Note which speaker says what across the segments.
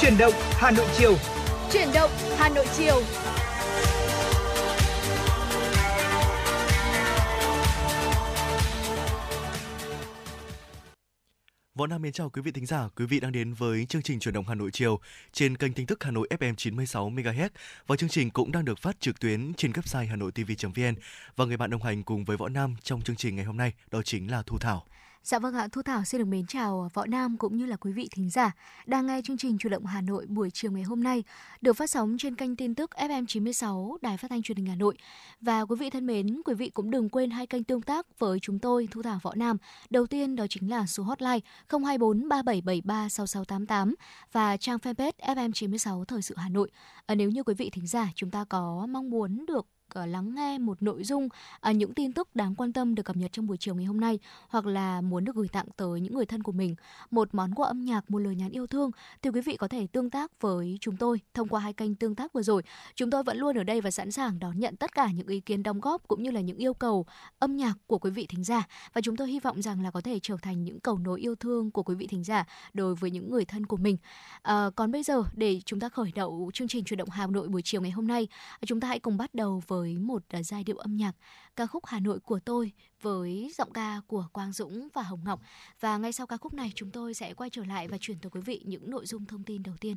Speaker 1: Chuyển động Hà Nội chiều.
Speaker 2: Chuyển động Hà Nội chiều.
Speaker 3: Võ Nam mến chào quý vị thính giả, quý vị đang đến với chương trình chuyển động Hà Nội chiều trên kênh tin tức Hà Nội FM 96 MHz và chương trình cũng đang được phát trực tuyến trên website hanoitv.vn và người bạn đồng hành cùng với Võ Nam trong chương trình ngày hôm nay đó chính là Thu Thảo.
Speaker 4: Dạ vâng ạ, Thu Thảo xin được mến chào Võ Nam cũng như là quý vị thính giả đang nghe chương trình Chủ động Hà Nội buổi chiều ngày hôm nay được phát sóng trên kênh tin tức FM 96 Đài Phát thanh Truyền hình Hà Nội. Và quý vị thân mến, quý vị cũng đừng quên hai kênh tương tác với chúng tôi Thu Thảo Võ Nam. Đầu tiên đó chính là số hotline 024 3773 6688 và trang fanpage FM 96 Thời sự Hà Nội. À, nếu như quý vị thính giả chúng ta có mong muốn được Ờ, lắng nghe một nội dung à, những tin tức đáng quan tâm được cập nhật trong buổi chiều ngày hôm nay hoặc là muốn được gửi tặng tới những người thân của mình. Một món quà âm nhạc một lời nhắn yêu thương thì quý vị có thể tương tác với chúng tôi thông qua hai kênh tương tác vừa rồi. Chúng tôi vẫn luôn ở đây và sẵn sàng đón nhận tất cả những ý kiến đóng góp cũng như là những yêu cầu âm nhạc của quý vị thính giả. Và chúng tôi hy vọng rằng là có thể trở thành những cầu nối yêu thương của quý vị thính giả đối với những người thân của mình. À, còn bây giờ để chúng ta khởi động chương trình chuyển động Hà Nội buổi chiều ngày hôm nay chúng ta hãy cùng bắt đầu với với một à, giai điệu âm nhạc, ca khúc Hà Nội của tôi với giọng ca của Quang Dũng và Hồng Ngọc. Và ngay sau ca khúc này, chúng tôi sẽ quay trở lại và chuyển tới quý vị những nội dung thông tin đầu tiên.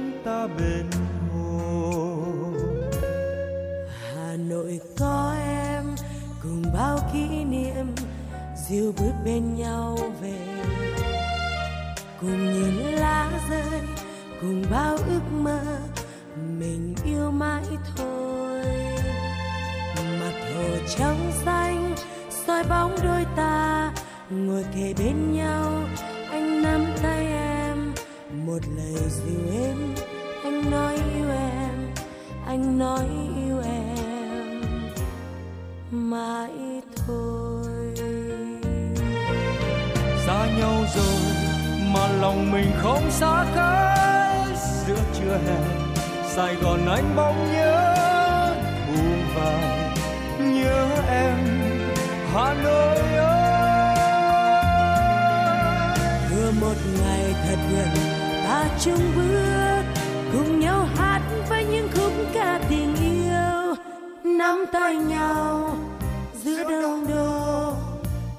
Speaker 5: ta bên hồ
Speaker 6: hà nội có em, cùng bao kỷ niệm, dìu bước bên nhau về. Cùng nhìn lá rơi, cùng bao ước mơ, mình yêu mãi thôi. Mặt hồ trắng xanh, soi bóng đôi ta, ngồi kề bên nhau, anh nắm tay em, một lời dịu êm anh nói yêu em anh nói yêu em mãi thôi.
Speaker 5: Xa nhau rồi mà lòng mình không xa cách giữa trưa hè sài gòn anh bỗng nhớ thu vàng nhớ em hà nội ơi.
Speaker 6: Vừa một ngày thật gần ta chung bước tay nhau giữa đông đô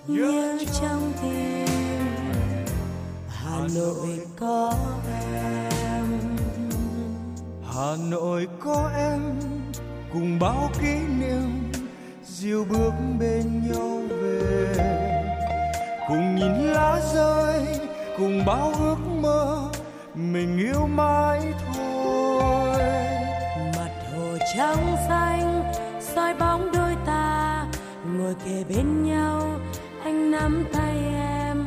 Speaker 6: nhớ trong tim. Hà nội có em.
Speaker 5: Hà nội có em cùng bao kỷ niệm diêu bước bên nhau về. Cùng nhìn lá rơi cùng bao ước mơ mình yêu mãi thôi.
Speaker 6: Mặt hồ trắng xanh soi bóng đôi ta, ngồi kề bên nhau. Anh nắm tay em,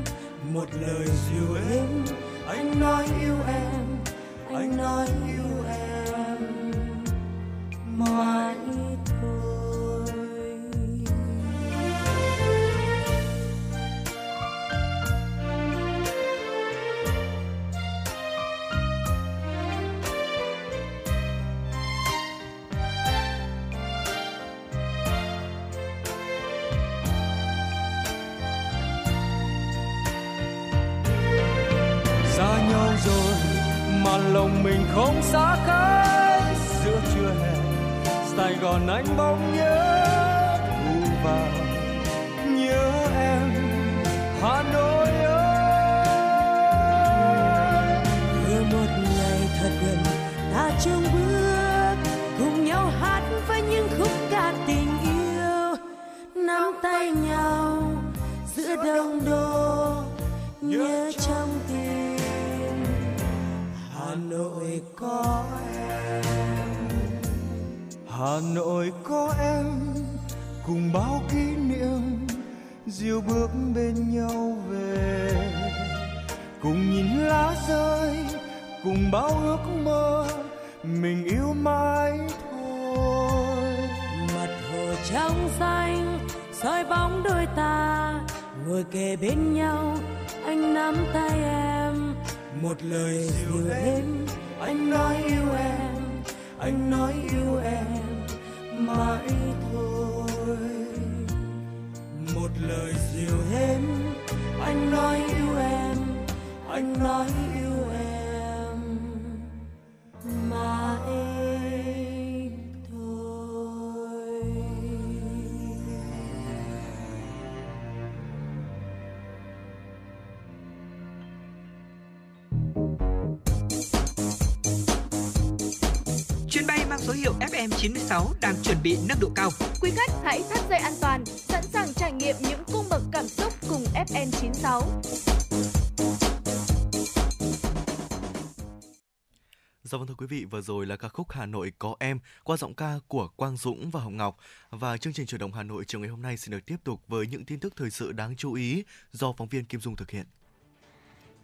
Speaker 5: một lời dịu êm. Anh nói yêu em, anh nói yêu em. Mãi
Speaker 3: vị, vừa rồi là ca khúc Hà Nội có em qua giọng ca của Quang Dũng và Hồng Ngọc. Và chương trình chuyển động Hà Nội chiều ngày hôm nay xin được tiếp tục với những tin tức thời sự đáng chú ý do phóng viên Kim Dung thực hiện.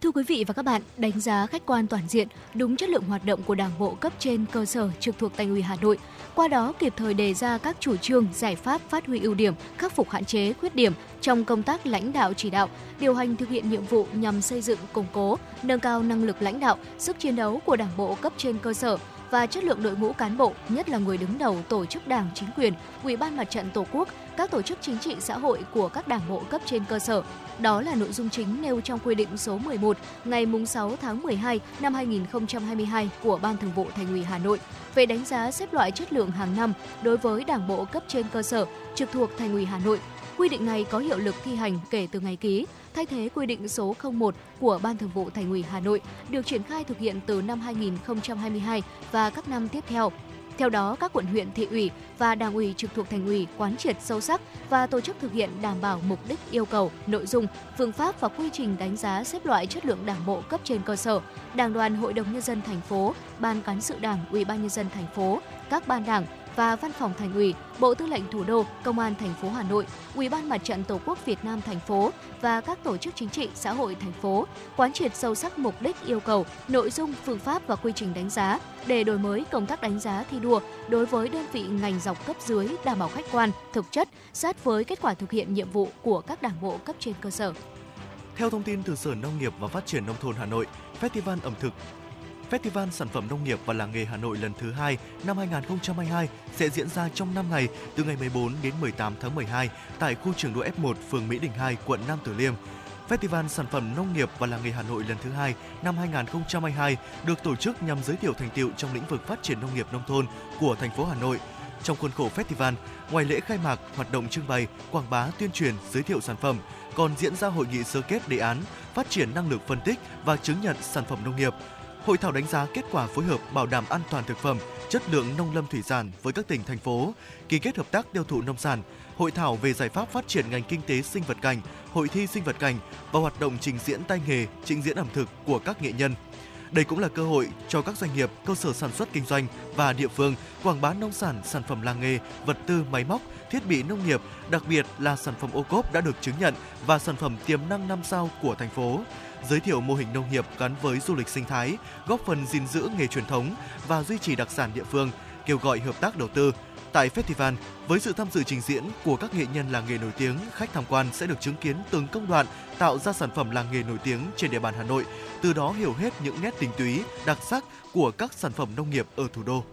Speaker 4: Thưa quý vị và các bạn, đánh giá khách quan toàn diện, đúng chất lượng hoạt động của Đảng bộ cấp trên cơ sở trực thuộc Thành ủy Hà Nội, qua đó kịp thời đề ra các chủ trương, giải pháp phát huy ưu điểm, khắc phục hạn chế, khuyết điểm trong công tác lãnh đạo chỉ đạo, điều hành thực hiện nhiệm vụ nhằm xây dựng, củng cố, nâng cao năng lực lãnh đạo, sức chiến đấu của Đảng bộ cấp trên cơ sở và chất lượng đội ngũ cán bộ, nhất là người đứng đầu tổ chức Đảng, chính quyền, Ủy ban Mặt trận Tổ quốc, các tổ chức chính trị xã hội của các đảng bộ cấp trên cơ sở. Đó là nội dung chính nêu trong quy định số 11 ngày 6 tháng 12 năm 2022 của Ban Thường vụ Thành ủy Hà Nội về đánh giá xếp loại chất lượng hàng năm đối với đảng bộ cấp trên cơ sở trực thuộc Thành ủy Hà Nội. Quy định này có hiệu lực thi hành kể từ ngày ký, thay thế quy định số 01 của Ban Thường vụ Thành ủy Hà Nội được triển khai thực hiện từ năm 2022 và các năm tiếp theo. Theo đó, các quận huyện thị ủy và đảng ủy trực thuộc thành ủy quán triệt sâu sắc và tổ chức thực hiện đảm bảo mục đích yêu cầu, nội dung, phương pháp và quy trình đánh giá xếp loại chất lượng đảng bộ cấp trên cơ sở, Đảng đoàn Hội đồng nhân dân thành phố, Ban cán sự Đảng, Ủy ban nhân dân thành phố, các ban đảng, và Văn phòng Thành ủy, Bộ Tư lệnh Thủ đô, Công an thành phố Hà Nội, Ủy ban Mặt trận Tổ quốc Việt Nam thành phố và các tổ chức chính trị xã hội thành phố quán triệt sâu sắc mục đích yêu cầu, nội dung, phương pháp và quy trình đánh giá để đổi mới công tác đánh giá thi đua đối với đơn vị ngành dọc cấp dưới đảm bảo khách quan, thực chất, sát với kết quả thực hiện nhiệm vụ của các đảng bộ cấp trên cơ sở.
Speaker 3: Theo thông tin từ Sở Nông nghiệp và Phát triển Nông thôn Hà Nội, Festival ẩm thực Festival Sản phẩm Nông nghiệp và Làng nghề Hà Nội lần thứ hai năm 2022 sẽ diễn ra trong 5 ngày từ ngày 14 đến 18 tháng 12 tại khu trường đua F1 phường Mỹ Đình 2, quận Nam Từ Liêm. Festival Sản phẩm Nông nghiệp và Làng nghề Hà Nội lần thứ hai năm 2022 được tổ chức nhằm giới thiệu thành tiệu trong lĩnh vực phát triển nông nghiệp nông thôn của thành phố Hà Nội. Trong khuôn khổ festival, ngoài lễ khai mạc, hoạt động trưng bày, quảng bá, tuyên truyền, giới thiệu sản phẩm, còn diễn ra hội nghị sơ kết đề án phát triển năng lực phân tích và chứng nhận sản phẩm nông nghiệp, Hội thảo đánh giá kết quả phối hợp bảo đảm an toàn thực phẩm, chất lượng nông lâm thủy sản với các tỉnh thành phố, ký kết hợp tác tiêu thụ nông sản, hội thảo về giải pháp phát triển ngành kinh tế sinh vật cảnh, hội thi sinh vật cảnh và hoạt động trình diễn tay nghề, trình diễn ẩm thực của các nghệ nhân. Đây cũng là cơ hội cho các doanh nghiệp, cơ sở sản xuất kinh doanh và địa phương quảng bá nông sản, sản phẩm làng nghề, vật tư, máy móc, thiết bị nông nghiệp, đặc biệt là sản phẩm ô cốp đã được chứng nhận và sản phẩm tiềm năng năm sao của thành phố giới thiệu mô hình nông nghiệp gắn với du lịch sinh thái, góp phần gìn giữ nghề truyền thống và duy trì đặc sản địa phương, kêu gọi hợp tác đầu tư. Tại festival, với sự tham dự trình diễn của các nghệ nhân làng nghề nổi tiếng, khách tham quan sẽ được chứng kiến từng công đoạn tạo ra sản phẩm làng nghề nổi tiếng trên địa bàn Hà Nội, từ đó hiểu hết những nét tinh túy, đặc sắc của các sản phẩm nông nghiệp ở thủ đô.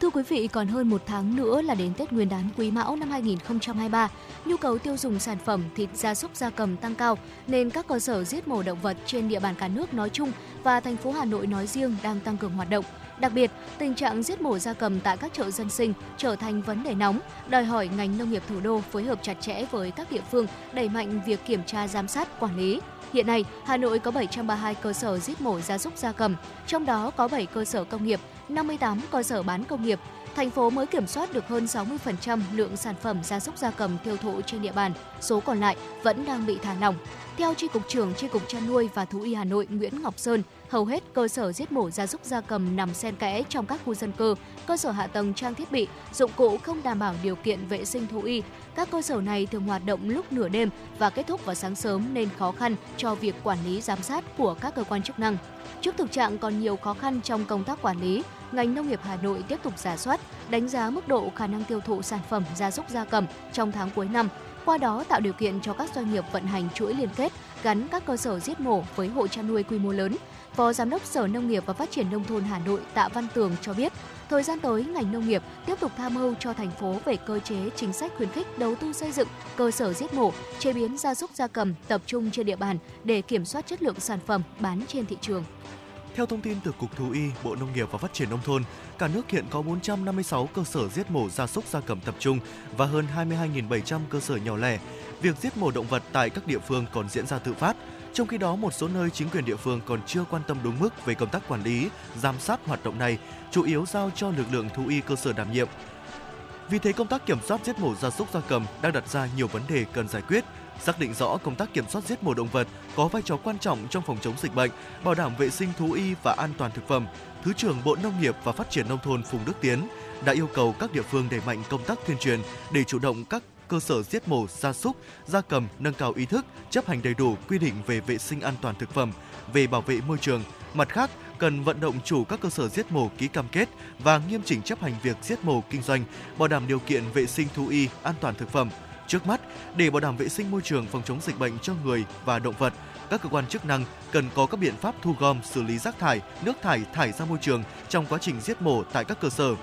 Speaker 4: Thưa quý vị, còn hơn một tháng nữa là đến Tết Nguyên đán Quý Mão năm 2023. Nhu cầu tiêu dùng sản phẩm thịt gia súc gia cầm tăng cao nên các cơ sở giết mổ động vật trên địa bàn cả nước nói chung và thành phố Hà Nội nói riêng đang tăng cường hoạt động. Đặc biệt, tình trạng giết mổ gia cầm tại các chợ dân sinh trở thành vấn đề nóng, đòi hỏi ngành nông nghiệp thủ đô phối hợp chặt chẽ với các địa phương đẩy mạnh việc kiểm tra giám sát, quản lý. Hiện nay, Hà Nội có 732 cơ sở giết mổ gia súc gia cầm, trong đó có 7 cơ sở công nghiệp, 58 cơ sở bán công nghiệp. Thành phố mới kiểm soát được hơn 60% lượng sản phẩm gia súc gia cầm tiêu thụ trên địa bàn, số còn lại vẫn đang bị thả lỏng. Theo Tri Cục trưởng Tri Cục Chăn nuôi và Thú y Hà Nội Nguyễn Ngọc Sơn, hầu hết cơ sở giết mổ gia súc gia cầm nằm xen kẽ trong các khu dân cư, cơ sở hạ tầng trang thiết bị, dụng cụ không đảm bảo điều kiện vệ sinh thú y. Các cơ sở này thường hoạt động lúc nửa đêm và kết thúc vào sáng sớm nên khó khăn cho việc quản lý giám sát của các cơ quan chức năng. Trước thực trạng còn nhiều khó khăn trong công tác quản lý, ngành nông nghiệp Hà Nội tiếp tục giả soát, đánh giá mức độ khả năng tiêu thụ sản phẩm gia súc gia cầm trong tháng cuối năm, qua đó tạo điều kiện cho các doanh nghiệp vận hành chuỗi liên kết gắn các cơ sở giết mổ với hộ chăn nuôi quy mô lớn. Phó Giám đốc Sở Nông nghiệp và Phát triển Nông thôn Hà Nội Tạ Văn Tường cho biết, thời gian tới ngành nông nghiệp tiếp tục tham mưu cho thành phố về cơ chế chính sách khuyến khích đầu tư xây dựng cơ sở giết mổ, chế biến gia súc gia cầm tập trung trên địa bàn để kiểm soát chất lượng sản phẩm bán trên thị trường.
Speaker 3: Theo thông tin từ Cục Thú y, Bộ Nông nghiệp và Phát triển Nông thôn, cả nước hiện có 456 cơ sở giết mổ gia súc gia cầm tập trung và hơn 22.700 cơ sở nhỏ lẻ. Việc giết mổ động vật tại các địa phương còn diễn ra tự phát, trong khi đó, một số nơi chính quyền địa phương còn chưa quan tâm đúng mức về công tác quản lý, giám sát hoạt động này, chủ yếu giao cho lực lượng thú y cơ sở đảm nhiệm. Vì thế, công tác kiểm soát giết mổ gia súc gia cầm đang đặt ra nhiều vấn đề cần giải quyết, xác định rõ công tác kiểm soát giết mổ động vật có vai trò quan trọng trong phòng chống dịch bệnh, bảo đảm vệ sinh thú y và an toàn thực phẩm. Thứ trưởng Bộ Nông nghiệp và Phát triển nông thôn Phùng Đức Tiến đã yêu cầu các địa phương đẩy mạnh công tác tuyên truyền để chủ động các cơ sở giết mổ gia súc, gia cầm nâng cao ý thức, chấp hành đầy đủ quy định về vệ sinh an toàn thực phẩm, về bảo vệ môi trường. Mặt khác, cần vận động chủ các cơ sở giết mổ ký cam kết và nghiêm chỉnh chấp hành việc giết mổ kinh doanh, bảo đảm điều kiện vệ sinh thú y, an toàn thực phẩm. Trước mắt, để bảo đảm vệ sinh môi trường phòng chống dịch bệnh cho người và động vật, các cơ quan chức năng cần có các biện pháp thu gom, xử lý rác thải, nước thải thải ra môi trường trong quá trình giết mổ tại các cơ sở.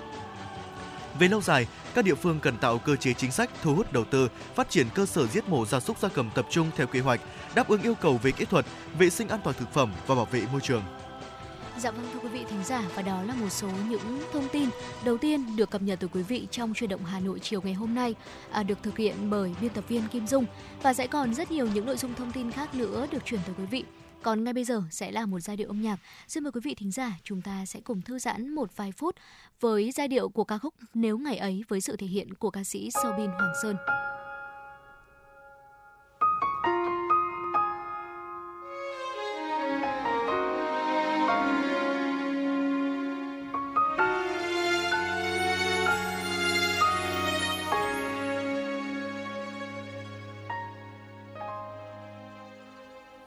Speaker 3: Về lâu dài, các địa phương cần tạo cơ chế chính sách thu hút đầu tư, phát triển cơ sở giết mổ gia súc gia cầm tập trung theo quy hoạch, đáp ứng yêu cầu về kỹ thuật, vệ sinh an toàn thực phẩm và bảo vệ môi trường.
Speaker 4: Dạ vâng thưa quý vị thính giả và đó là một số những thông tin đầu tiên được cập nhật từ quý vị trong truyền động Hà Nội chiều ngày hôm nay à, được thực hiện bởi biên tập viên Kim Dung và sẽ còn rất nhiều những nội dung thông tin khác nữa được chuyển tới quý vị. Còn ngay bây giờ sẽ là một giai điệu âm nhạc. Xin mời quý vị thính giả chúng ta sẽ cùng thư giãn một vài phút với giai điệu của ca khúc Nếu ngày ấy với sự thể hiện của ca sĩ Sobin Hoàng Sơn.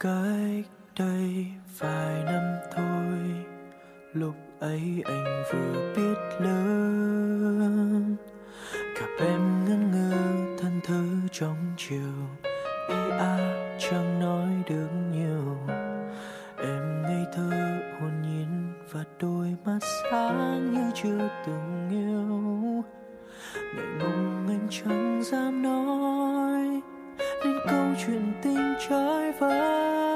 Speaker 7: cái đây vài năm thôi. Lúc ấy anh vừa biết lớn. Gặp em ngẩn ngơ thân thơ trong chiều. Ý a chẳng nói được nhiều. Em ngây thơ, hồn nhiên và đôi mắt sáng như chưa từng yêu. Ngày mong anh chẳng dám nói, nên câu chuyện tình trái vai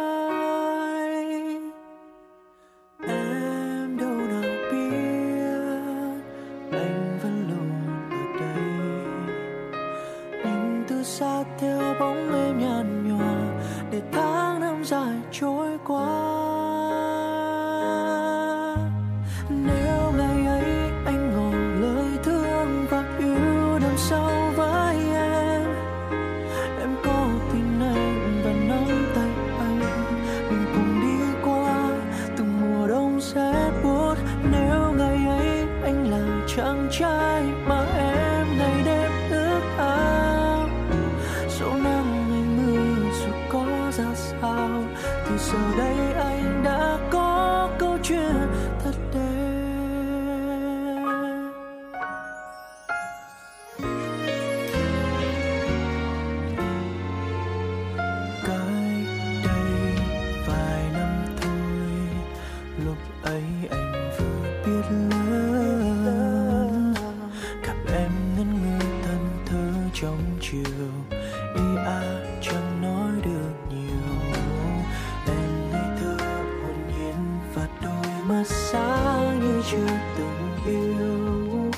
Speaker 7: xã như chưa từng yêu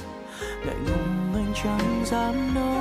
Speaker 7: ngại ngùng anh
Speaker 1: chẳng dám nói.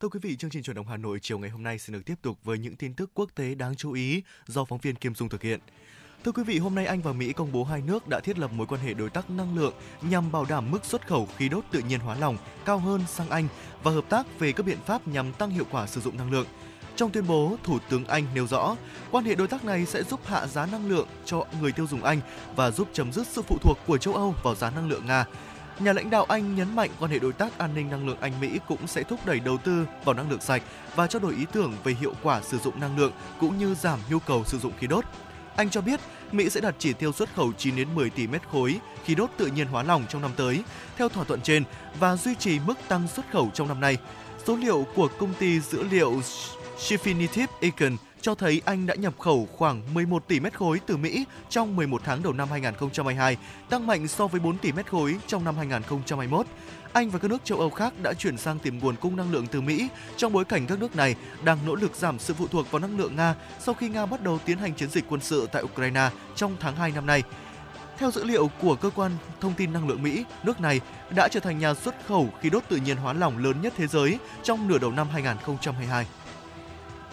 Speaker 3: Thưa quý vị, chương trình chuyển động Hà Nội chiều ngày hôm nay xin được tiếp tục với những tin tức quốc tế đáng chú ý do phóng viên Kim Dung thực hiện. Thưa quý vị, hôm nay Anh và Mỹ công bố hai nước đã thiết lập mối quan hệ đối tác năng lượng nhằm bảo đảm mức xuất khẩu khí đốt tự nhiên hóa lỏng cao hơn sang Anh và hợp tác về các biện pháp nhằm tăng hiệu quả sử dụng năng lượng. Trong tuyên bố, Thủ tướng Anh nêu rõ, quan hệ đối tác này sẽ giúp hạ giá năng lượng cho người tiêu dùng Anh và giúp chấm dứt sự phụ thuộc của châu Âu vào giá năng lượng Nga. Nhà lãnh đạo Anh nhấn mạnh quan hệ đối tác an ninh năng lượng Anh-Mỹ cũng sẽ thúc đẩy đầu tư vào năng lượng sạch và trao đổi ý tưởng về hiệu quả sử dụng năng lượng cũng như giảm nhu cầu sử dụng khí đốt. Anh cho biết, Mỹ sẽ đặt chỉ tiêu xuất khẩu 9 đến 10 tỷ mét khối khí đốt tự nhiên hóa lỏng trong năm tới, theo thỏa thuận trên, và duy trì mức tăng xuất khẩu trong năm nay. Số liệu của công ty dữ liệu Shifinitip Econ cho thấy Anh đã nhập khẩu khoảng 11 tỷ mét khối từ Mỹ trong 11 tháng đầu năm 2022, tăng mạnh so với 4 tỷ mét khối trong năm 2021. Anh và các nước châu Âu khác đã chuyển sang tìm nguồn cung năng lượng từ Mỹ trong bối cảnh các nước này đang nỗ lực giảm sự phụ thuộc vào năng lượng Nga sau khi Nga bắt đầu tiến hành chiến dịch quân sự tại Ukraine trong tháng 2 năm nay. Theo dữ liệu của cơ quan thông tin năng lượng Mỹ, nước này đã trở thành nhà xuất khẩu khí đốt tự nhiên hóa lỏng lớn nhất thế giới trong nửa đầu năm 2022.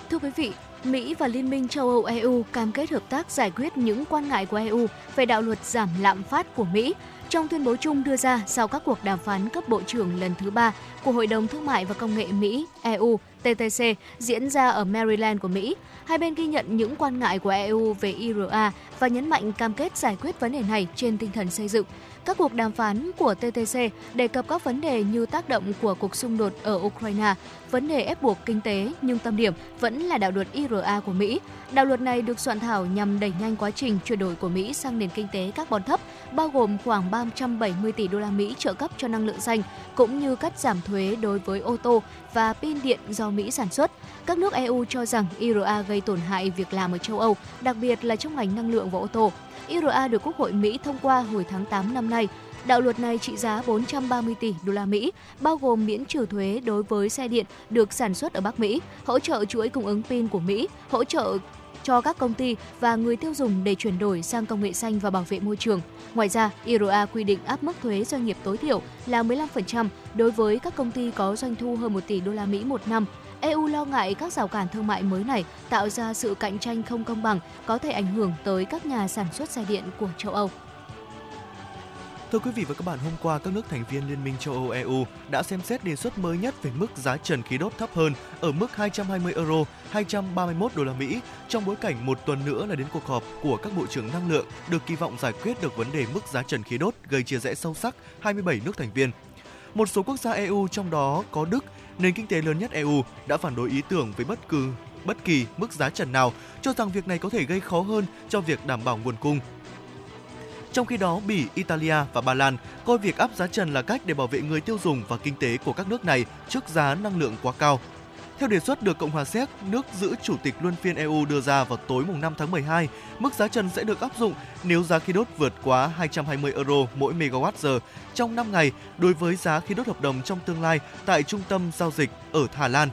Speaker 4: Thưa quý vị, Mỹ và Liên minh châu Âu EU cam kết hợp tác giải quyết những quan ngại của EU về đạo luật giảm lạm phát của Mỹ trong tuyên bố chung đưa ra sau các cuộc đàm phán cấp bộ trưởng lần thứ ba của Hội đồng Thương mại và Công nghệ Mỹ EU TTC diễn ra ở Maryland của Mỹ. Hai bên ghi nhận những quan ngại của EU về IRA và nhấn mạnh cam kết giải quyết vấn đề này trên tinh thần xây dựng. Các cuộc đàm phán của TTC đề cập các vấn đề như tác động của cuộc xung đột ở Ukraine, vấn đề ép buộc kinh tế nhưng tâm điểm vẫn là đạo luật IRA của Mỹ. Đạo luật này được soạn thảo nhằm đẩy nhanh quá trình chuyển đổi của Mỹ sang nền kinh tế carbon thấp, bao gồm khoảng 370 tỷ đô la Mỹ trợ cấp cho năng lượng xanh, cũng như cắt giảm thuế đối với ô tô và pin điện do Mỹ sản xuất. Các nước EU cho rằng IRA gây tổn hại việc làm ở châu Âu, đặc biệt là trong ngành năng lượng và ô tô. IRA được Quốc hội Mỹ thông qua hồi tháng 8 năm nay. Đạo luật này trị giá 430 tỷ đô la Mỹ, bao gồm miễn trừ thuế đối với xe điện được sản xuất ở Bắc Mỹ, hỗ trợ chuỗi cung ứng pin của Mỹ, hỗ trợ cho các công ty và người tiêu dùng để chuyển đổi sang công nghệ xanh và bảo vệ môi trường. Ngoài ra, IRA quy định áp mức thuế doanh nghiệp tối thiểu là 15% đối với các công ty có doanh thu hơn 1 tỷ đô la Mỹ một năm. EU lo ngại các rào cản thương mại mới này tạo ra sự cạnh tranh không công bằng, có thể ảnh hưởng tới các nhà sản xuất xe điện của châu Âu.
Speaker 3: Thưa quý vị và các bạn, hôm qua các nước thành viên Liên minh châu Âu EU đã xem xét đề xuất mới nhất về mức giá trần khí đốt thấp hơn ở mức 220 euro, 231 đô la Mỹ trong bối cảnh một tuần nữa là đến cuộc họp của các bộ trưởng năng lượng được kỳ vọng giải quyết được vấn đề mức giá trần khí đốt gây chia rẽ sâu sắc 27 nước thành viên. Một số quốc gia EU trong đó có Đức, nền kinh tế lớn nhất EU đã phản đối ý tưởng với bất cứ bất kỳ mức giá trần nào, cho rằng việc này có thể gây khó hơn cho việc đảm bảo nguồn cung trong khi đó, Bỉ, Italia và Ba Lan coi việc áp giá trần là cách để bảo vệ người tiêu dùng và kinh tế của các nước này trước giá năng lượng quá cao. Theo đề xuất được Cộng hòa Séc, nước giữ chủ tịch luân phiên EU đưa ra vào tối mùng 5 tháng 12, mức giá trần sẽ được áp dụng nếu giá khí đốt vượt quá 220 euro mỗi megawatt-giờ trong 5 ngày đối với giá khí đốt hợp đồng trong tương lai tại trung tâm giao dịch ở Hà Lan.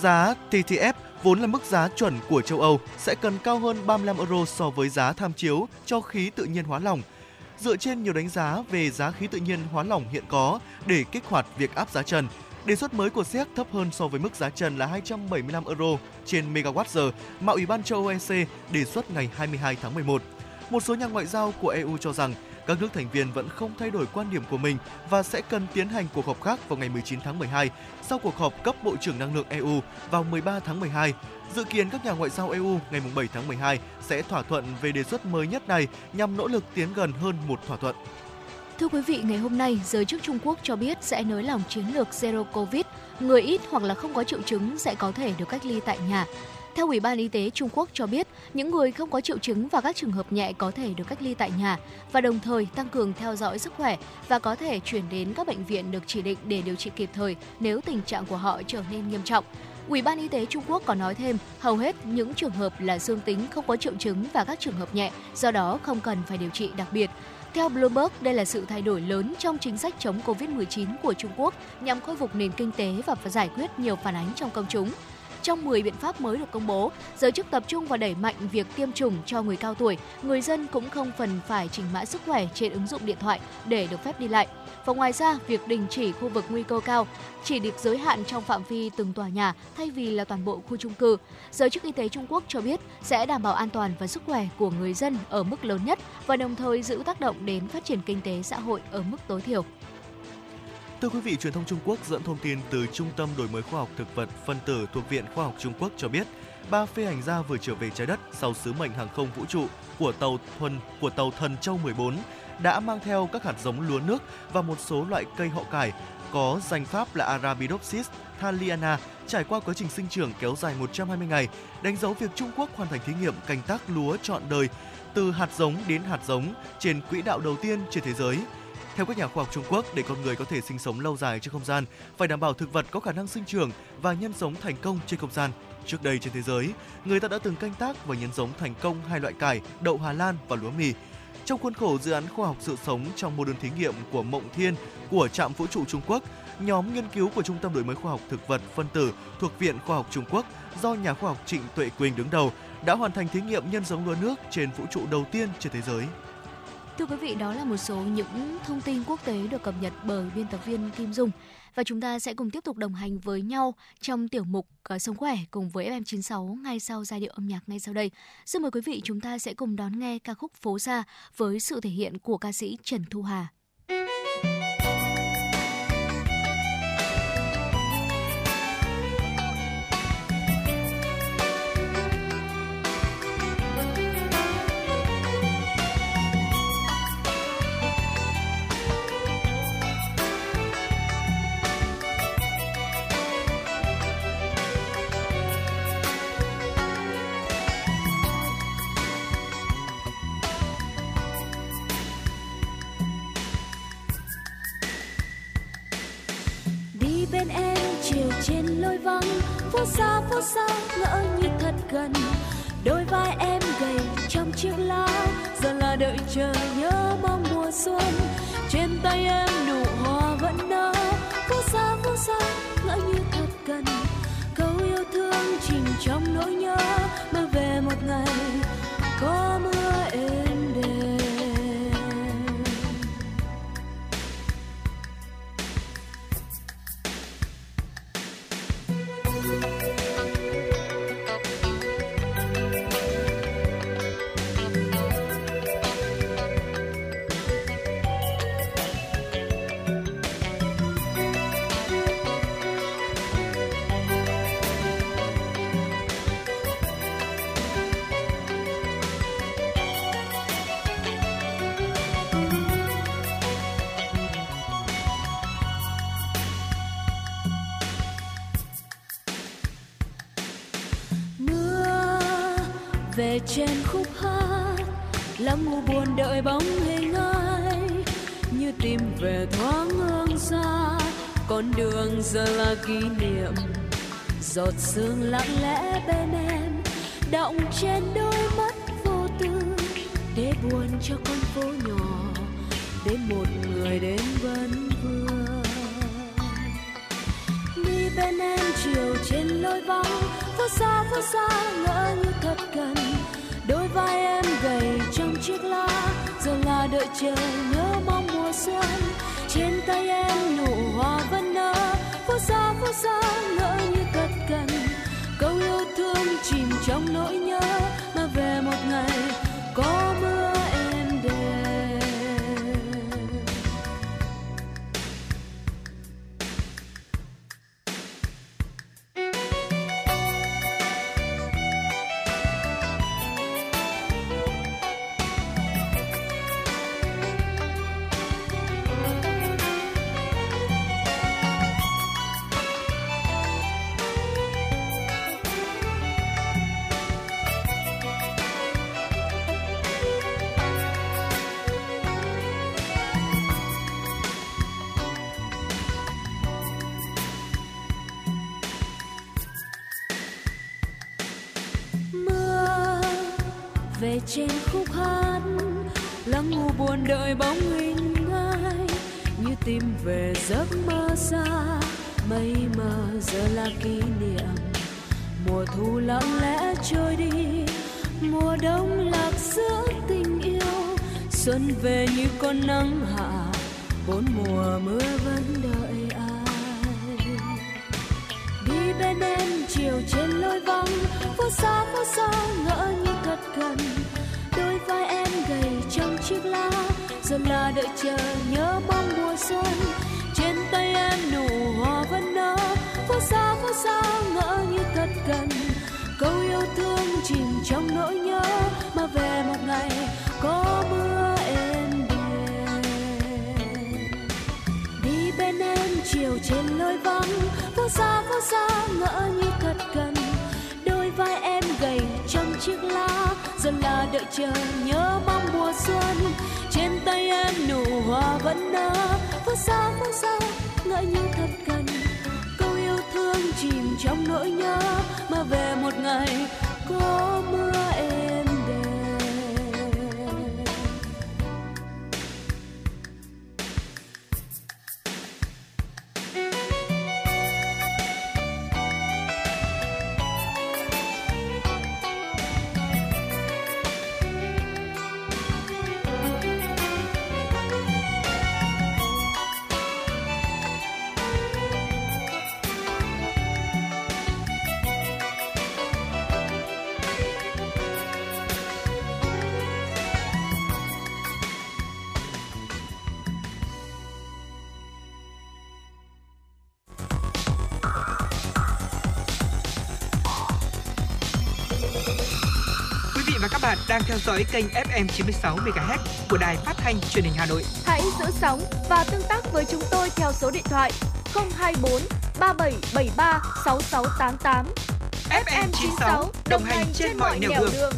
Speaker 3: Giá TTF vốn là mức giá chuẩn của châu Âu, sẽ cần cao hơn 35 euro so với giá tham chiếu cho khí tự nhiên hóa lỏng. Dựa trên nhiều đánh giá về giá khí tự nhiên hóa lỏng hiện có để kích hoạt việc áp giá trần, đề xuất mới của Séc thấp hơn so với mức giá trần là 275 euro trên megawatt-giờ mà Ủy ban châu Âu EC đề xuất ngày 22 tháng 11. Một số nhà ngoại giao của EU cho rằng các nước thành viên vẫn không thay đổi quan điểm của mình và sẽ cần tiến hành cuộc họp khác vào ngày 19 tháng 12 sau cuộc họp cấp Bộ trưởng Năng lượng EU vào 13 tháng 12. Dự kiến các nhà ngoại giao EU ngày 7 tháng 12 sẽ thỏa thuận về đề xuất mới nhất này nhằm nỗ lực tiến gần hơn một thỏa thuận.
Speaker 4: Thưa quý vị, ngày hôm nay, giới chức Trung Quốc cho biết sẽ nới lỏng chiến lược Zero Covid. Người ít hoặc là không có triệu chứng sẽ có thể được cách ly tại nhà. Theo Ủy ban Y tế Trung Quốc cho biết, những người không có triệu chứng và các trường hợp nhẹ có thể được cách ly tại nhà và đồng thời tăng cường theo dõi sức khỏe và có thể chuyển đến các bệnh viện được chỉ định để điều trị kịp thời nếu tình trạng của họ trở nên nghiêm trọng. Ủy ban Y tế Trung Quốc còn nói thêm, hầu hết những trường hợp là dương tính không có triệu chứng và các trường hợp nhẹ, do đó không cần phải điều trị đặc biệt. Theo Bloomberg, đây là sự thay đổi lớn trong chính sách chống COVID-19 của Trung Quốc nhằm khôi phục nền kinh tế và giải quyết nhiều phản ánh trong công chúng. Trong 10 biện pháp mới được công bố, giới chức tập trung vào đẩy mạnh việc tiêm chủng cho người cao tuổi. Người dân cũng không phần phải chỉnh mã sức khỏe trên ứng dụng điện thoại để được phép đi lại. Và ngoài ra, việc đình chỉ khu vực nguy cơ cao chỉ được giới hạn trong phạm vi từng tòa nhà thay vì là toàn bộ khu chung cư. Giới chức y tế Trung Quốc cho biết sẽ đảm bảo an toàn và sức khỏe của người dân ở mức lớn nhất và đồng thời giữ tác động đến phát triển kinh tế xã hội ở mức tối thiểu.
Speaker 3: Thưa quý vị, truyền thông Trung Quốc dẫn thông tin từ Trung tâm Đổi mới Khoa học Thực vật phân tử thuộc Viện Khoa học Trung Quốc cho biết, ba phi hành gia vừa trở về trái đất sau sứ mệnh hàng không vũ trụ của tàu thuần của tàu Thần Châu 14 đã mang theo các hạt giống lúa nước và một số loại cây họ cải có danh pháp là Arabidopsis thaliana trải qua quá trình sinh trưởng kéo dài 120 ngày, đánh dấu việc Trung Quốc hoàn thành thí nghiệm canh tác lúa trọn đời từ hạt giống đến hạt giống trên quỹ đạo đầu tiên trên thế giới. Theo các nhà khoa học Trung Quốc, để con người có thể sinh sống lâu dài trên không gian, phải đảm bảo thực vật có khả năng sinh trưởng và nhân giống thành công trên không gian. Trước đây trên thế giới, người ta đã từng canh tác và nhân giống thành công hai loại cải, đậu Hà Lan và lúa mì. Trong khuôn khổ dự án khoa học sự sống trong mô đun thí nghiệm của Mộng Thiên của trạm vũ trụ Trung Quốc, nhóm nghiên cứu của Trung tâm đổi mới khoa học thực vật phân tử thuộc Viện Khoa học Trung Quốc do nhà khoa học Trịnh Tuệ Quỳnh đứng đầu đã hoàn thành thí nghiệm nhân giống lúa nước trên vũ trụ đầu tiên trên thế giới.
Speaker 4: Thưa quý vị, đó là một số những thông tin quốc tế được cập nhật bởi biên tập viên Kim Dung. Và chúng ta sẽ cùng tiếp tục đồng hành với nhau trong tiểu mục ờ, Sống khỏe cùng với FM96 ngay sau giai điệu âm nhạc ngay sau đây. Xin mời quý vị chúng ta sẽ cùng đón nghe ca khúc Phố xa với sự thể hiện của ca sĩ Trần Thu Hà.
Speaker 6: Nơi vắng phố xa phố xa, ngỡ như thật gần. Đôi vai em gầy trong chiếc lá giờ là đợi chờ nhớ mong mùa xuân. Trên tay em nụ hoa vẫn nở, phố xa phố xa, ngỡ như thật gần. Câu yêu thương chìm trong nỗi nhớ mơ về một ngày có trên khúc hát. Lắm ngu buồn đợi bóng hình ai như tìm về thoáng hương xa. Con đường giờ là kỷ niệm, giọt sương lặng lẽ bên em. Động trên đôi mắt vô tư, để buồn cho con phố nhỏ, để một người đến vẫn vương. Đi bên em chiều trên lối vắng, phố xa phố xa, ngỡ như thật gần đôi vai em gầy trong chiếc lá, giờ là đợi chờ nhớ mong mùa xuân. Trên tay em nụ hoa vẫn nở phút xa phút xa, ngỡ như cất cần câu yêu thương chìm trong nỗi nhớ xuân về như con nắng hạ, bốn mùa mưa vẫn đợi ai. Đi bên em, chiều trên lối vắng, phố xa phố xa ngỡ như thật gần. Đôi vai em gầy trong chiếc lá dần là đợi chờ nhớ mong mùa xuân. Trên tay em nụ hoa vẫn nở, phố xa phố xa ngỡ như thật gần. Trên lối vắng. Vô xa vô xa, ngỡ như thật gần. Đôi vai em gầy trong chiếc lá, dần là đợi chờ nhớ mong mùa xuân. Trên tay em nụ hoa vẫn nở. Vô xa vô xa, ngỡ như thật gần. Câu yêu thương chìm trong nỗi nhớ, mà về một ngày có mưa
Speaker 1: em dõi kênh FM 96 MHz của đài phát thanh truyền hình Hà Nội.
Speaker 2: Hãy giữ sóng và tương tác với chúng tôi theo số điện thoại 024 3773 6688.
Speaker 1: FM 96 đồng hành trên mọi nẻo đường.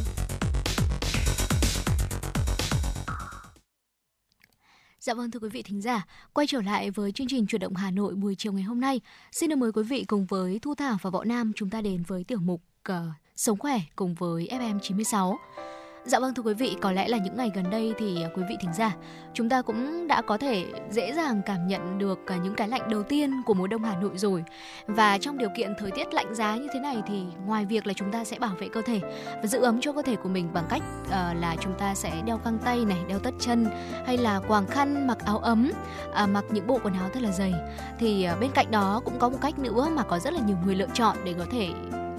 Speaker 4: Dạ vâng thưa quý vị thính giả, quay trở lại với chương trình chuyển động Hà Nội buổi chiều ngày hôm nay. Xin được mời quý vị cùng với Thu Thảo và Võ Nam chúng ta đến với tiểu mục uh, Sống khỏe cùng với FM 96. Dạ vâng thưa quý vị, có lẽ là những ngày gần đây thì à, quý vị thính giả, chúng ta cũng đã có thể dễ dàng cảm nhận được à, những cái lạnh đầu tiên của mùa đông Hà Nội rồi. Và trong điều kiện thời tiết lạnh giá như thế này thì ngoài việc là chúng ta sẽ bảo vệ cơ thể và giữ ấm cho cơ thể của mình bằng cách uh, là chúng ta sẽ đeo găng tay này, đeo tất chân hay là quàng khăn, mặc áo ấm, uh, mặc những bộ quần áo thật là dày. Thì uh, bên cạnh đó cũng có một cách nữa mà có rất là nhiều người lựa chọn để có thể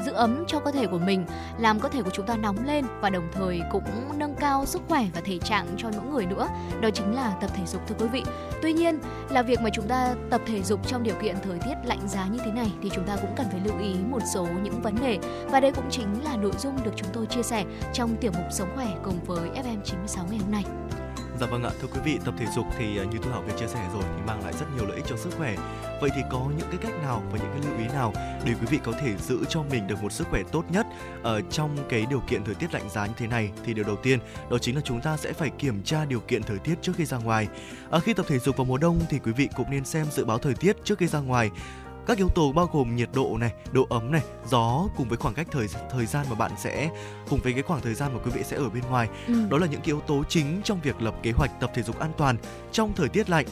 Speaker 4: giữ ấm cho cơ thể của mình, làm cơ thể của chúng ta nóng lên và đồng thời cũng nâng cao sức khỏe và thể trạng cho mỗi người nữa. Đó chính là tập thể dục thưa quý vị. Tuy nhiên là việc mà chúng ta tập thể dục trong điều kiện thời tiết lạnh giá như thế này thì chúng ta cũng cần phải lưu ý một số những vấn đề và đây cũng chính là nội dung được chúng tôi chia sẻ trong tiểu mục sống khỏe cùng với FM96 ngày hôm nay.
Speaker 3: Dạ vâng ạ, thưa quý vị, tập thể dục thì à, như Thu Hảo vừa chia sẻ rồi thì mang lại rất nhiều lợi ích cho sức khỏe. Vậy thì có những cái cách nào và những cái lưu ý nào để quý vị có thể giữ cho mình được một sức khỏe tốt nhất ở trong cái điều kiện thời tiết lạnh giá như thế này? Thì điều đầu tiên đó chính là chúng ta sẽ phải kiểm tra điều kiện thời tiết trước khi ra ngoài. À, khi tập thể dục vào mùa đông thì quý vị cũng nên xem dự báo thời tiết trước khi ra ngoài các yếu tố bao gồm nhiệt độ này, độ ấm này, gió cùng với khoảng cách thời thời gian mà bạn sẽ cùng với cái khoảng thời gian mà quý vị sẽ ở bên ngoài.
Speaker 4: Ừ.
Speaker 3: Đó là những yếu tố chính trong việc lập kế hoạch tập thể dục an toàn trong thời tiết lạnh.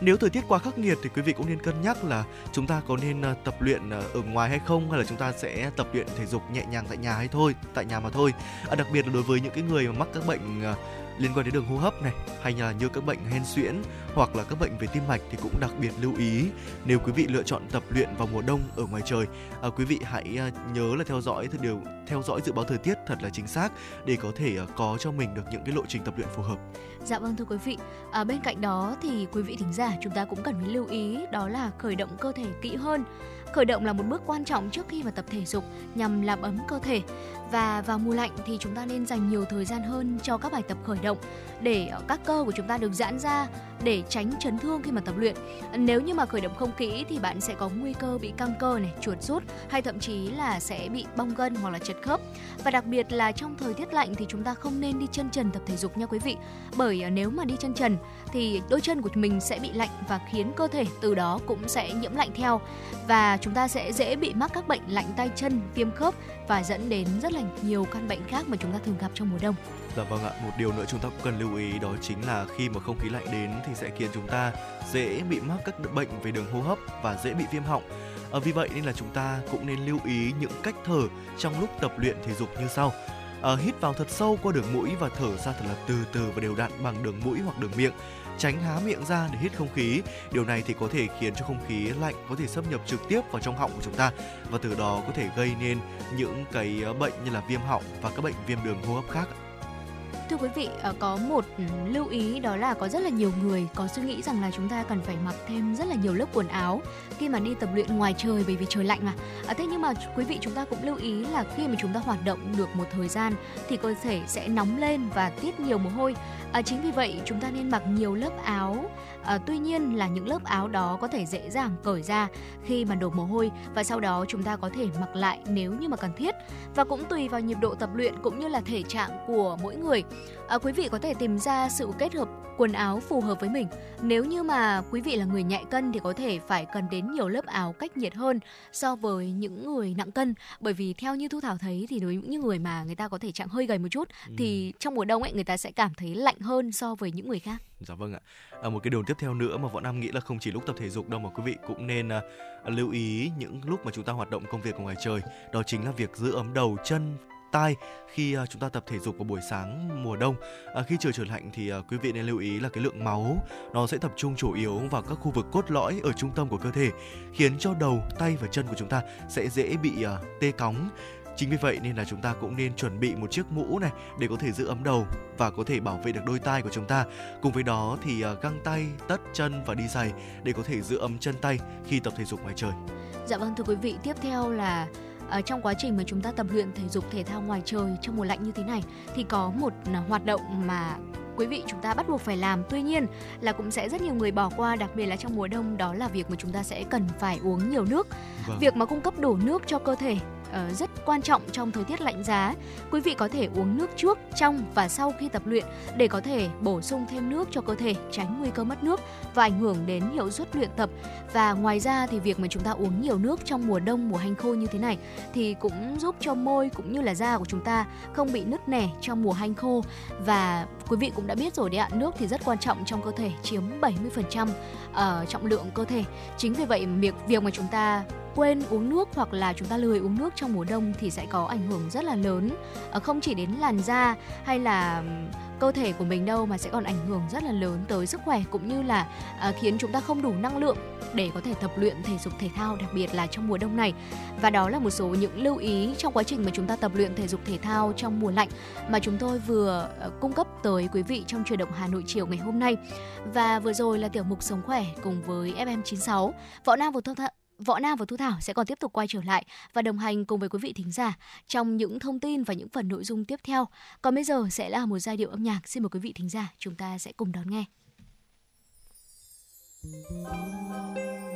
Speaker 3: Nếu thời tiết quá khắc nghiệt thì quý vị cũng nên cân nhắc là chúng ta có nên ờ, tập luyện ờ, ở ngoài hay không hay là chúng ta sẽ tập luyện thể dục nhẹ nhàng tại nhà hay thôi, tại nhà mà thôi. À, đặc biệt là đối với những cái người mà mắc các bệnh ờ, liên quan đến đường hô hấp này hay là như các bệnh hen suyễn hoặc là các bệnh về tim mạch thì cũng đặc biệt lưu ý. Nếu quý vị lựa chọn tập luyện vào mùa đông ở ngoài trời à, quý vị hãy à, nhớ là theo dõi điều theo dõi dự báo thời tiết thật là chính xác để có thể à, có cho mình được những cái lộ trình tập luyện phù hợp.
Speaker 4: Dạ vâng thưa quý vị, à, bên cạnh đó thì quý vị thính giả chúng ta cũng cần phải lưu ý đó là khởi động cơ thể kỹ hơn. Khởi động là một bước quan trọng trước khi mà tập thể dục nhằm làm ấm cơ thể và vào mùa lạnh thì chúng ta nên dành nhiều thời gian hơn cho các bài tập khởi động để ờ, các cơ của chúng ta được giãn ra để tránh chấn thương khi mà tập luyện. Nếu như mà khởi động không kỹ thì bạn sẽ có nguy cơ bị căng cơ này, chuột rút hay thậm chí là sẽ bị bong gân hoặc là chật khớp. Và đặc biệt là trong thời tiết lạnh thì chúng ta không nên đi chân trần tập thể dục nha quý vị. Bởi ờ, nếu mà đi chân trần thì đôi chân của mình sẽ bị lạnh và khiến cơ thể từ đó cũng sẽ nhiễm lạnh theo và chúng ta sẽ dễ bị mắc các bệnh lạnh tay chân, viêm khớp và dẫn đến rất là nhiều căn bệnh khác mà chúng ta thường gặp trong mùa đông.
Speaker 3: Dạ vâng ạ, một điều nữa chúng ta cũng cần lưu ý đó chính là khi mà không khí lạnh đến thì sẽ khiến chúng ta dễ bị mắc các bệnh về đường hô hấp và dễ bị viêm họng. À, vì vậy nên là chúng ta cũng nên lưu ý những cách thở trong lúc tập luyện thể dục như sau. À, hít vào thật sâu qua đường mũi và thở ra thật là từ từ và đều đặn bằng đường mũi hoặc đường miệng tránh há miệng ra để hít không khí. Điều này thì có thể khiến cho không khí lạnh có thể xâm nhập trực tiếp vào trong họng của chúng ta và từ đó có thể gây nên những cái ờ, bệnh như là viêm họng và các bệnh viêm đường hô hấp khác.
Speaker 4: Thưa quý vị, ờ, có một ừ, lưu ý đó là có rất là nhiều người có suy nghĩ rằng là chúng ta cần phải mặc thêm rất là nhiều lớp quần áo khi mà đi tập luyện ngoài trời bởi vì trời lạnh mà. À, thế nhưng mà quý vị chúng ta cũng lưu ý là khi mà chúng ta hoạt động được một thời gian thì cơ thể sẽ nóng lên và tiết nhiều mồ hôi. À, chính vì vậy chúng ta nên mặc nhiều lớp áo. À, tuy nhiên là những lớp áo đó có thể dễ dàng cởi ra khi mà đổ mồ hôi và sau đó chúng ta có thể mặc lại nếu như mà cần thiết. Và cũng tùy vào nhịp độ tập luyện cũng như là thể trạng của mỗi người à, quý vị có thể tìm ra sự kết hợp quần áo phù hợp với mình. Nếu như mà quý vị là người nhạy cân thì có thể phải cần đến nhiều lớp áo cách nhiệt hơn so với những người nặng cân. Bởi vì theo như Thu Thảo thấy thì đối với những người mà người ta có thể trạng hơi gầy một chút ừ. thì trong mùa đông ấy người ta sẽ cảm thấy lạnh hơn so với những người khác.
Speaker 3: Dạ vâng ạ. À, một cái điều tiếp theo nữa mà Võ Nam nghĩ là không chỉ lúc tập thể dục đâu mà quý vị cũng nên uh, lưu ý những lúc mà chúng ta hoạt động công việc ở ngoài trời. Đó chính là việc giữ ấm đầu chân tai khi ờ, chúng ta tập thể dục vào buổi sáng mùa đông. À, khi trời trở lạnh thì ờ, quý vị nên lưu ý là cái lượng máu nó sẽ tập trung chủ yếu vào các khu vực cốt lõi ở trung tâm của cơ thể, khiến cho đầu, tay và chân của chúng ta sẽ dễ bị uh, tê cóng. Chính vì vậy nên là chúng ta cũng nên chuẩn bị một chiếc mũ này để có thể giữ ấm đầu và có thể bảo vệ được đôi tai của chúng ta. Cùng với đó thì găng tay, tất chân và đi giày để có thể giữ ấm chân tay khi tập thể dục ngoài trời.
Speaker 4: Dạ vâng thưa quý vị, tiếp theo là uh, trong quá trình mà chúng ta tập luyện thể dục thể thao ngoài trời trong mùa lạnh như thế này thì có một uh, hoạt động mà quý vị chúng ta bắt buộc phải làm tuy nhiên là cũng sẽ rất nhiều người bỏ qua đặc biệt là trong mùa đông đó là việc mà chúng ta sẽ cần phải uống nhiều nước vâng. việc mà cung cấp đủ nước cho cơ thể uh, rất quan trọng trong thời tiết lạnh giá. Quý vị có thể uống nước trước, trong và sau khi tập luyện để có thể bổ sung thêm nước cho cơ thể, tránh nguy cơ mất nước và ảnh hưởng đến hiệu suất luyện tập. Và ngoài ra thì việc mà chúng ta uống nhiều nước trong mùa đông, mùa hanh khô như thế này thì cũng giúp cho môi cũng như là da của chúng ta không bị nứt nẻ trong mùa hanh khô và quý vị cũng đã biết rồi đấy ạ, nước thì rất quan trọng trong cơ thể, chiếm 70% ở ờ, trọng lượng cơ thể. Chính vì vậy việc việc mà chúng ta quên uống nước hoặc là chúng ta lười uống nước trong mùa đông thì sẽ có ảnh hưởng rất là lớn. Ờ, không chỉ đến làn da hay là cơ thể của mình đâu mà sẽ còn ảnh hưởng rất là lớn tới sức khỏe cũng như là ờ, khiến chúng ta không đủ năng lượng để có thể tập luyện thể dục thể thao, đặc biệt là trong mùa đông này. Và đó là một số những lưu ý trong quá trình mà chúng ta tập luyện thể dục thể thao trong mùa lạnh mà chúng tôi vừa ờ, cung cấp tới quý vị trong truyền động Hà Nội chiều ngày hôm nay. Và vừa rồi là tiểu mục sống khỏe cùng với FM96 Võ Nam và thông tình Võ Nam và Thu Thảo sẽ còn tiếp tục quay trở lại và đồng hành cùng với quý vị thính giả trong những thông tin và những phần nội dung tiếp theo. Còn bây giờ sẽ là một giai điệu âm nhạc. Xin mời quý vị thính giả, chúng ta sẽ cùng đón nghe.
Speaker 7: Thank.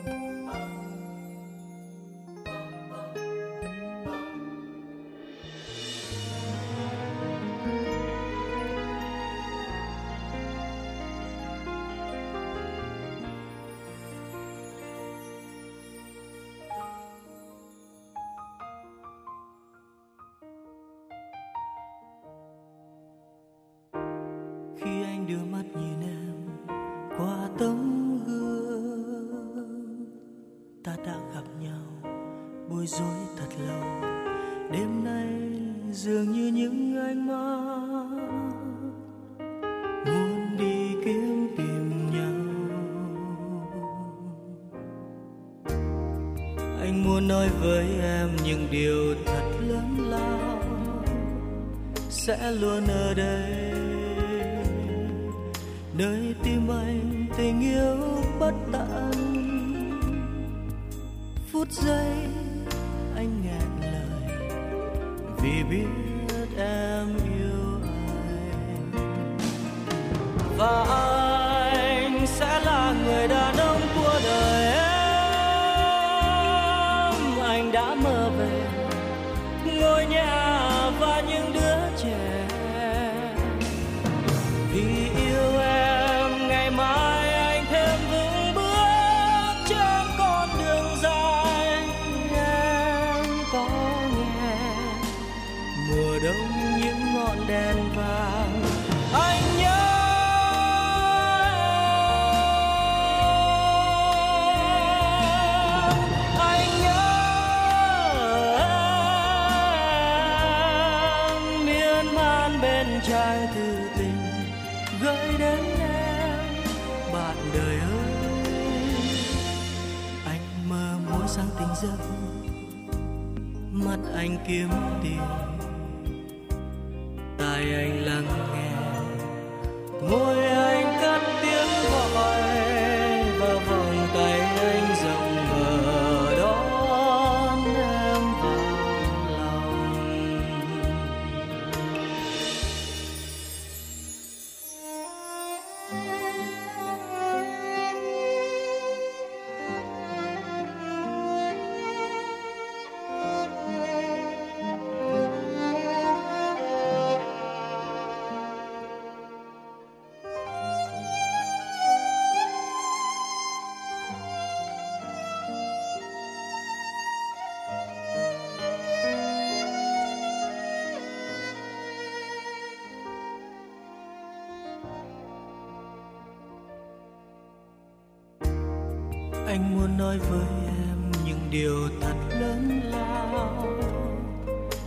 Speaker 7: anh muốn nói với em những điều thật lớn lao.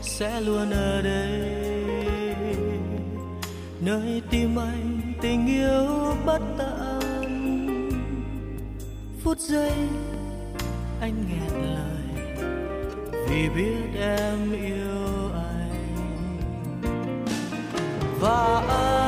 Speaker 7: Sẽ luôn ở đây, nơi tim anh tình yêu bất tận. Phút giây anh nghẹn lời, vì biết em yêu anh. Và anh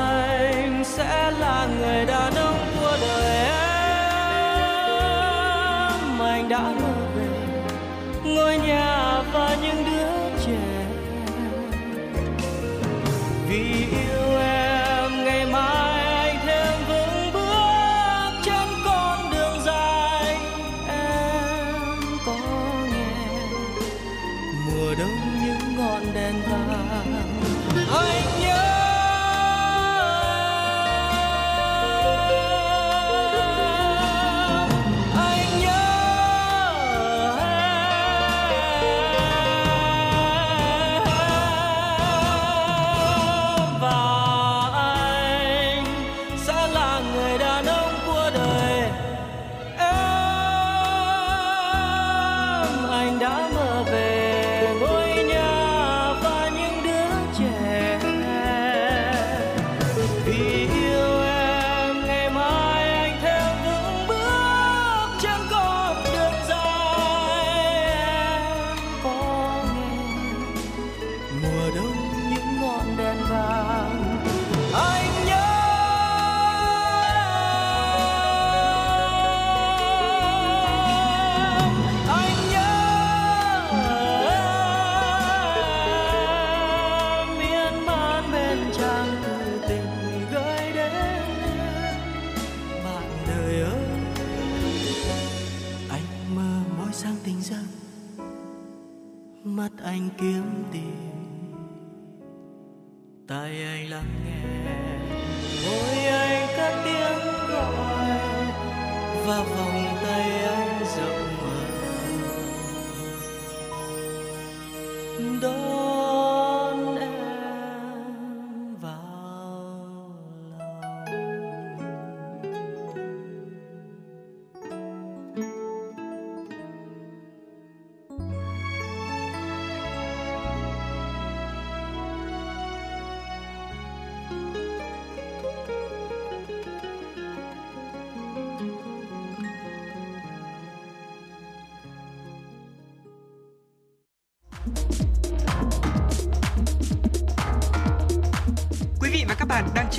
Speaker 7: và vòng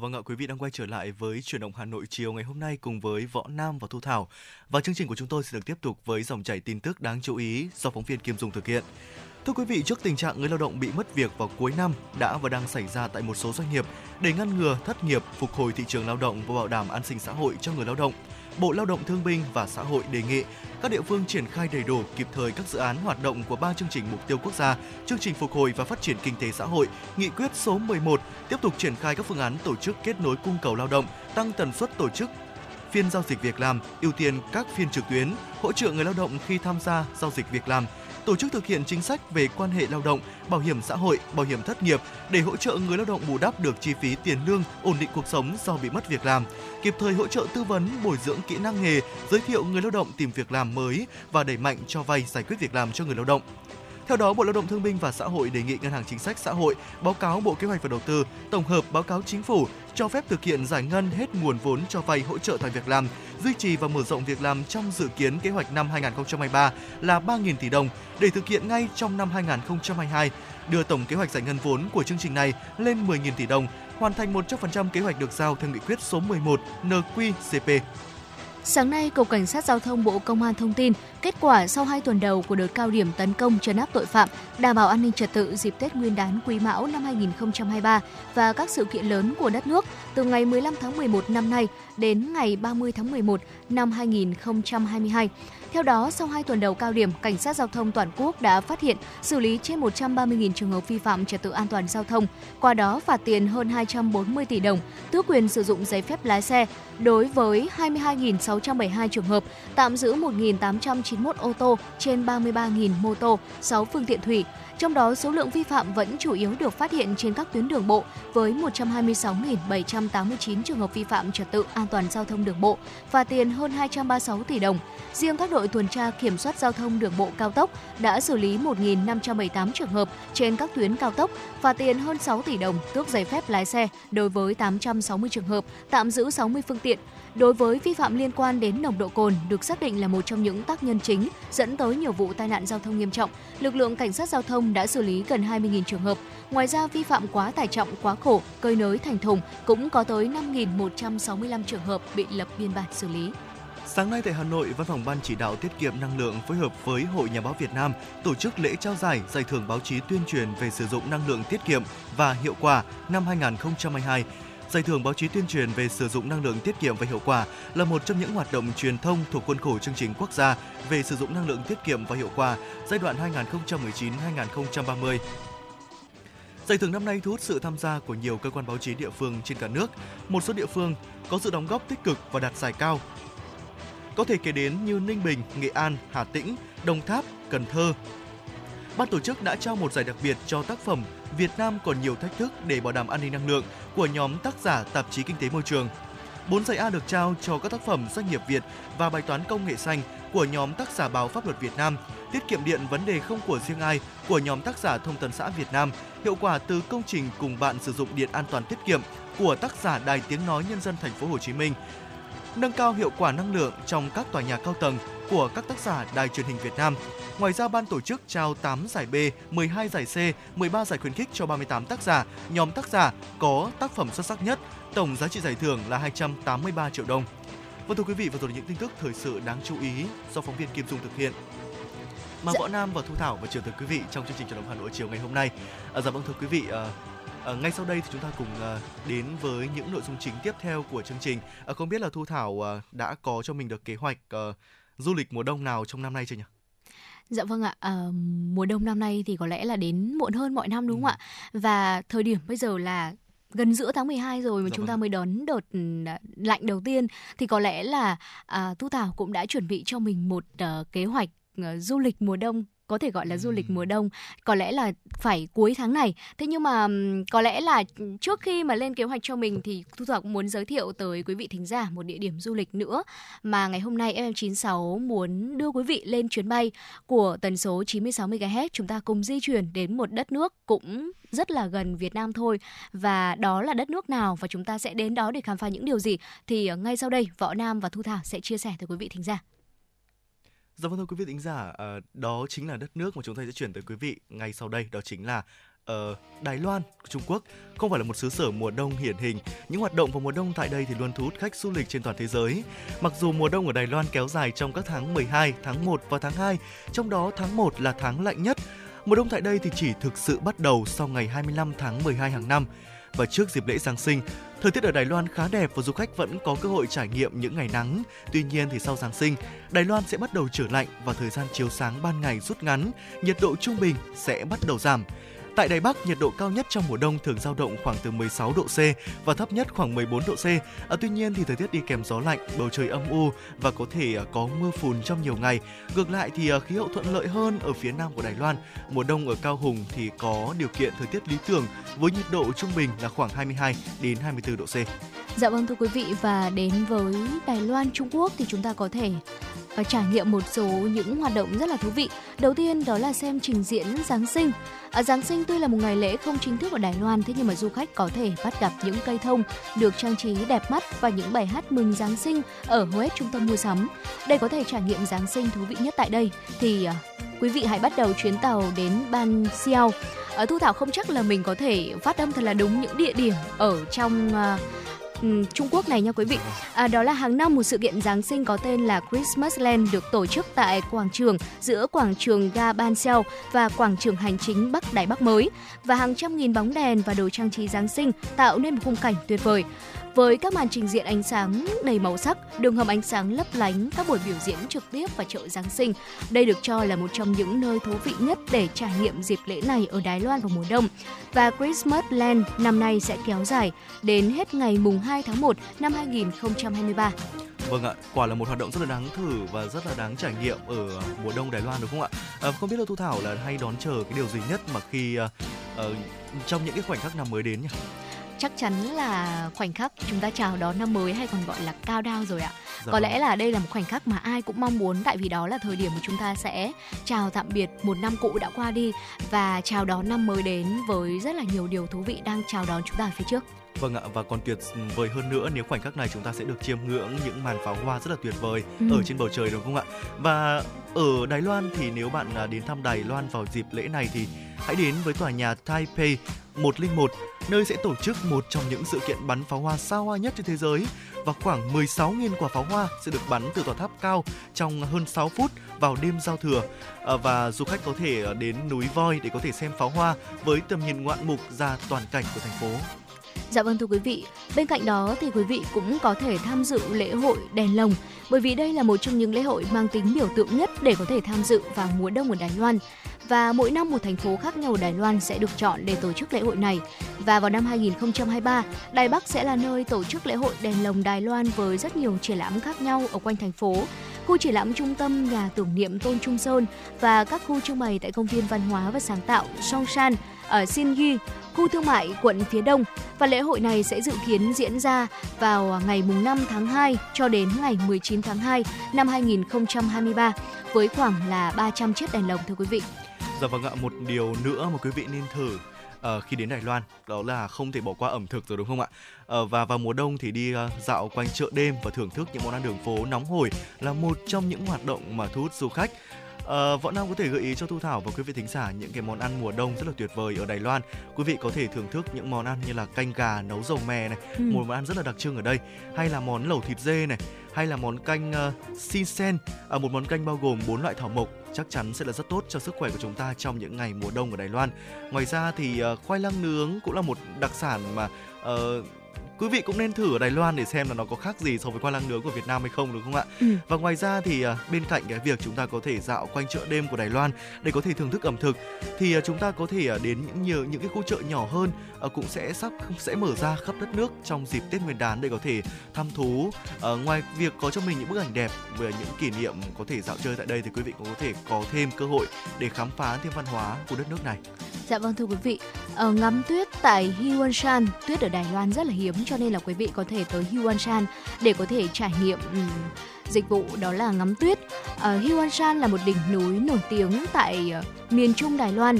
Speaker 3: Dạ vâng ạ, quý vị đang quay trở lại với chuyển động Hà Nội chiều ngày hôm nay cùng với Võ Nam và Thu Thảo. Và chương trình của chúng tôi sẽ được tiếp tục với dòng chảy tin tức đáng chú ý do phóng viên Kim Dung thực hiện. Thưa quý vị, trước tình trạng người lao động bị mất việc vào cuối năm đã và đang xảy ra tại một số doanh nghiệp để ngăn ngừa thất nghiệp, phục hồi thị trường lao động và bảo đảm an sinh xã hội cho người lao động, Bộ Lao động Thương binh và Xã hội đề nghị các địa phương triển khai đầy đủ kịp thời các dự án hoạt động của ba chương trình mục tiêu quốc gia, chương trình phục hồi và phát triển kinh tế xã hội, nghị quyết số 11 tiếp tục triển khai các phương án tổ chức kết nối cung cầu lao động, tăng tần suất tổ chức phiên giao dịch việc làm, ưu tiên các phiên trực tuyến, hỗ trợ người lao động khi tham gia giao dịch việc làm, tổ chức thực hiện chính sách về quan hệ lao động, bảo hiểm xã hội, bảo hiểm thất nghiệp để hỗ trợ người lao động bù đắp được chi phí tiền lương, ổn định cuộc sống do bị mất việc làm, kịp thời hỗ trợ tư vấn, bồi dưỡng kỹ năng nghề, giới thiệu người lao động tìm việc làm mới và đẩy mạnh cho vay giải quyết việc làm cho người lao động. Theo đó, Bộ Lao động Thương binh và Xã hội đề nghị Ngân hàng Chính sách Xã hội báo cáo Bộ Kế hoạch và Đầu tư tổng hợp báo cáo chính phủ cho phép thực hiện giải ngân hết nguồn vốn cho vay hỗ trợ tại việc làm, duy trì và mở rộng việc làm trong dự kiến kế hoạch năm 2023 là 3.000 tỷ đồng để thực hiện ngay trong năm 2022, đưa tổng kế hoạch giải ngân vốn của chương trình này lên 10.000 tỷ đồng, hoàn thành 100% kế hoạch được giao theo nghị quyết số 11 NQCP.
Speaker 4: Sáng nay, Cục Cảnh sát Giao thông Bộ Công an thông tin kết quả sau 2 tuần đầu của đợt cao điểm tấn công trấn áp tội phạm, đảm bảo an ninh trật tự dịp Tết Nguyên đán Quý Mão năm 2023 và các sự kiện lớn của đất nước từ ngày 15 tháng 11 năm nay đến ngày 30 tháng 11 năm 2022. Theo đó, sau 2 tuần đầu cao điểm, Cảnh sát Giao thông toàn quốc đã phát hiện xử lý trên 130.000 trường hợp vi phạm trật tự an toàn giao thông, qua đó phạt tiền hơn 240 tỷ đồng, tước quyền sử dụng giấy phép lái xe đối với 22.672 trường hợp, tạm giữ 1.891 ô tô trên 33.000 mô tô, 6 phương tiện thủy. Trong đó, số lượng vi phạm vẫn chủ yếu được phát hiện trên các tuyến đường bộ với 126.789 trường hợp vi phạm trật tự an toàn giao thông đường bộ, phạt tiền hơn 236 tỷ đồng. Riêng các đội tuần tra kiểm soát giao thông đường bộ cao tốc đã xử lý 1.578 trường hợp trên các tuyến cao tốc, phạt tiền hơn 6 tỷ đồng, tước giấy phép lái xe đối với 860 trường hợp, tạm giữ 60 phương tiện. Đối với vi phạm liên quan đến nồng độ cồn được xác định là một trong những tác nhân chính dẫn tới nhiều vụ tai nạn giao thông nghiêm trọng, lực lượng cảnh sát giao thông đã xử lý gần 20.000 trường hợp. Ngoài ra, vi phạm quá tải trọng, quá khổ, cơi nới thành thùng cũng có tới 5.165 trường hợp bị lập biên bản xử lý.
Speaker 3: Sáng nay tại Hà Nội, Văn phòng Ban chỉ đạo tiết kiệm năng lượng phối hợp với Hội Nhà báo Việt Nam tổ chức lễ trao giải giải thưởng báo chí tuyên truyền về sử dụng năng lượng tiết kiệm và hiệu quả năm 2022. Giải thưởng báo chí tuyên truyền về sử dụng năng lượng tiết kiệm và hiệu quả là một trong những hoạt động truyền thông thuộc khuôn khổ chương trình quốc gia về sử dụng năng lượng tiết kiệm và hiệu quả giai đoạn 2019-2030. Giải thưởng năm nay thu hút sự tham gia của nhiều cơ quan báo chí địa phương trên cả nước. Một số địa phương có sự đóng góp tích cực và đạt giải cao. Có thể kể đến như Ninh Bình, Nghệ An, Hà Tĩnh, Đồng Tháp, Cần Thơ. Ban tổ chức đã trao một giải đặc biệt cho tác phẩm Việt Nam còn nhiều thách thức để bảo đảm an ninh năng lượng của nhóm tác giả tạp chí Kinh tế Môi trường. 4 giải A được trao cho các tác phẩm doanh nghiệp Việt và bài toán công nghệ xanh của nhóm tác giả báo Pháp luật Việt Nam, tiết kiệm điện vấn đề không của riêng ai của nhóm tác giả Thông tấn xã Việt Nam, hiệu quả từ công trình cùng bạn sử dụng điện an toàn tiết kiệm của tác giả Đài Tiếng nói Nhân dân Thành phố Hồ Chí Minh nâng cao hiệu quả năng lượng trong các tòa nhà cao tầng của các tác giả Đài truyền hình Việt Nam. Ngoài ra, ban tổ chức trao 8 giải B, 12 giải C, 13 giải khuyến khích cho 38 tác giả, nhóm tác giả có tác phẩm xuất sắc nhất. Tổng giá trị giải thưởng là 283 triệu đồng. Vâng thưa quý vị, và rồi là những tin tức thời sự đáng chú ý do phóng viên Kim Dung thực hiện mà
Speaker 4: Dạ.
Speaker 3: Võ Nam và Thu Thảo và chuyển tới quý vị trong chương trình chuyển động Hà Nội chiều ngày hôm nay. À, dạ vâng thưa quý vị, à, à, ngay sau đây thì chúng ta cùng à, đến với những nội dung chính tiếp theo của chương trình. À, không biết là Thu Thảo à, đã có cho mình được kế hoạch à, du lịch mùa đông nào trong năm nay chưa nhỉ?
Speaker 4: Dạ vâng ạ, à, mùa đông năm nay thì có lẽ là đến muộn hơn mọi năm đúng không ạ? Và thời điểm bây giờ là gần giữa tháng 12 rồi mà
Speaker 3: Dạ
Speaker 4: chúng ta
Speaker 3: vâng.
Speaker 4: mới đón đợt ừ, lạnh đầu tiên thì có lẽ là à, Thu Thảo cũng đã chuẩn bị cho mình một ờ, kế hoạch du lịch mùa đông có thể gọi là du lịch mùa đông có lẽ là phải cuối tháng này. Thế nhưng mà có lẽ là trước khi mà lên kế hoạch cho mình thì thu thảo cũng muốn giới thiệu tới quý vị thính giả một địa điểm du lịch nữa mà ngày hôm nay FM96 muốn đưa quý vị lên chuyến bay của tần số 96 MHz chúng ta cùng di chuyển đến một đất nước cũng rất là gần Việt Nam thôi và đó là đất nước nào và chúng ta sẽ đến đó để khám phá những điều gì. Thì ờ, ngay sau đây Võ Nam và Thu Thảo sẽ chia sẻ tới quý vị thính giả.
Speaker 3: Dạ vâng thưa quý vị thính giả, à, đó chính là đất nước mà chúng ta sẽ chuyển tới quý vị ngay sau đây, đó chính là ở Đài Loan, Trung Quốc. Không phải là một xứ sở mùa đông hiển hình, những hoạt động vào mùa đông tại đây thì luôn thu hút khách du lịch trên toàn thế giới. Mặc dù mùa đông ở Đài Loan kéo dài trong các tháng 12, tháng 1 và tháng 2, trong đó tháng 1 là tháng lạnh nhất. Mùa đông tại đây thì chỉ thực sự bắt đầu sau ngày 25 tháng 12 hàng năm. Và trước dịp lễ Giáng sinh, thời tiết ở Đài Loan khá đẹp và du khách vẫn có cơ hội trải nghiệm những ngày nắng. Tuy nhiên thì sau Giáng sinh, Đài Loan sẽ bắt đầu trở lạnh và thời gian chiếu sáng ban ngày rút ngắn, nhiệt độ trung bình sẽ bắt đầu giảm. Tại Đài Bắc, nhiệt độ cao nhất trong mùa đông thường dao động khoảng từ 16 độ C và thấp nhất khoảng 14 độ C. À, tuy nhiên thì thời tiết đi kèm gió lạnh, bầu trời âm u và có thể à, có mưa phùn trong nhiều ngày. Ngược lại thì à, khí hậu thuận lợi hơn ở phía nam của Đài Loan. Mùa đông ở Cao Hùng thì có điều kiện thời tiết lý tưởng với nhiệt độ trung bình là khoảng 22 đến 24 độ C.
Speaker 4: Dạ vâng thưa quý vị và đến với Đài Loan Trung Quốc thì chúng ta có thể ờ, trải nghiệm một số những hoạt động rất là thú vị. Đầu tiên đó là xem trình diễn Giáng sinh. À, Giáng sinh tuy là một ngày lễ không chính thức ở Đài Loan thế nhưng mà du khách có thể bắt gặp những cây thông được trang trí đẹp mắt và những bài hát mừng Giáng sinh ở hầu hết trung tâm mua sắm. đây có thể trải nghiệm Giáng sinh thú vị nhất tại đây thì à, quý vị hãy bắt đầu chuyến tàu đến Ban Xiao. Ở à, Thu Thảo không chắc là mình có thể phát âm thật là đúng những địa điểm ở trong à, Ừ, Trung Quốc này nha quý vị. À, đó là hàng năm một sự kiện Giáng sinh có tên là Christmas Land được tổ chức tại quảng trường giữa quảng trường ga Ban Xeo và quảng trường hành chính Bắc Đài Bắc mới và hàng trăm nghìn bóng đèn và đồ trang trí Giáng sinh tạo nên một khung cảnh tuyệt vời. Với các màn trình diễn ánh sáng đầy màu sắc, đường hầm ánh sáng lấp lánh, các buổi biểu diễn trực tiếp và chợ Giáng sinh, đây được cho là một trong những nơi thú vị nhất để trải nghiệm dịp lễ này ở Đài Loan vào mùa đông. Và Christmas Land năm nay sẽ kéo dài đến hết ngày mùng 2 tháng 1 năm 2023.
Speaker 3: Vâng ạ, quả là một hoạt động rất là đáng thử và rất là đáng trải nghiệm ở mùa đông Đài Loan đúng không ạ? À, không biết là Thu Thảo là hay đón chờ cái điều gì nhất mà khi ờ, ờ, trong những cái khoảnh khắc năm mới đến nhỉ?
Speaker 4: Chắc chắn là khoảnh khắc chúng ta chào đón năm mới hay còn gọi là cao đao rồi ạ.
Speaker 3: Dạ
Speaker 4: Có
Speaker 3: vâng.
Speaker 4: lẽ là đây là một khoảnh khắc mà ai cũng mong muốn tại vì đó là thời điểm mà chúng ta sẽ chào tạm biệt một năm cũ đã qua đi và chào đón năm mới đến với rất là nhiều điều thú vị đang chào đón chúng ta ở phía trước.
Speaker 3: Vâng ạ, và còn tuyệt vời hơn nữa nếu khoảnh khắc này chúng ta sẽ được chiêm ngưỡng những màn pháo hoa rất là tuyệt vời
Speaker 4: Ừ.
Speaker 3: ở trên bầu trời đúng không ạ? Và ở Đài Loan thì nếu bạn à, đến thăm Đài Loan vào dịp lễ này thì hãy đến với tòa nhà Taipei 101 nơi sẽ tổ chức một trong những sự kiện bắn pháo hoa xa hoa nhất trên thế giới và khoảng 16.000 quả pháo hoa sẽ được bắn từ tòa tháp cao trong hơn 6 phút vào đêm giao thừa À, và du khách có thể à, đến núi Voi để có thể xem pháo hoa với tầm nhìn ngoạn mục ra toàn cảnh của thành phố.
Speaker 4: Dạ vâng thưa quý vị, bên cạnh đó thì quý vị cũng có thể tham dự lễ hội đèn lồng bởi vì đây là một trong những lễ hội mang tính biểu tượng nhất để có thể tham dự vào mùa đông ở Đài Loan. Và mỗi năm một thành phố khác nhau ở Đài Loan sẽ được chọn để tổ chức lễ hội này. Và vào năm 2023, Đài Bắc sẽ là nơi tổ chức lễ hội đèn lồng Đài Loan với rất nhiều triển lãm khác nhau ở quanh thành phố. Khu triển lãm trung tâm nhà tưởng niệm Tôn Trung Sơn và các khu trưng bày tại công viên văn hóa và sáng tạo Songshan ở Xinyi, khu thương mại quận phía đông và lễ hội này sẽ dự kiến diễn ra vào ngày mùng 5 tháng 2 cho đến ngày 19 tháng 2 năm 2023 với khoảng là 300 chiếc đèn lồng thưa quý vị.
Speaker 3: Dạ vâng ạ, một điều nữa mà quý vị nên thử uh, khi đến Đài Loan đó là không thể bỏ qua ẩm thực rồi đúng không ạ? Uh, và vào mùa đông thì đi uh, dạo quanh chợ đêm và thưởng thức những món ăn đường phố nóng hổi là một trong những hoạt động mà thu hút du khách. Uh, Võ Nam có thể gợi ý cho Thu Thảo và quý vị thính giả những cái món ăn mùa đông rất là tuyệt vời ở Đài Loan. Quý vị có thể thưởng thức những món ăn như là canh gà nấu dầu mè này, ừ. một món ăn rất là đặc trưng ở đây, hay là món lẩu thịt dê này, hay là món canh uh, xin sen, uh, một món canh bao gồm bốn loại thảo mộc chắc chắn sẽ là rất tốt cho sức khỏe của chúng ta trong những ngày mùa đông ở Đài Loan. Ngoài ra thì uh, khoai lang nướng cũng là một đặc sản mà uh, quý vị cũng nên thử ở Đài Loan để xem là nó có khác gì so với khoai lang nướng của Việt Nam hay không đúng không ạ? Ừ. Và ngoài ra thì à, bên cạnh cái việc chúng ta có thể dạo quanh chợ đêm của Đài Loan để có thể thưởng thức ẩm thực thì à, chúng ta có thể à, đến những nhiều những cái khu chợ nhỏ hơn Ờ, cũng sẽ sắp sẽ mở ra khắp đất nước trong dịp Tết Nguyên đán để có thể thăm thú. Ờ, ngoài việc có cho mình những bức ảnh đẹp về những kỷ niệm có thể dạo chơi tại đây thì quý vị cũng có thể có thêm cơ hội để khám phá thêm văn hóa của đất nước này.
Speaker 4: Dạ vâng thưa quý vị, ở ngắm tuyết tại Huanshan, tuyết ở Đài Loan rất là hiếm cho nên là quý vị có thể tới Huanshan để có thể trải nghiệm um, dịch vụ đó là ngắm tuyết. Ờ, uh, Huanshan là một đỉnh núi nổi tiếng tại uh, miền Trung Đài Loan.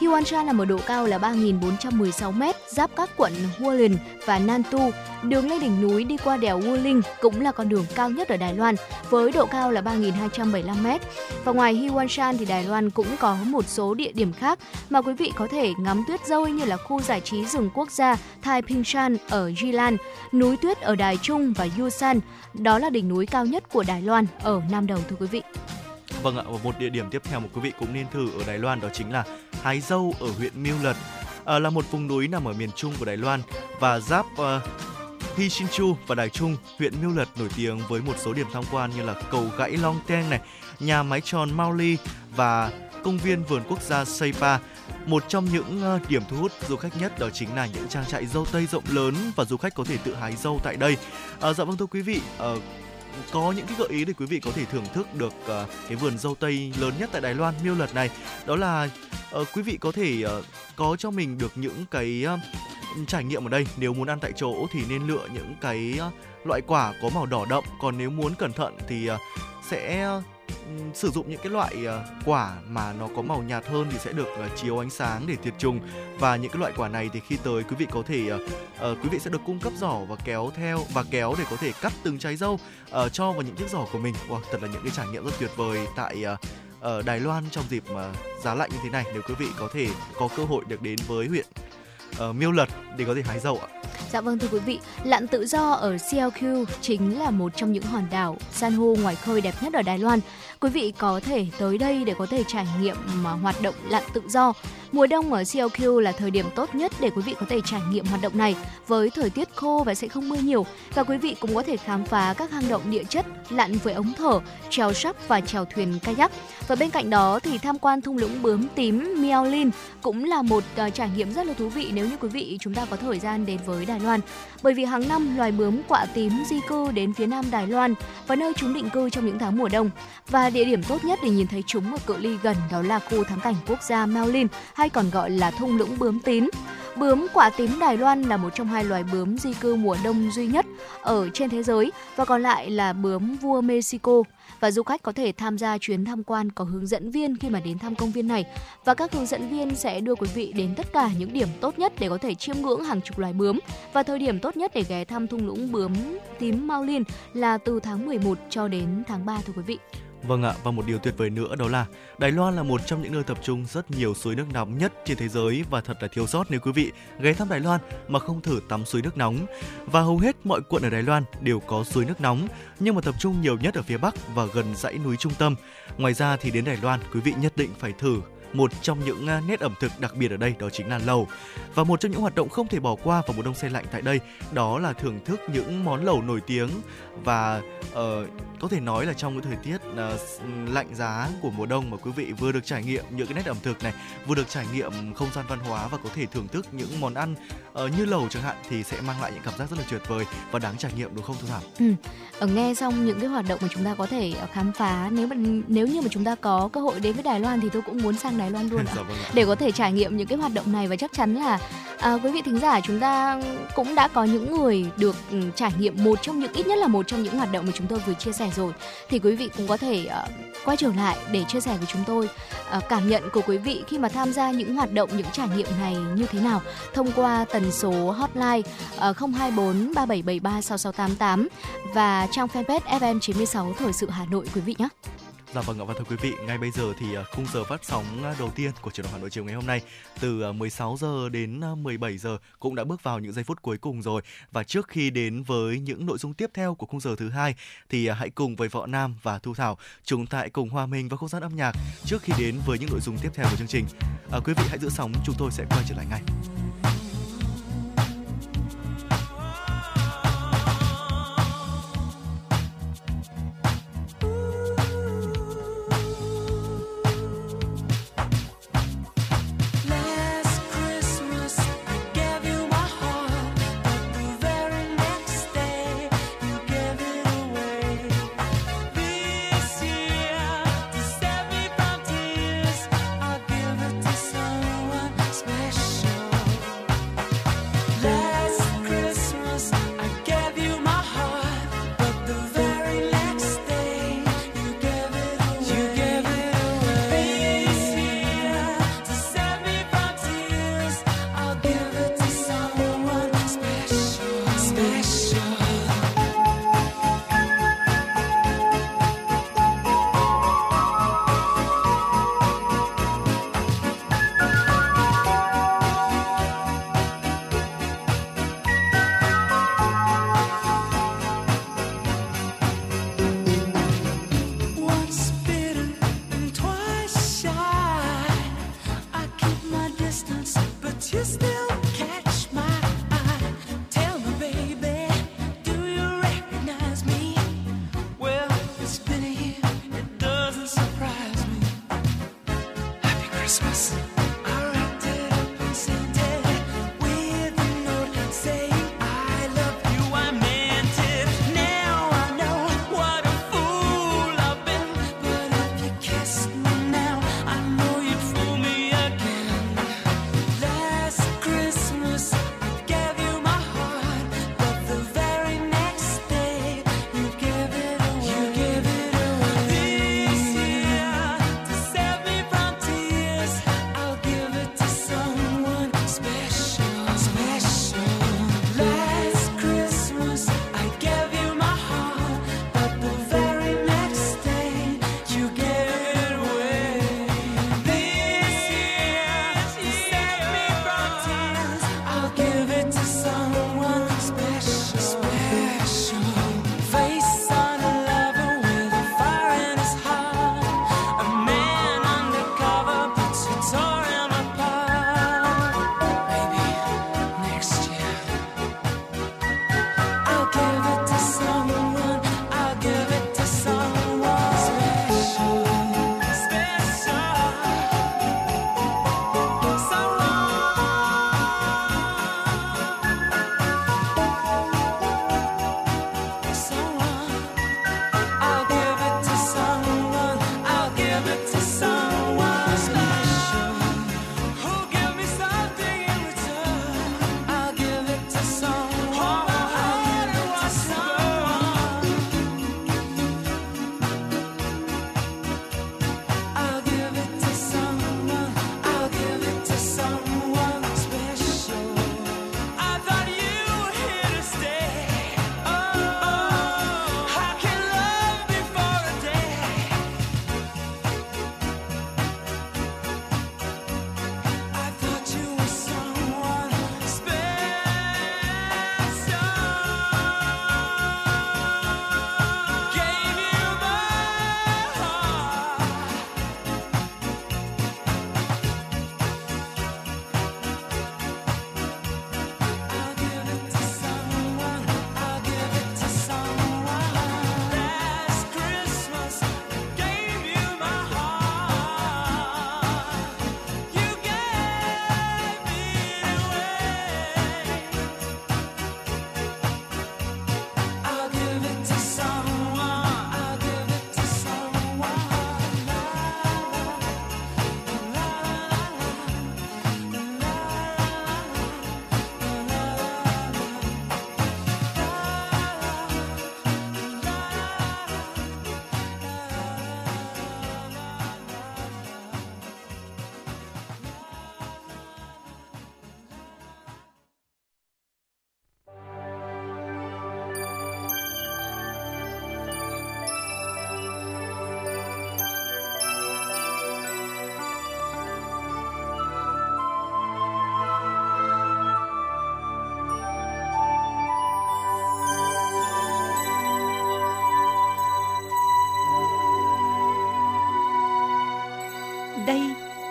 Speaker 4: Huanshan là một độ cao là 3.416 m, giáp các quận Hualien và Nantu. Đường lên đỉnh núi đi qua đèo Wuling cũng là con đường cao nhất ở Đài Loan với độ cao là 3.275 m. Và ngoài Huanshan thì Đài Loan cũng có một số địa điểm khác mà quý vị có thể ngắm tuyết rơi như là khu giải trí rừng quốc gia Taipingshan ở Jilan, núi tuyết ở Đài Trung và Yusan. Đó là đỉnh núi cao nhất của Đài Loan ở Nam Đầu thưa quý vị.
Speaker 3: Vâng ạ, và một địa điểm tiếp theo mà quý vị cũng nên thử ở Đài Loan đó chính là Hái Dâu ở huyện Miêu Lật. À, là một vùng núi nằm ở miền trung của Đài Loan và giáp à, uh, Hishinchu và Đài Trung, huyện Miêu Lật nổi tiếng với một số điểm tham quan như là cầu gãy Long Teng này, nhà máy tròn Mao và công viên vườn quốc gia Seipa. Một trong những uh, điểm thu hút du khách nhất đó chính là những trang trại dâu tây rộng lớn và du khách có thể tự hái dâu tại đây. À, dạ vâng thưa quý vị, uh, có những cái gợi ý để quý vị có thể thưởng thức được uh, cái vườn dâu tây lớn nhất tại Đài Loan miêu lật này. Đó là uh, quý vị có thể uh, có cho mình được những cái uh, trải nghiệm ở đây. Nếu muốn ăn tại chỗ thì nên lựa những cái uh, loại quả có màu đỏ đậm. Còn nếu muốn cẩn thận thì uh, sẽ sử dụng những cái loại ờ, quả mà nó có màu nhạt hơn thì sẽ được ờ, chiếu ánh sáng để tiệt trùng và những cái loại quả này thì khi tới quý vị có thể ờ, quý vị sẽ được cung cấp giỏ và kéo theo và kéo để có thể cắt từng trái dâu cho vào những chiếc giỏ của mình. Wow, thật là những cái trải nghiệm rất tuyệt vời tại ở Đài Loan trong dịp mà giá lạnh như thế này nếu quý vị có thể có cơ hội được đến với huyện uh, Miêu Lật để có thể hái dầu ạ.
Speaker 4: Dạ vâng thưa quý vị, lặn tự do ở CLQ chính là một trong những hòn đảo san hô ngoài khơi đẹp nhất ở Đài Loan. Quý vị có thể tới đây để có thể trải nghiệm mà hoạt động lặn tự do. Mùa đông ở CLQ là thời điểm tốt nhất để quý vị có thể trải nghiệm hoạt động này với thời tiết khô và sẽ không mưa nhiều và quý vị cũng có thể khám phá các hang động địa chất, lặn với ống thở, trèo sắp và chèo thuyền kayak. Và bên cạnh đó thì tham quan thung lũng bướm tím Miaolin cũng là một uh, trải nghiệm rất là thú vị nếu như quý vị chúng ta có thời gian đến với Đài Loan. Bởi vì hàng năm loài bướm quạ tím di cư đến phía nam Đài Loan và nơi chúng định cư trong những tháng mùa đông. Và địa điểm tốt nhất để nhìn thấy chúng ở cự ly gần đó là khu thắng cảnh quốc gia Maulin hay còn gọi là thung lũng bướm tím. Bướm quả tím Đài Loan là một trong hai loài bướm di cư mùa đông duy nhất ở trên thế giới và còn lại là bướm vua Mexico và du khách có thể tham gia chuyến tham quan có hướng dẫn viên khi mà đến thăm công viên này và các hướng dẫn viên sẽ đưa quý vị đến tất cả những điểm tốt nhất để có thể chiêm ngưỡng hàng chục loài bướm và thời điểm tốt nhất để ghé thăm thung lũng bướm tím Maulin là từ tháng 11 cho đến tháng 3 thưa quý vị.
Speaker 3: Vâng ạ, và một điều tuyệt vời nữa đó là Đài Loan là một trong những nơi tập trung rất nhiều suối nước nóng nhất trên thế giới và thật là thiếu sót nếu quý vị ghé thăm Đài Loan mà không thử tắm suối nước nóng. Và hầu hết mọi quận ở Đài Loan đều có suối nước nóng, nhưng mà tập trung nhiều nhất ở phía Bắc và gần dãy núi trung tâm. Ngoài ra thì đến Đài Loan, quý vị nhất định phải thử một trong những à, nét ẩm thực đặc biệt ở đây đó chính là lẩu. Và một trong những hoạt động không thể bỏ qua vào mùa đông xe lạnh tại đây đó là thưởng thức những món lẩu nổi tiếng và uh, có thể nói là trong cái thời tiết uh, lạnh giá của mùa đông mà quý vị vừa được trải nghiệm những cái nét ẩm thực này, vừa được trải nghiệm không gian văn hóa và có thể thưởng thức những món ăn uh, như lẩu chẳng hạn thì sẽ mang lại những cảm giác rất là tuyệt vời và đáng trải nghiệm đúng không Thu Thảo?
Speaker 4: Ừ. Ở nghe xong những cái hoạt động mà chúng ta có thể khám phá nếu mà nếu như mà chúng ta có cơ hội đến với Đài Loan thì tôi cũng muốn sang Đài Loan luôn ạ. dạ vâng để có thể trải nghiệm những cái hoạt động này và chắc chắn là À, quý vị thính giả chúng ta cũng đã có những người được um, trải nghiệm một trong những ít nhất là một trong những hoạt động mà chúng tôi vừa chia sẻ rồi thì quý vị cũng có thể uh, quay trở lại để chia sẻ với chúng tôi uh, cảm nhận của quý vị khi mà tham gia những hoạt động những trải nghiệm này như thế nào thông qua tần số hotline uh, 024 3773 6688 và trang fanpage FM 96 Thời sự Hà Nội quý vị nhé.
Speaker 3: Dạ vâng ạ và thưa quý vị, ngay bây giờ thì à, khung giờ phát sóng à, đầu tiên của truyền động Hà Nội chiều ngày hôm nay từ à, 16 giờ đến 17 giờ cũng đã bước vào những giây phút cuối cùng rồi và trước khi đến với những nội dung tiếp theo của khung giờ thứ hai thì hãy cùng với Võ Nam và Thu Thảo chúng ta cùng hòa mình vào không gian âm nhạc trước khi đến với những nội dung tiếp theo của chương trình. À, quý vị hãy giữ sóng, chúng tôi sẽ quay trở lại ngay.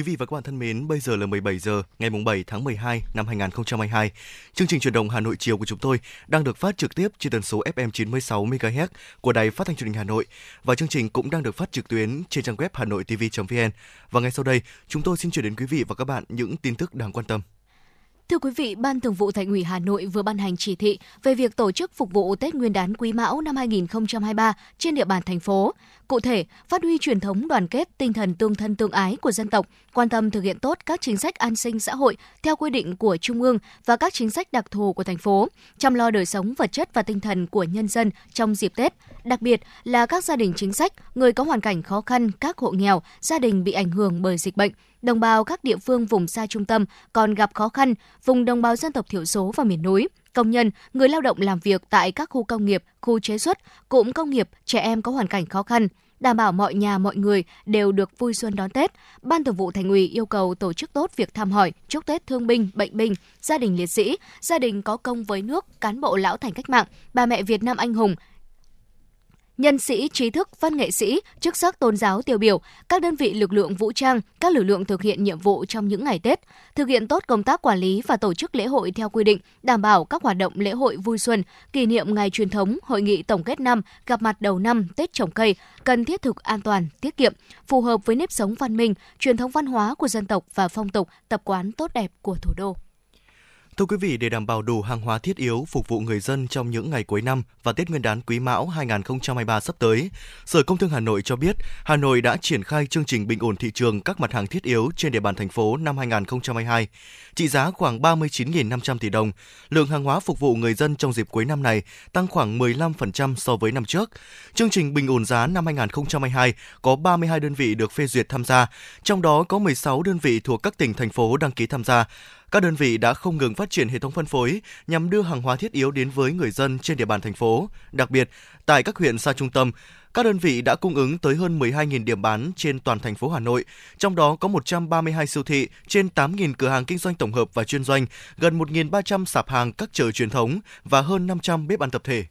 Speaker 3: Quý vị và các bạn thân mến, bây giờ là 17 giờ ngày 7 tháng 12 năm 2022. Chương trình truyền động Hà Nội chiều của chúng tôi đang được phát trực tiếp trên tần số FM 96 MHz của Đài Phát thanh Truyền hình Hà Nội và chương trình cũng đang được phát trực tuyến trên trang web hanoitv.vn. Và ngay sau đây, chúng tôi xin chuyển đến quý vị và các bạn những tin tức đáng quan tâm.
Speaker 4: Thưa quý vị, Ban Thường vụ Thành ủy Hà Nội vừa ban hành chỉ thị về việc tổ chức phục vụ Tết Nguyên đán Quý Mão năm 2023 trên địa bàn thành phố. Cụ thể, phát huy truyền thống đoàn kết, tinh thần tương thân tương ái của dân tộc, quan tâm thực hiện tốt các chính sách an sinh xã hội theo quy định của Trung ương và các chính sách đặc thù của thành phố, chăm lo đời sống vật chất và tinh thần của nhân dân trong dịp Tết, đặc biệt là các gia đình chính sách, người có hoàn cảnh khó khăn, các hộ nghèo, gia đình bị ảnh hưởng bởi dịch bệnh, đồng bào các địa phương vùng xa trung tâm còn gặp khó khăn, vùng đồng bào dân tộc thiểu số và miền núi, công nhân, người lao động làm việc tại các khu công nghiệp, khu chế xuất, cụm công nghiệp, trẻ em có hoàn cảnh khó khăn, đảm bảo mọi nhà mọi người đều được vui xuân đón Tết. Ban Thường vụ Thành ủy yêu cầu tổ chức tốt việc thăm hỏi, chúc Tết thương binh, bệnh binh, gia đình liệt sĩ, gia đình có công với nước, cán bộ lão thành cách mạng, bà mẹ Việt Nam anh hùng, nhân sĩ, trí thức, văn nghệ sĩ, chức sắc tôn giáo tiêu biểu, các đơn vị lực lượng vũ trang, các lực lượng thực hiện nhiệm vụ trong những ngày Tết, thực hiện tốt công tác quản lý và tổ chức lễ hội theo quy định, đảm bảo các hoạt động lễ hội vui xuân, kỷ niệm ngày truyền thống, hội nghị tổng kết năm, gặp mặt đầu năm, Tết trồng cây, cần thiết thực an toàn, tiết kiệm, phù hợp với nếp sống văn minh, truyền thống văn hóa của dân tộc và phong tục, tập quán tốt đẹp của thủ đô.
Speaker 3: Thưa quý vị, để đảm bảo đủ hàng hóa thiết yếu phục vụ người dân trong những ngày cuối năm và Tết Nguyên đán Quý Mão 2023 sắp tới, Sở Công Thương Hà Nội cho biết, Hà Nội đã triển khai chương trình bình ổn thị trường các mặt hàng thiết yếu trên địa bàn thành phố năm 2022, trị giá khoảng 39.500 tỷ đồng. Lượng hàng hóa phục vụ người dân trong dịp cuối năm này tăng khoảng 15% so với năm trước. Chương trình bình ổn giá năm 2022 có 32 đơn vị được phê duyệt tham gia, trong đó có 16 đơn vị thuộc các tỉnh thành phố đăng ký tham gia. Các đơn vị đã không ngừng phát triển hệ thống phân phối nhằm đưa hàng hóa thiết yếu đến với người dân trên địa bàn thành phố. Đặc biệt, tại các huyện xa trung tâm, các đơn vị đã cung ứng tới hơn 12.000 điểm bán trên toàn thành phố Hà Nội, trong đó có 132 siêu thị, trên 8.000 cửa hàng kinh doanh tổng hợp và chuyên doanh, gần 1.300 sạp hàng các chợ truyền thống và hơn 500 bếp ăn tập thể.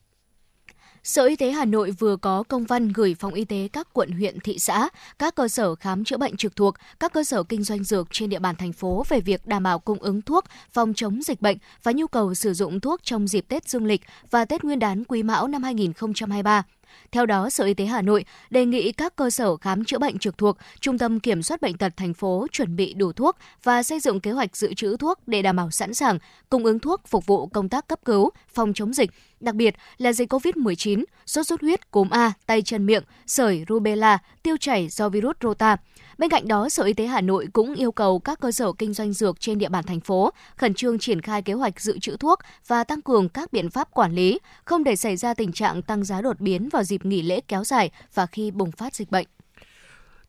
Speaker 4: Sở Y tế Hà Nội vừa có công văn gửi phòng y tế các quận huyện thị xã, các cơ sở khám chữa bệnh trực thuộc, các cơ sở kinh doanh dược trên địa bàn thành phố về việc đảm bảo cung ứng thuốc phòng chống dịch bệnh và nhu cầu sử dụng thuốc trong dịp Tết Dương lịch và Tết Nguyên đán Quý Mão năm 2023. Theo đó, Sở Y tế Hà Nội đề nghị các cơ sở khám chữa bệnh trực thuộc, Trung tâm Kiểm soát Bệnh tật thành phố chuẩn bị đủ thuốc và xây dựng kế hoạch dự trữ thuốc để đảm bảo sẵn sàng cung ứng thuốc phục vụ công tác cấp cứu, phòng chống dịch, đặc biệt là dịch COVID-19, sốt xuất huyết, cúm A, tay chân miệng, sởi, rubella, tiêu chảy do virus rota. Bên cạnh đó, Sở Y tế Hà Nội cũng yêu cầu các cơ sở kinh doanh dược trên địa bàn thành phố khẩn trương triển khai kế hoạch dự trữ thuốc và tăng cường các biện pháp quản lý, không để xảy ra tình trạng tăng giá đột biến vào dịp nghỉ lễ kéo dài và khi bùng phát dịch bệnh.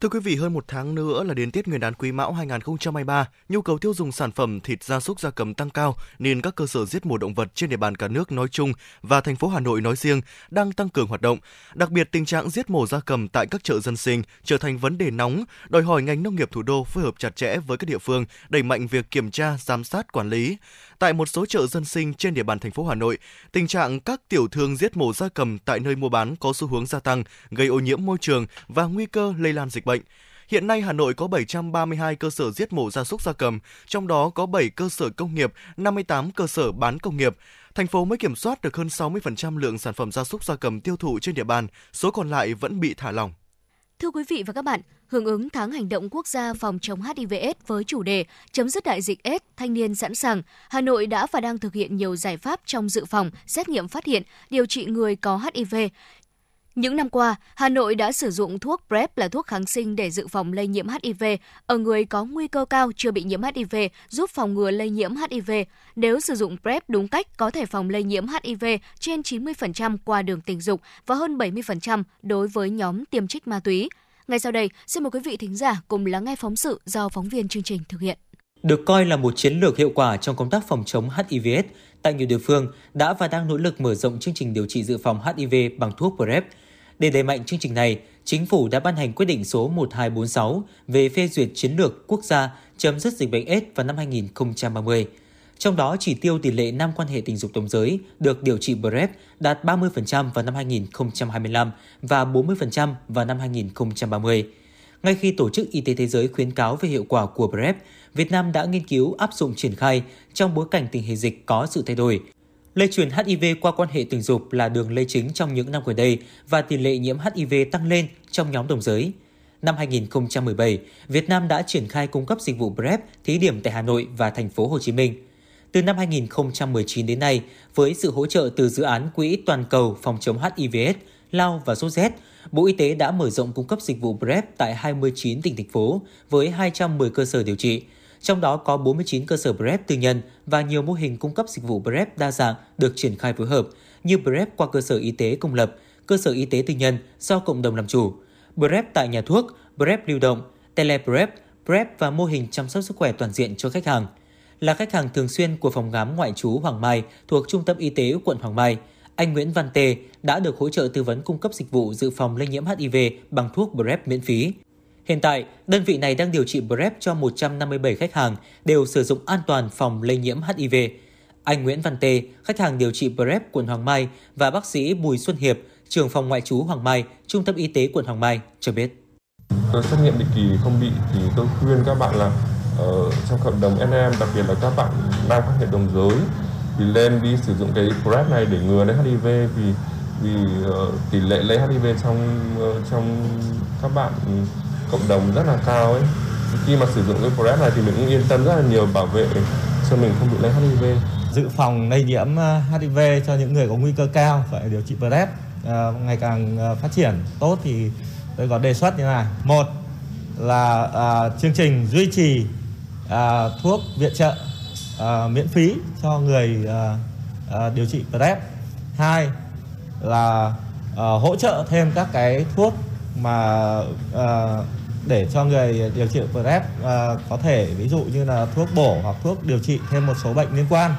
Speaker 3: Thưa quý vị, hơn một tháng nữa là đến Tết Nguyên đán Quý Mão 2023, nhu cầu tiêu dùng sản phẩm thịt gia súc gia cầm tăng cao nên các cơ sở giết mổ động vật trên địa bàn cả nước nói chung và thành phố Hà Nội nói riêng đang tăng cường hoạt động. Đặc biệt, tình trạng giết mổ gia cầm tại các chợ dân sinh trở thành vấn đề nóng, đòi hỏi ngành nông nghiệp thủ đô phối hợp chặt chẽ với các địa phương đẩy mạnh việc kiểm tra, giám sát, quản lý. Tại một số chợ dân sinh trên địa bàn thành phố Hà Nội, tình trạng các tiểu thương giết mổ gia cầm tại nơi mua bán có xu hướng gia tăng, gây ô nhiễm môi trường và nguy cơ lây lan dịch bệnh. Hiện nay Hà Nội có 732 cơ sở giết mổ gia súc gia cầm, trong đó có 7 cơ sở công nghiệp, 58 cơ sở bán công nghiệp. Thành phố mới kiểm soát được hơn 60% lượng sản phẩm gia súc gia cầm tiêu thụ trên địa bàn, số còn lại vẫn bị thả lỏng.
Speaker 4: Thưa quý vị và các bạn, hưởng ứng tháng hành động quốc gia phòng chống HIV/AIDS với chủ đề chấm dứt đại dịch AIDS, thanh niên sẵn sàng, Hà Nội đã và đang thực hiện nhiều giải pháp trong dự phòng, xét nghiệm phát hiện, điều trị người có HIV. Những năm qua, Hà Nội đã sử dụng thuốc PrEP là thuốc kháng sinh để dự phòng lây nhiễm HIV ở người có nguy cơ cao chưa bị nhiễm HIV, giúp phòng ngừa lây nhiễm HIV. Nếu sử dụng PrEP đúng cách, có thể phòng lây nhiễm HIV trên 90% qua đường tình dục và hơn 70% đối với nhóm tiêm trích ma túy. Ngay sau đây, xin mời quý vị thính giả cùng lắng nghe phóng sự do phóng viên chương trình thực hiện.
Speaker 8: Được coi là một chiến lược hiệu quả trong công tác phòng chống HIV/AIDS, tại nhiều địa phương đã và đang nỗ lực mở rộng chương trình điều trị dự phòng HIV bằng thuốc PrEP. Để đẩy mạnh chương trình này, Chính phủ đã ban hành quyết định số 1246 về phê duyệt chiến lược quốc gia chấm dứt dịch bệnh AIDS vào năm 2030. Trong đó, chỉ tiêu tỷ lệ nam quan hệ tình dục đồng giới được điều trị PrEP đạt 30% vào năm 2025 và 40% vào năm 2030. Ngay khi Tổ chức Y tế Thế giới khuyến cáo về hiệu quả của PrEP, Việt Nam đã nghiên cứu áp dụng triển khai trong bối cảnh tình hình dịch có sự thay đổi. Lây truyền HIV qua quan hệ tình dục là đường lây chính trong những năm gần đây và tỷ lệ nhiễm HIV tăng lên trong nhóm đồng giới. Năm 2017, Việt Nam đã triển khai cung cấp dịch vụ PrEP thí điểm tại Hà Nội và thành phố Hồ Chí Minh. Từ năm 2019 đến nay, với sự hỗ trợ từ dự án Quỹ Toàn cầu phòng chống HIVS, lao và sốt rét, Bộ Y tế đã mở rộng cung cấp dịch vụ PrEP tại 29 tỉnh thành phố với 210 cơ sở điều trị, trong đó có 49 cơ sở PrEP tư nhân và nhiều mô hình cung cấp dịch vụ PrEP đa dạng được triển khai phối hợp như PrEP qua cơ sở y tế công lập, cơ sở y tế tư nhân do cộng đồng làm chủ, PrEP tại nhà thuốc, PrEP lưu động, tele-PrEP, PrEP và mô hình chăm sóc sức khỏe toàn diện cho khách hàng. Là khách hàng thường xuyên của phòng khám ngoại trú Hoàng Mai thuộc Trung tâm Y tế quận Hoàng Mai, anh Nguyễn Văn Tê đã được hỗ trợ tư vấn cung cấp dịch vụ dự phòng lây nhiễm HIV bằng thuốc PrEP miễn phí. Hiện tại, đơn vị này đang điều trị PrEP cho 157 khách hàng đều sử dụng an toàn phòng lây nhiễm HIV. Anh Nguyễn Văn Tê, khách hàng điều trị PrEP quận Hoàng Mai và bác sĩ Bùi Xuân Hiệp, trưởng phòng ngoại trú Hoàng Mai, Trung tâm Y tế quận Hoàng Mai cho biết.
Speaker 9: Tôi xét nghiệm định kỳ không bị thì tôi khuyên các bạn là ở trong cộng đồng anh em đặc biệt là các bạn đang quan hệ đồng giới thì lên đi sử dụng cái PrEP này để ngừa lấy HIV vì vì uh, tỷ lệ lây HIV trong uh, trong các bạn cộng đồng rất là cao ấy. Khi mà sử dụng cái PrEP này thì mình cũng yên tâm rất là nhiều, bảo vệ cho mình không bị lây HIV
Speaker 10: dự phòng lây nhiễm ờ, HIV cho những người có nguy cơ cao phải điều trị PrEP ờ, ngày càng ờ, phát triển tốt thì tôi có đề xuất như này. Một là chương trình duy trì thuốc viện trợ miễn phí cho người điều trị PrEP hai là hỗ trợ thêm các cái thuốc mà để cho người điều trị PrEP à, có thể ví dụ như là thuốc bổ hoặc thuốc điều trị thêm một số bệnh liên quan.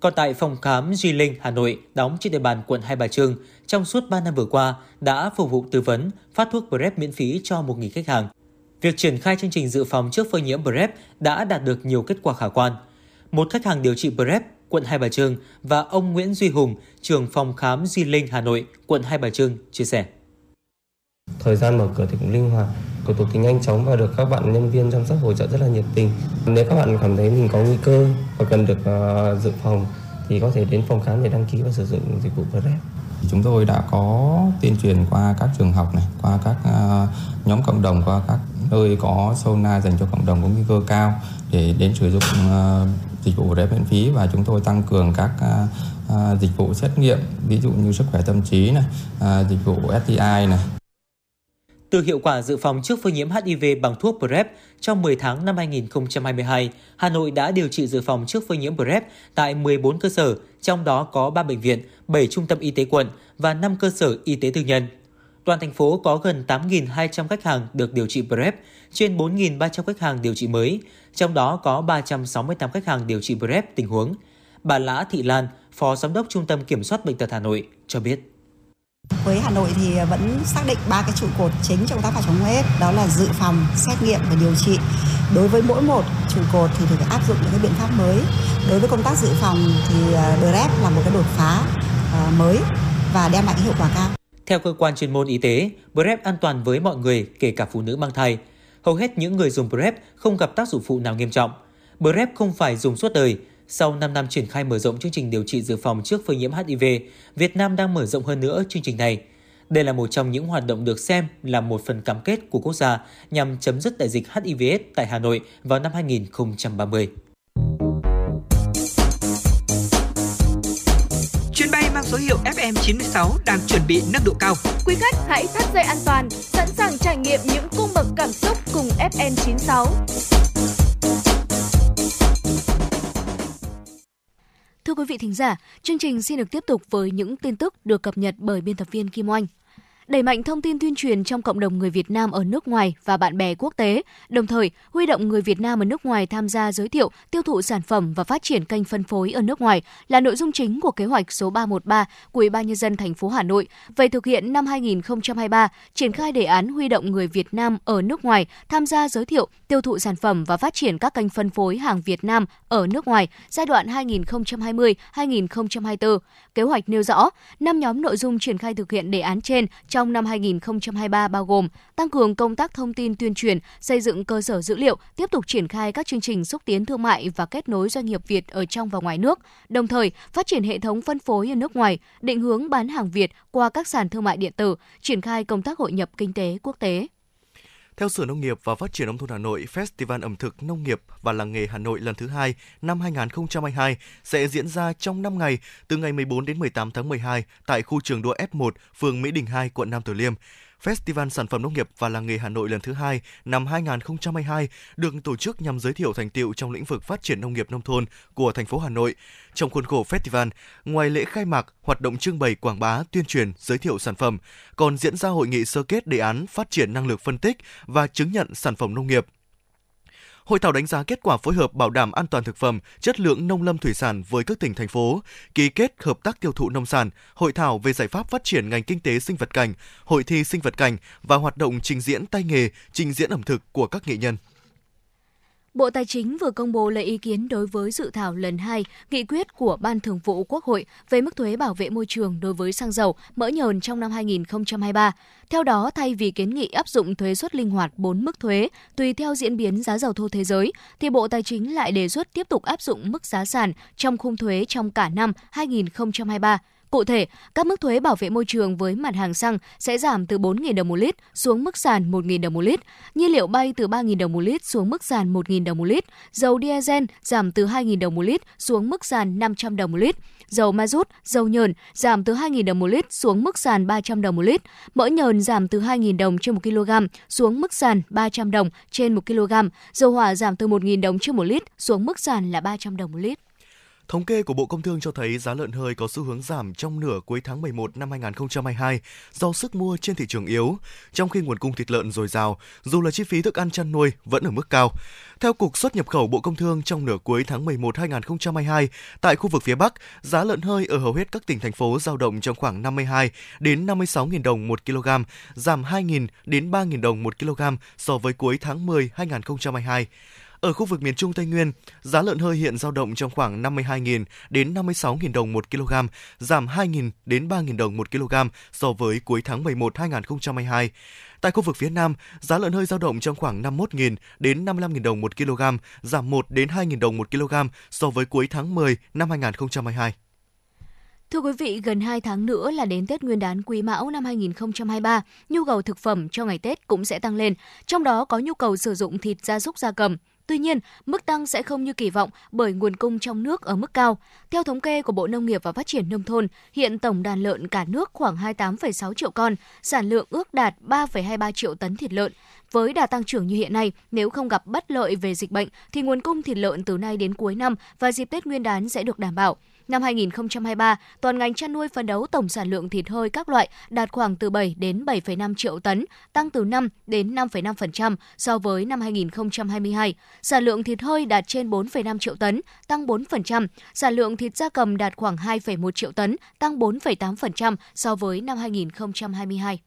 Speaker 8: Còn tại phòng khám Duy Linh, Hà Nội, đóng trên địa bàn quận Hai Bà Trưng, trong suốt 3 năm vừa qua đã phục vụ tư vấn, phát thuốc PrEP miễn phí cho 1.000 khách hàng. Việc triển khai chương trình dự phòng trước phơi nhiễm PrEP đã đạt được nhiều kết quả khả quan. Một khách hàng điều trị PrEP quận Hai Bà Trưng và ông Nguyễn Duy Hùng, trưởng phòng khám Duy Linh Hà Nội, quận Hai Bà Trưng chia sẻ.
Speaker 11: Thời gian mở cửa thì cũng linh hoạt, thủ tục thì nhanh chóng và được các bạn nhân viên chăm sóc hỗ trợ rất là nhiệt tình. Nếu các bạn cảm thấy mình có nguy cơ và cần được uh, dự phòng thì có thể đến phòng khám để đăng ký và sử dụng dịch vụ PrEP.
Speaker 12: Chúng tôi đã có tuyên truyền qua các trường học này, qua các uh, nhóm cộng đồng, qua các nơi có sauna dành cho cộng đồng có nguy cơ cao để đến sử dụng uh, dịch vụ PrEP miễn phí và chúng tôi tăng cường các uh, uh, dịch vụ xét nghiệm, ví dụ như sức khỏe tâm trí này, uh, dịch vụ STI này,
Speaker 8: từ hiệu quả dự phòng trước phơi nhiễm HIV bằng thuốc PrEP, trong 10 tháng năm 2022, Hà Nội đã điều trị dự phòng trước phơi nhiễm PrEP tại 14 cơ sở, trong đó có 3 bệnh viện, 7 trung tâm y tế quận và 5 cơ sở y tế tư nhân. Toàn thành phố có gần 8.200 khách hàng được điều trị PrEP, trên 4.300 khách hàng điều trị mới, trong đó có 368 khách hàng điều trị PrEP tình huống. Bà Lã Thị Lan, Phó Giám đốc Trung tâm Kiểm soát Bệnh tật Hà Nội cho biết.
Speaker 13: Với Hà Nội thì vẫn xác định ba cái trụ cột chính trong tác phòng chống hết đó là dự phòng, xét nghiệm và điều trị. Đối với mỗi một trụ cột thì phải áp dụng những cái biện pháp mới. Đối với công tác dự phòng thì à, DREP là một cái đột phá à, mới và đem lại hiệu quả cao.
Speaker 8: Theo cơ quan chuyên môn y tế, PrEP an toàn với mọi người, kể cả phụ nữ mang thai. Hầu hết những người dùng PrEP không gặp tác dụng phụ nào nghiêm trọng. PrEP không phải dùng suốt đời, sau 5 năm triển khai mở rộng chương trình điều trị dự phòng trước phơi nhiễm HIV, Việt Nam đang mở rộng hơn nữa chương trình này. Đây là một trong những hoạt động được xem là một phần cam kết của quốc gia nhằm chấm dứt đại dịch HIVS tại Hà Nội vào năm 2030.
Speaker 1: Chuyến bay mang số hiệu FM96 đang chuẩn bị nâng độ cao.
Speaker 2: Quý khách hãy thắt dây an toàn, sẵn sàng trải nghiệm những cung bậc cảm xúc cùng FN96.
Speaker 4: Thưa quý vị thính giả, chương trình xin được tiếp tục với những tin tức được cập nhật bởi biên tập viên Kim Oanh đẩy mạnh thông tin tuyên truyền trong cộng đồng người Việt Nam ở nước ngoài và bạn bè quốc tế, đồng thời huy động người Việt Nam ở nước ngoài tham gia giới thiệu, tiêu thụ sản phẩm và phát triển kênh phân phối ở nước ngoài là nội dung chính của kế hoạch số 313 của Ủy ban nhân dân thành phố Hà Nội về thực hiện năm 2023, triển khai đề án huy động người Việt Nam ở nước ngoài tham gia giới thiệu, tiêu thụ sản phẩm và phát triển các kênh phân phối hàng Việt Nam ở nước ngoài giai đoạn 2020-2024. Kế hoạch nêu rõ, năm nhóm nội dung triển khai thực hiện đề án trên trong trong năm 2023 bao gồm tăng cường công tác thông tin tuyên truyền, xây dựng cơ sở dữ liệu, tiếp tục triển khai các chương trình xúc tiến thương mại và kết nối doanh nghiệp Việt ở trong và ngoài nước, đồng thời phát triển hệ thống phân phối ở nước ngoài, định hướng bán hàng Việt qua các sàn thương mại điện tử, triển khai công tác hội nhập kinh tế quốc tế.
Speaker 3: Theo Sở Nông nghiệp và Phát triển nông thôn Hà Nội, Festival ẩm thực nông nghiệp và làng nghề Hà Nội lần thứ hai năm 2022 sẽ diễn ra trong 5 ngày từ ngày 14 đến 18 tháng 12 tại khu trường đua F1, phường Mỹ Đình 2, quận Nam Từ Liêm. Festival Sản phẩm Nông nghiệp và Làng nghề Hà Nội lần thứ hai năm 2022 được tổ chức nhằm giới thiệu thành tiệu trong lĩnh vực phát triển nông nghiệp nông thôn của thành phố Hà Nội. Trong khuôn khổ festival, ngoài lễ khai mạc, hoạt động trưng bày quảng bá, tuyên truyền, giới thiệu sản phẩm, còn diễn ra hội nghị sơ kết đề án phát triển năng lực phân tích và chứng nhận sản phẩm nông nghiệp Hội thảo đánh giá kết quả phối hợp bảo đảm an toàn thực phẩm, chất lượng nông lâm thủy sản với các tỉnh thành phố, ký kết hợp tác tiêu thụ nông sản, hội thảo về giải pháp phát triển ngành kinh tế sinh vật cảnh, hội thi sinh vật cảnh và hoạt động trình diễn tay nghề, trình diễn ẩm thực của các nghệ nhân.
Speaker 4: Bộ Tài chính vừa công bố lấy ý kiến đối với dự thảo lần 2 nghị quyết của Ban Thường vụ Quốc hội về mức thuế bảo vệ môi trường đối với xăng dầu, mỡ nhờn trong năm 2023. Theo đó, thay vì kiến nghị áp dụng thuế suất linh hoạt 4 mức thuế tùy theo diễn biến giá dầu thô thế giới, thì Bộ Tài chính lại đề xuất tiếp tục áp dụng mức giá sàn trong khung thuế trong cả năm 2023. Cụ thể, các mức thuế bảo vệ môi trường với mặt hàng xăng sẽ giảm từ 4.000 đồng một lít xuống mức sàn 1.000 đồng một lít, nhiên liệu bay từ 3.000 đồng một lít xuống mức sàn 1.000 đồng một lít, dầu diesel giảm từ 2.000 đồng một lít xuống mức sàn 500 đồng một lít, dầu ma rút, dầu nhờn giảm từ 2.000 đồng một lít xuống mức sàn 300 đồng một lít, mỡ nhờn giảm từ 2.000 đồng trên 1 kg xuống mức sàn 300 đồng trên 1 kg, dầu hỏa giảm từ 1.000 đồng trên 1 lít xuống mức sàn là 300 đồng một lít.
Speaker 3: Thống kê của Bộ Công Thương cho thấy giá lợn hơi có xu hướng giảm trong nửa cuối tháng 11 năm 2022 do sức mua trên thị trường yếu, trong khi nguồn cung thịt lợn dồi dào, dù là chi phí thức ăn chăn nuôi vẫn ở mức cao. Theo Cục xuất nhập khẩu Bộ Công Thương trong nửa cuối tháng 11 2022, tại khu vực phía Bắc, giá lợn hơi ở hầu hết các tỉnh thành phố dao động trong khoảng 52 đến 56.000 đồng một kg, giảm 2.000 đến 3.000 đồng một kg so với cuối tháng 10 2022. Ở khu vực miền Trung Tây Nguyên, giá lợn hơi hiện dao động trong khoảng 52.000 đến 56.000 đồng một kg, giảm 2.000 đến 3.000 đồng một kg so với cuối tháng 11 2022. Tại khu vực phía Nam, giá lợn hơi dao động trong khoảng 51.000 đến 55.000 đồng một kg, giảm 1 đến 2.000 đồng một kg so với cuối tháng 10 năm 2022.
Speaker 4: Thưa quý vị, gần 2 tháng nữa là đến Tết Nguyên đán Quý Mão năm 2023, nhu cầu thực phẩm cho ngày Tết cũng sẽ tăng lên, trong đó có nhu cầu sử dụng thịt gia súc gia cầm. Tuy nhiên, mức tăng sẽ không như kỳ vọng bởi nguồn cung trong nước ở mức cao. Theo thống kê của Bộ Nông nghiệp và Phát triển Nông thôn, hiện tổng đàn lợn cả nước khoảng 28,6 triệu con, sản lượng ước đạt 3,23 triệu tấn thịt lợn. Với đà tăng trưởng như hiện nay, nếu không gặp bất lợi về dịch bệnh, thì nguồn cung thịt lợn từ nay đến cuối năm và dịp Tết Nguyên đán sẽ được đảm bảo. Năm 2023, toàn ngành chăn nuôi phấn đấu tổng sản lượng thịt hơi các loại đạt khoảng từ 7 đến 7,5 triệu tấn, tăng từ 5 đến 5,5% so với năm 2022. Sản lượng thịt hơi đạt trên 4,5 triệu tấn, tăng 4%. Sản lượng thịt gia cầm đạt khoảng 2,1 triệu tấn, tăng 4,8% so với năm 2022.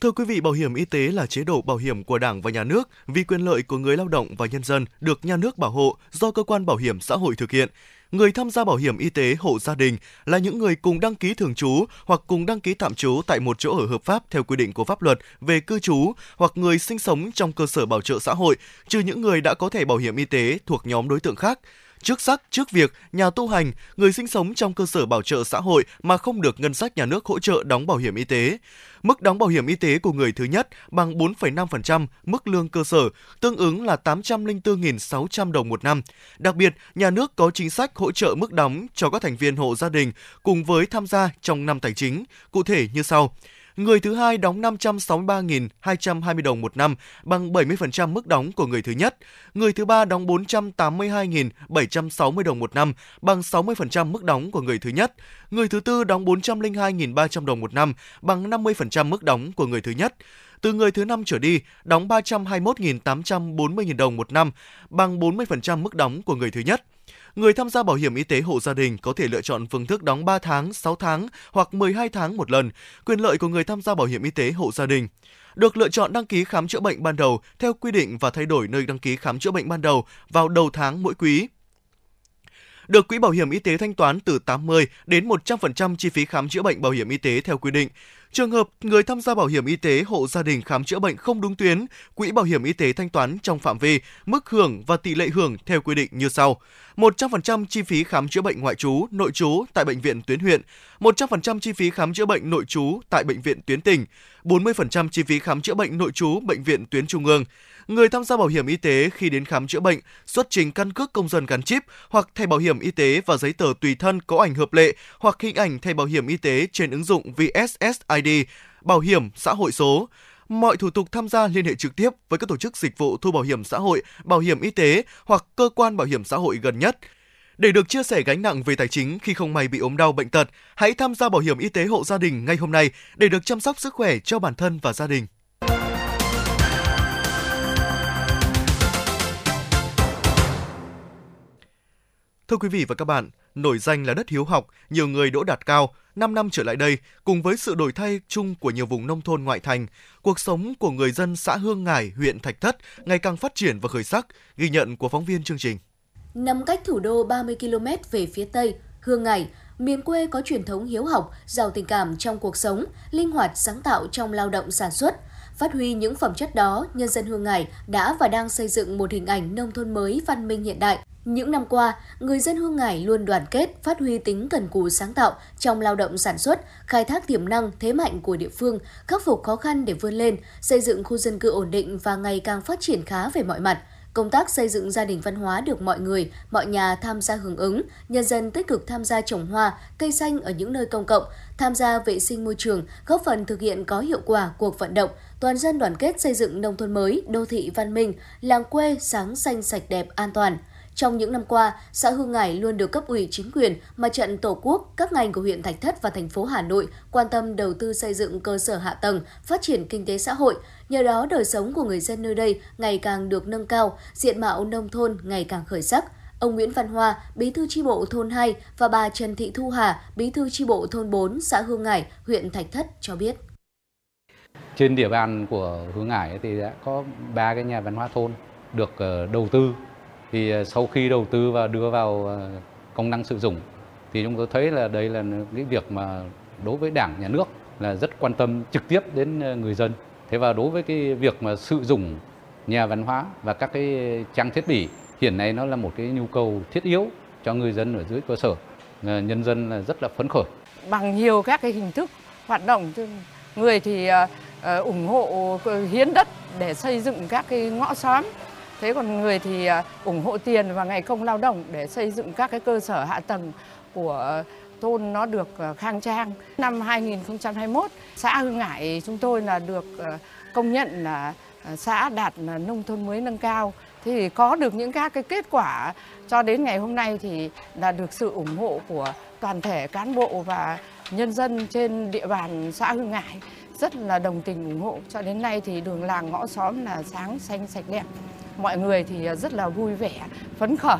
Speaker 3: Thưa quý vị, bảo hiểm y tế là chế độ bảo hiểm của Đảng và Nhà nước vì quyền lợi của người lao động và nhân dân được nhà nước bảo hộ do cơ quan bảo hiểm xã hội thực hiện. Người tham gia bảo hiểm y tế hộ gia đình là những người cùng đăng ký thường trú hoặc cùng đăng ký tạm trú tại một chỗ ở hợp pháp theo quy định của pháp luật về cư trú hoặc người sinh sống trong cơ sở bảo trợ xã hội, trừ những người đã có thẻ bảo hiểm y tế thuộc nhóm đối tượng khác trước sắc, trước việc, nhà tu hành, người sinh sống trong cơ sở bảo trợ xã hội mà không được ngân sách nhà nước hỗ trợ đóng bảo hiểm y tế. Mức đóng bảo hiểm y tế của người thứ nhất bằng 4,5% mức lương cơ sở, tương ứng là 804.600 đồng một năm. Đặc biệt, nhà nước có chính sách hỗ trợ mức đóng cho các thành viên hộ gia đình cùng với tham gia trong năm tài chính, cụ thể như sau Người thứ hai đóng 563.220 đồng một năm, bằng 70% mức đóng của người thứ nhất. Người thứ ba đóng 482.760 đồng một năm, bằng 60% mức đóng của người thứ nhất. Người thứ tư đóng 402.300 đồng một năm, bằng 50% mức đóng của người thứ nhất. Từ người thứ năm trở đi, đóng 321.840.000 đồng một năm, bằng 40% mức đóng của người thứ nhất. Người tham gia bảo hiểm y tế hộ gia đình có thể lựa chọn phương thức đóng 3 tháng, 6 tháng hoặc 12 tháng một lần, quyền lợi của người tham gia bảo hiểm y tế hộ gia đình được lựa chọn đăng ký khám chữa bệnh ban đầu theo quy định và thay đổi nơi đăng ký khám chữa bệnh ban đầu vào đầu tháng mỗi quý. Được Quỹ Bảo hiểm Y tế thanh toán từ 80 đến 100% chi phí khám chữa bệnh bảo hiểm y tế theo quy định. Trường hợp người tham gia bảo hiểm y tế hộ gia đình khám chữa bệnh không đúng tuyến, quỹ bảo hiểm y tế thanh toán trong phạm vi, mức hưởng và tỷ lệ hưởng theo quy định như sau. 100% chi phí khám chữa bệnh ngoại trú, nội trú tại bệnh viện tuyến huyện, 100% chi phí khám chữa bệnh nội trú tại bệnh viện tuyến tỉnh, 40% chi phí khám chữa bệnh nội trú bệnh viện tuyến trung ương. Người tham gia bảo hiểm y tế khi đến khám chữa bệnh xuất trình căn cước công dân gắn chip hoặc thẻ bảo hiểm y tế và giấy tờ tùy thân có ảnh hợp lệ hoặc hình ảnh thẻ bảo hiểm y tế trên ứng dụng ID, bảo hiểm xã hội số. Mọi thủ tục tham gia liên hệ trực tiếp với các tổ chức dịch vụ thu bảo hiểm xã hội, bảo hiểm y tế hoặc cơ quan bảo hiểm xã hội gần nhất. Để được chia sẻ gánh nặng về tài chính khi không may bị ốm đau bệnh tật, hãy tham gia bảo hiểm y tế hộ gia đình ngay hôm nay để được chăm sóc sức khỏe cho bản thân và gia đình. Thưa quý vị và các bạn, nổi danh là đất hiếu học, nhiều người đỗ đạt cao. 5 năm trở lại đây, cùng với sự đổi thay chung của nhiều vùng nông thôn ngoại thành, cuộc sống của người dân xã Hương Ngải, huyện Thạch Thất ngày càng phát triển và khởi sắc, ghi nhận của phóng viên chương trình.
Speaker 4: Nằm cách thủ đô 30 km về phía Tây, Hương Ngải, miền quê có truyền thống hiếu học, giàu tình cảm trong cuộc sống, linh hoạt sáng tạo trong lao động sản xuất. Phát huy những phẩm chất đó, nhân dân Hương Ngải đã và đang xây dựng một hình ảnh nông thôn mới văn minh hiện đại, những năm qua, người dân Hương Ngải luôn đoàn kết, phát huy tính cần cù sáng tạo trong lao động sản xuất, khai thác tiềm năng, thế mạnh của địa phương, khắc phục khó khăn để vươn lên, xây dựng khu dân cư ổn định và ngày càng phát triển khá về mọi mặt. Công tác xây dựng gia đình văn hóa được mọi người, mọi nhà tham gia hưởng ứng, nhân dân tích cực tham gia trồng hoa, cây xanh ở những nơi công cộng, tham gia vệ sinh môi trường, góp phần thực hiện có hiệu quả cuộc vận động toàn dân đoàn kết xây dựng nông thôn mới, đô thị văn minh, làng quê sáng xanh sạch đẹp an toàn. Trong những năm qua, xã Hương Ngải luôn được cấp ủy chính quyền, mặt trận Tổ quốc, các ngành của huyện Thạch Thất và thành phố Hà Nội quan tâm đầu tư xây dựng cơ sở hạ tầng, phát triển kinh tế xã hội. Nhờ đó, đời sống của người dân nơi đây ngày càng được nâng cao, diện mạo nông thôn ngày càng khởi sắc. Ông Nguyễn Văn Hoa, bí thư chi bộ thôn 2 và bà Trần Thị Thu Hà, bí thư chi bộ thôn 4, xã Hương Ngải, huyện Thạch Thất cho biết.
Speaker 14: Trên địa bàn của Hương Ngải thì đã có ba cái nhà văn hóa thôn được ờ, đầu tư thì ờ, sau khi đầu tư và đưa vào ờ, công năng sử dụng, thì chúng tôi thấy là đây là cái việc mà đối với đảng, nhà nước là rất quan tâm trực tiếp đến ờ, người dân. Thế và đối với cái việc mà sử dụng nhà văn hóa và các cái trang thiết bị, hiện nay nó là một cái nhu cầu thiết yếu cho người dân ở dưới cơ sở. Nhân dân là rất là phấn khởi.
Speaker 15: Bằng nhiều các cái hình thức hoạt động người thì ủng hộ hiến đất để xây dựng các cái ngõ xóm Thế còn người thì à, ủng hộ tiền và ngày công lao động để xây dựng các cái cơ sở hạ tầng của thôn nó được à, khang trang. Năm 2021, xã Hưng Hải chúng tôi là được à, công nhận là xã đạt nông thôn mới nâng cao. Thì có được những các cái kết quả cho đến ngày hôm nay thì là được sự ủng hộ của toàn thể cán bộ và nhân dân trên địa bàn xã Hưng Hải rất là đồng tình ủng hộ. Cho đến nay thì đường làng ngõ xóm là sáng xanh sạch đẹp mọi người thì rất là vui vẻ, phấn khởi.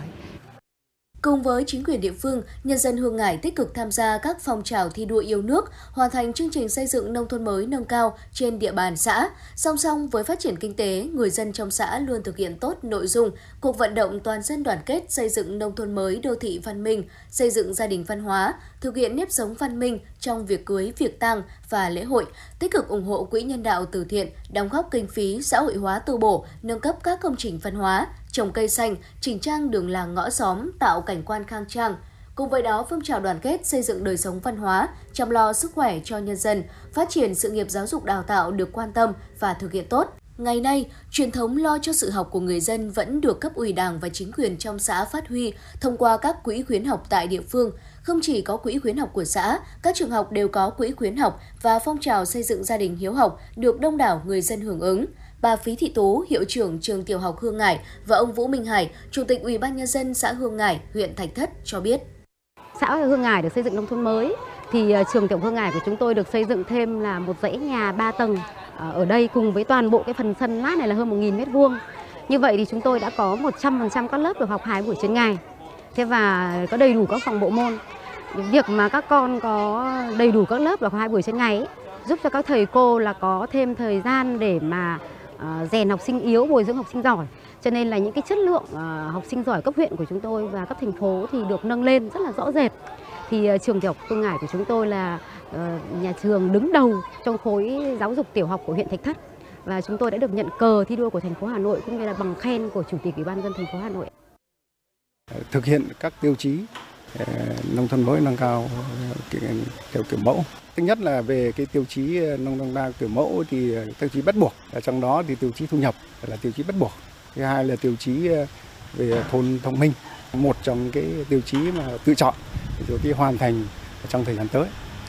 Speaker 4: Cùng với chính quyền địa phương, nhân dân Hương Ngải tích cực tham gia các phong trào thi đua yêu nước, hoàn thành chương trình xây dựng nông thôn mới nâng cao trên địa bàn xã. Song song với phát triển kinh tế, người dân trong xã luôn thực hiện tốt nội dung cuộc vận động toàn dân đoàn kết xây dựng nông thôn mới đô thị văn minh, xây dựng gia đình văn hóa, thực hiện nếp sống văn minh trong việc cưới, việc tang và lễ hội, tích cực ủng hộ quỹ nhân đạo từ thiện, đóng góp kinh phí xã hội hóa tu bổ, nâng cấp các công trình văn hóa, trồng cây xanh, chỉnh trang đường làng ngõ xóm, tạo cảnh quan khang trang. Cùng với đó, phong trào đoàn kết xây dựng đời sống văn hóa, chăm lo sức khỏe cho nhân dân, phát triển sự nghiệp giáo dục đào tạo được quan tâm và thực hiện tốt. Ngày nay, truyền thống lo cho sự học của người dân vẫn được cấp ủy Đảng và chính quyền trong xã phát huy thông qua các quỹ khuyến học tại địa phương. Không chỉ có quỹ khuyến học của xã, các trường học đều có quỹ khuyến học và phong trào xây dựng gia đình hiếu học được đông đảo người dân hưởng ứng. Bà Phí Thị Tú, hiệu trưởng trường tiểu học Hương Ngải và ông Vũ Minh Hải, chủ tịch Ủy ban nhân dân xã Hương Ngải, huyện Thạch Thất cho biết.
Speaker 16: Xã Hương Ngải được xây dựng nông thôn mới thì ờ, trường tiểu Hương Ngải của chúng tôi được xây dựng thêm là một dãy nhà 3 tầng ờ, ở đây cùng với toàn bộ cái phần sân lát này là hơn 1.000 mét vuông. Như vậy thì chúng tôi đã có 100% các lớp được học hai buổi trên ngày. Thế và có đầy đủ các phòng bộ môn. Việc mà các con có đầy đủ các lớp được hai buổi trên ngày ấy, giúp cho các thầy cô là có thêm thời gian để mà À, rèn học sinh yếu, bồi dưỡng học sinh giỏi. Cho nên là những cái chất lượng à, học sinh giỏi cấp huyện của chúng tôi và cấp thành phố thì được nâng lên rất là rõ rệt thì à, trường tiểu học Phương Ngải của chúng tôi là ờ, nhà trường đứng đầu trong khối giáo dục tiểu học của huyện Thạch Thất và chúng tôi đã được nhận cờ thi đua của thành phố Hà Nội cũng như là bằng khen của chủ tịch ủy ban dân thành phố Hà Nội.
Speaker 17: Thực hiện các tiêu chí ờ, nông thôn mới nâng cao ờ, theo kiểu mẫu. Thứ nhất là về cái tiêu chí ờ, nông thôn đa kiểu mẫu thì ờ, tiêu chí bắt buộc, ở trong đó thì tiêu chí thu nhập là tiêu chí bắt buộc. Thứ hai là tiêu chí ờ, về thôn thông minh, một trong cái tiêu chí mà tự chọn rồi cái hoàn thành trong thời gian tới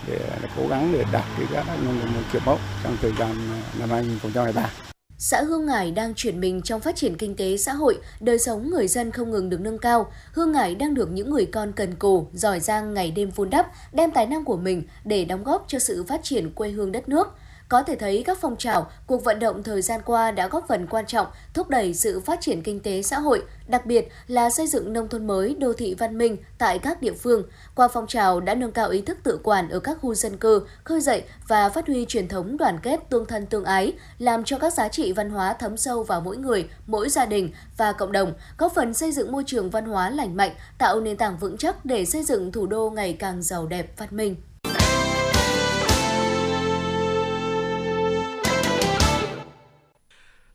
Speaker 17: để cố gắng để đạt cái các nông thôn kiểu mẫu trong thời gian năm 2023.
Speaker 4: Xã Hương Ngải đang chuyển mình trong phát triển kinh tế xã hội, đời sống người dân không ngừng được nâng cao. Hương Ngải đang được những người con cần cù, giỏi giang ngày đêm vun đắp, đem tài năng của mình để đóng góp cho sự phát triển quê hương đất nước. Có thể thấy các phong trào, cuộc vận động thời gian qua đã góp phần quan trọng thúc đẩy sự phát triển kinh tế xã hội, đặc biệt là xây dựng nông thôn mới, đô thị văn minh tại các địa phương. Qua phong trào đã nâng cao ý thức tự quản ở các khu dân cư, khơi dậy và phát huy truyền thống đoàn kết tương thân tương ái, làm cho các giá trị văn hóa thấm sâu vào mỗi người, mỗi gia đình và cộng đồng, góp phần xây dựng môi trường văn hóa lành mạnh, tạo nền tảng vững chắc để xây dựng thủ đô ngày càng giàu đẹp, văn minh.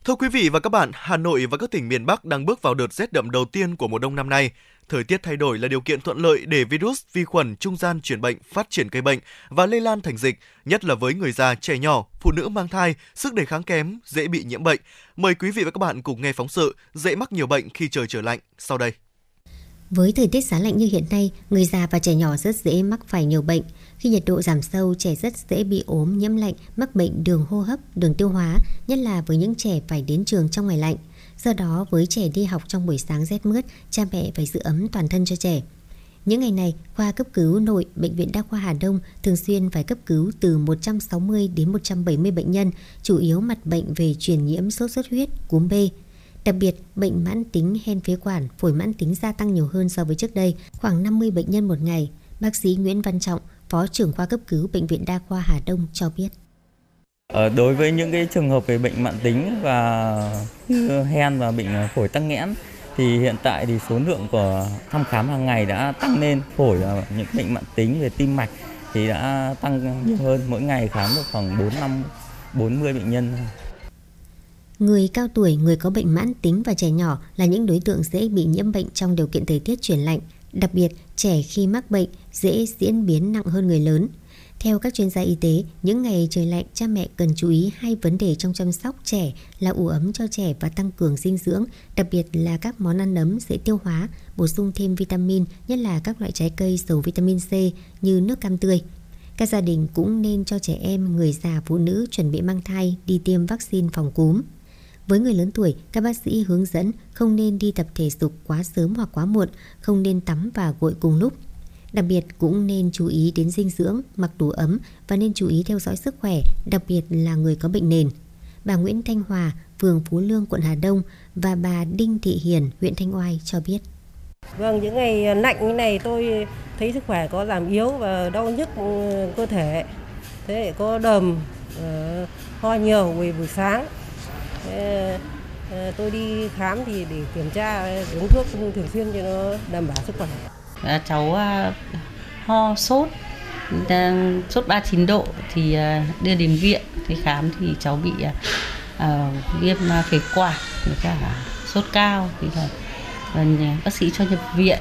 Speaker 3: Thưa quý vị và các bạn, Hà Nội và các tỉnh miền Bắc đang bước vào đợt rét đậm đầu tiên của mùa đông năm nay. Thời tiết thay đổi là điều kiện thuận lợi để virus, vi khuẩn trung gian truyền bệnh, phát triển gây bệnh và lây lan thành dịch, nhất là với người già, trẻ nhỏ, phụ nữ mang thai, sức đề kháng kém, dễ bị nhiễm bệnh. Mời quý vị và các bạn cùng nghe phóng sự dễ mắc nhiều bệnh khi trời trở lạnh sau đây.
Speaker 18: Với thời tiết giá lạnh như hiện nay, người già và trẻ nhỏ rất dễ mắc phải nhiều bệnh. Khi nhiệt độ giảm sâu, trẻ rất dễ bị ốm, nhiễm lạnh, mắc bệnh đường hô hấp, đường tiêu hóa, nhất là với những trẻ phải đến trường trong ngày lạnh. Do đó, với trẻ đi học trong buổi sáng rét mướt, cha mẹ phải giữ ấm toàn thân cho trẻ. Những ngày này, khoa cấp cứu nội Bệnh viện Đa khoa Hà Đông thường xuyên phải cấp cứu từ 160 đến 170 bệnh nhân, chủ yếu mặt bệnh về truyền nhiễm sốt xuất huyết, cúm B. Đặc biệt, bệnh mãn tính hen phế quản, phổi mãn tính gia tăng nhiều hơn so với trước đây, khoảng 50 bệnh nhân một ngày. Bác sĩ Nguyễn Văn Trọng, Phó trưởng khoa cấp cứu Bệnh viện Đa khoa Hà Đông cho biết.
Speaker 19: Ờ, đối với những cái trường hợp về bệnh mãn tính và hen và bệnh phổi tắc nghẽn thì hiện tại thì số lượng của thăm khám hàng ngày đã tăng lên phổi và những bệnh mãn tính về tim mạch thì đã tăng nhiều hơn mỗi ngày khám được khoảng 4 năm 40 bệnh nhân.
Speaker 18: Người cao tuổi, người có bệnh mãn tính và trẻ nhỏ là những đối tượng dễ bị nhiễm bệnh trong điều kiện thời tiết chuyển lạnh. Đặc biệt, trẻ khi mắc bệnh dễ diễn biến nặng hơn người lớn. Theo các chuyên gia y tế, những ngày trời lạnh, cha mẹ cần chú ý hai vấn đề trong chăm sóc trẻ là ủ ấm cho trẻ và tăng cường dinh dưỡng, đặc biệt là các món ăn ấm dễ tiêu hóa, bổ sung thêm vitamin, nhất là các loại trái cây giàu vitamin C như nước cam tươi. Các gia đình cũng nên cho trẻ em, người già, phụ nữ chuẩn bị mang thai đi tiêm vaccine phòng cúm. Với người lớn tuổi, các bác sĩ hướng dẫn không nên đi tập thể dục quá sớm hoặc quá muộn, không nên tắm và gội cùng lúc. Đặc biệt cũng nên chú ý đến dinh dưỡng, mặc đủ ấm và nên chú ý theo dõi sức khỏe, đặc biệt là người có bệnh nền. Bà Nguyễn Thanh Hòa, phường Phú Lương, quận Hà Đông và bà Đinh Thị Hiền, huyện Thanh Oai cho biết.
Speaker 20: Vâng, những ngày lạnh như này tôi thấy sức khỏe có giảm yếu và đau nhức ừ, cơ thể. Thế có đờm, ờ, ho nhiều buổi buổi sáng tôi đi khám thì để kiểm tra uống thuốc thường xuyên cho nó đảm bảo sức khỏe.
Speaker 21: À, cháu à, ho sốt sốt 39 độ thì à, đưa đến viện thì khám thì cháu bị uh, viêm phế quản với cả sốt cao thì là bác sĩ cho nhập viện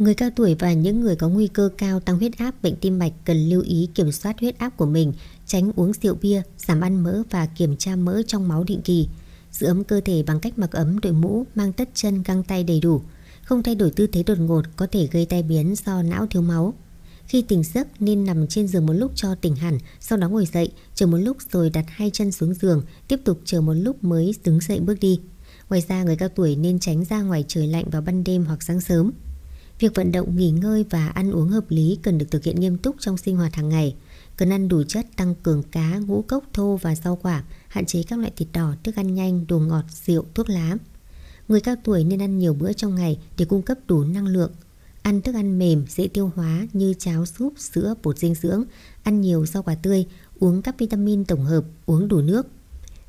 Speaker 18: Người cao tuổi và những người có nguy cơ cao tăng huyết áp, bệnh tim mạch cần lưu ý kiểm soát huyết áp của mình, tránh uống rượu bia, giảm ăn mỡ và kiểm tra mỡ trong máu định kỳ giữ ấm cơ thể bằng cách mặc ấm đội mũ, mang tất chân, găng tay đầy đủ. Không thay đổi tư thế đột ngột có thể gây tai biến do não thiếu máu. Khi tỉnh giấc nên nằm trên giường một lúc cho tỉnh hẳn, sau đó ngồi dậy, chờ một lúc rồi đặt hai chân xuống giường, tiếp tục chờ một lúc mới đứng dậy bước đi. Ngoài ra người cao tuổi nên tránh ra ngoài trời lạnh vào ban đêm hoặc sáng sớm. Việc vận động, nghỉ ngơi và ăn uống hợp lý cần được thực hiện nghiêm túc trong sinh hoạt hàng ngày. Cần ăn đủ chất tăng cường cá, ngũ cốc thô và rau quả, hạn chế các loại thịt đỏ, thức ăn nhanh, đồ ngọt, rượu, thuốc lá. Người cao tuổi nên ăn nhiều bữa trong ngày để cung cấp đủ năng lượng. Ăn thức ăn mềm, dễ tiêu hóa như cháo, súp, sữa, bột dinh dưỡng, ăn nhiều rau quả tươi, uống các vitamin tổng hợp, uống đủ nước.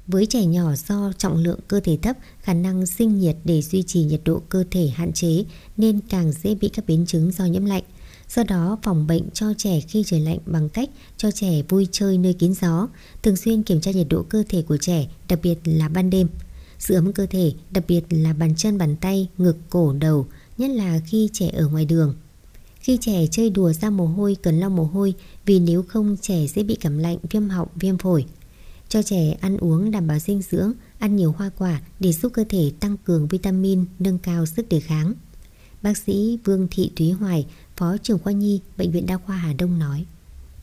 Speaker 18: Với trẻ nhỏ do trọng lượng cơ thể thấp, khả năng sinh nhiệt để duy trì nhiệt độ cơ thể hạn chế nên càng dễ bị các biến chứng do nhiễm lạnh. Do đó, phòng bệnh cho trẻ khi trời lạnh bằng cách cho trẻ vui chơi nơi kín gió, thường xuyên kiểm tra nhiệt độ cơ thể của trẻ, đặc biệt là ban đêm. Giữ ấm cơ thể, đặc biệt là bàn chân bàn tay, ngực, cổ, đầu, nhất là khi trẻ ở ngoài đường. Khi trẻ chơi đùa ra mồ hôi cần lau mồ hôi vì nếu không trẻ sẽ bị cảm lạnh, viêm họng, viêm phổi. Cho trẻ ăn uống đảm bảo dinh dưỡng, ăn nhiều hoa quả để giúp cơ thể tăng cường vitamin, nâng cao sức đề kháng. Bác sĩ Vương Thị Thúy Hoài, Phó trưởng khoa nhi, Bệnh viện Đa khoa Hà Đông nói.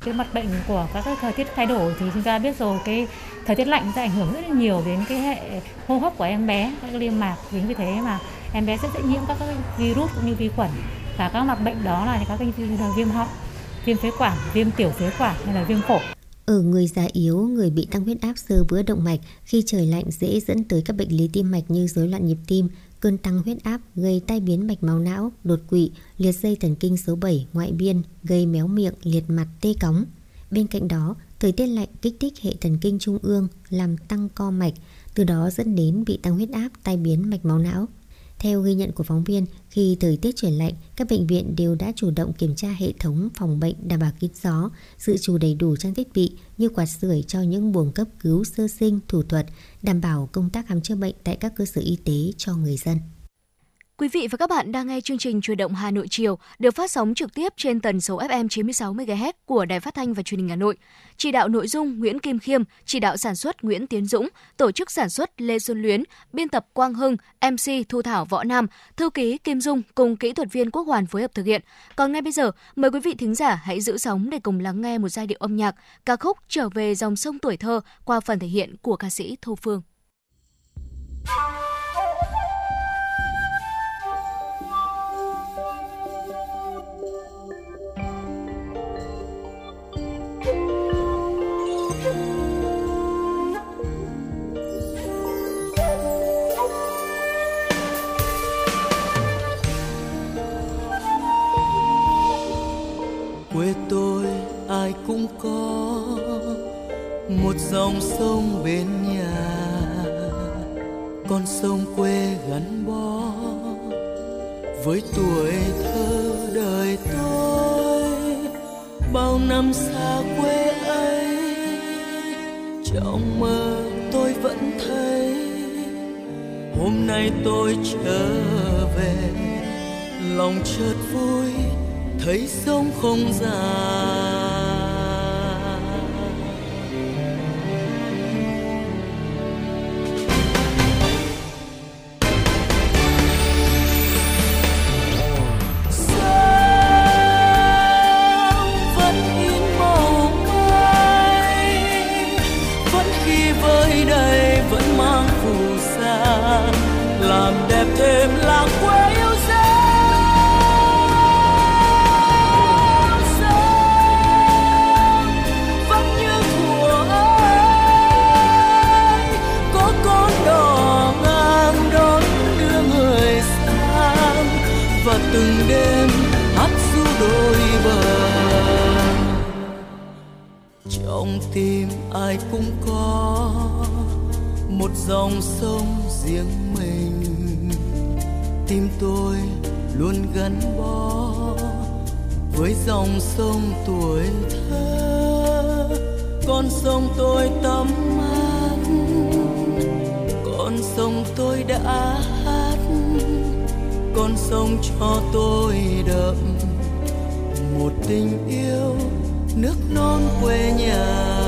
Speaker 22: Cái mặt bệnh của các cái thời tiết thay đổi thì chúng ta biết rồi cái thời tiết lạnh sẽ ảnh hưởng rất là nhiều đến cái hệ hô hấp của em bé, các liêm mạc. Chính vì thế mà em bé sẽ dễ nhiễm các cái virus cũng như vi khuẩn. Và các mặt bệnh đó là các cái viêm họng, viêm phế quản, viêm tiểu phế quản hay là viêm phổi.
Speaker 18: Ở người già yếu, người bị tăng huyết áp sơ vữa động mạch khi trời lạnh dễ dẫn tới các bệnh lý tim mạch như rối loạn nhịp tim, cơn tăng huyết áp gây tai biến mạch máu não, đột quỵ, liệt dây thần kinh số 7 ngoại biên, gây méo miệng, liệt mặt, tê cóng. Bên cạnh đó, thời tiết lạnh kích thích hệ thần kinh trung ương làm tăng co mạch, từ đó dẫn đến bị tăng huyết áp, tai biến mạch máu não. Theo ghi nhận của phóng viên, khi thời tiết chuyển lạnh, các bệnh viện đều đã chủ động kiểm tra hệ thống phòng bệnh đảm bảo kín gió, dự trù đầy đủ trang thiết bị như quạt sưởi cho những buồng cấp cứu sơ sinh, thủ thuật, đảm bảo công tác khám chữa bệnh tại các cơ sở y tế cho người dân.
Speaker 4: Quý vị và các bạn đang nghe chương trình Truyền động Hà Nội chiều được phát sóng trực tiếp trên tần số FM 96 MHz của Đài Phát thanh và Truyền hình Hà Nội. Chỉ đạo nội dung Nguyễn Kim Khiêm, chỉ đạo sản xuất Nguyễn Tiến Dũng, tổ chức sản xuất Lê Xuân Luyến, biên tập Quang Hưng, MC Thu Thảo Võ Nam, thư ký Kim Dung cùng kỹ thuật viên Quốc Hoàn phối hợp thực hiện. Còn ngay bây giờ, mời quý vị thính giả hãy giữ sóng để cùng lắng nghe một giai điệu âm nhạc ca khúc Trở về dòng sông tuổi thơ qua phần thể hiện của ca sĩ Thu Phương.
Speaker 7: Một dòng sông bên nhà, con sông quê gắn bó với tuổi thơ đời tôi. Bao năm xa quê ấy, trong mơ tôi vẫn thấy. Hôm nay tôi trở về, lòng chợt vui, thấy sông không già làm đẹp thêm làng quê yêu dấu vẫn như thuở ấy, có con đò ngang đón đưa người sang và từng đêm hát du đôi bờ. Trong tim ai cũng có một dòng sông riêng mình tim tôi luôn gắn bó với dòng sông tuổi thơ. Con sông tôi tắm mát, con sông tôi đã hát, con sông cho tôi đậm một tình yêu nước non quê nhà.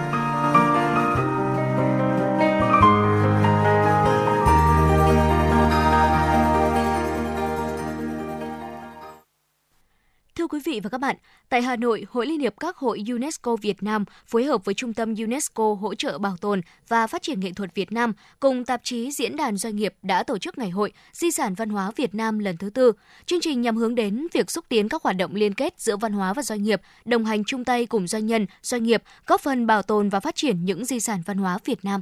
Speaker 4: tại Hà Nội, Hội Liên hiệp các hội UNESCO Việt Nam phối hợp với Trung tâm UNESCO hỗ trợ bảo tồn và phát triển nghệ thuật Việt Nam cùng tạp chí Diễn đàn Doanh nghiệp đã tổ chức Ngày hội Di sản văn hóa Việt Nam lần thứ tư. Chương trình nhằm hướng đến việc xúc tiến các hoạt động liên kết giữa văn hóa và doanh nghiệp, đồng hành chung tay cùng doanh nhân, doanh nghiệp, góp phần bảo tồn và phát triển những di sản văn hóa Việt Nam.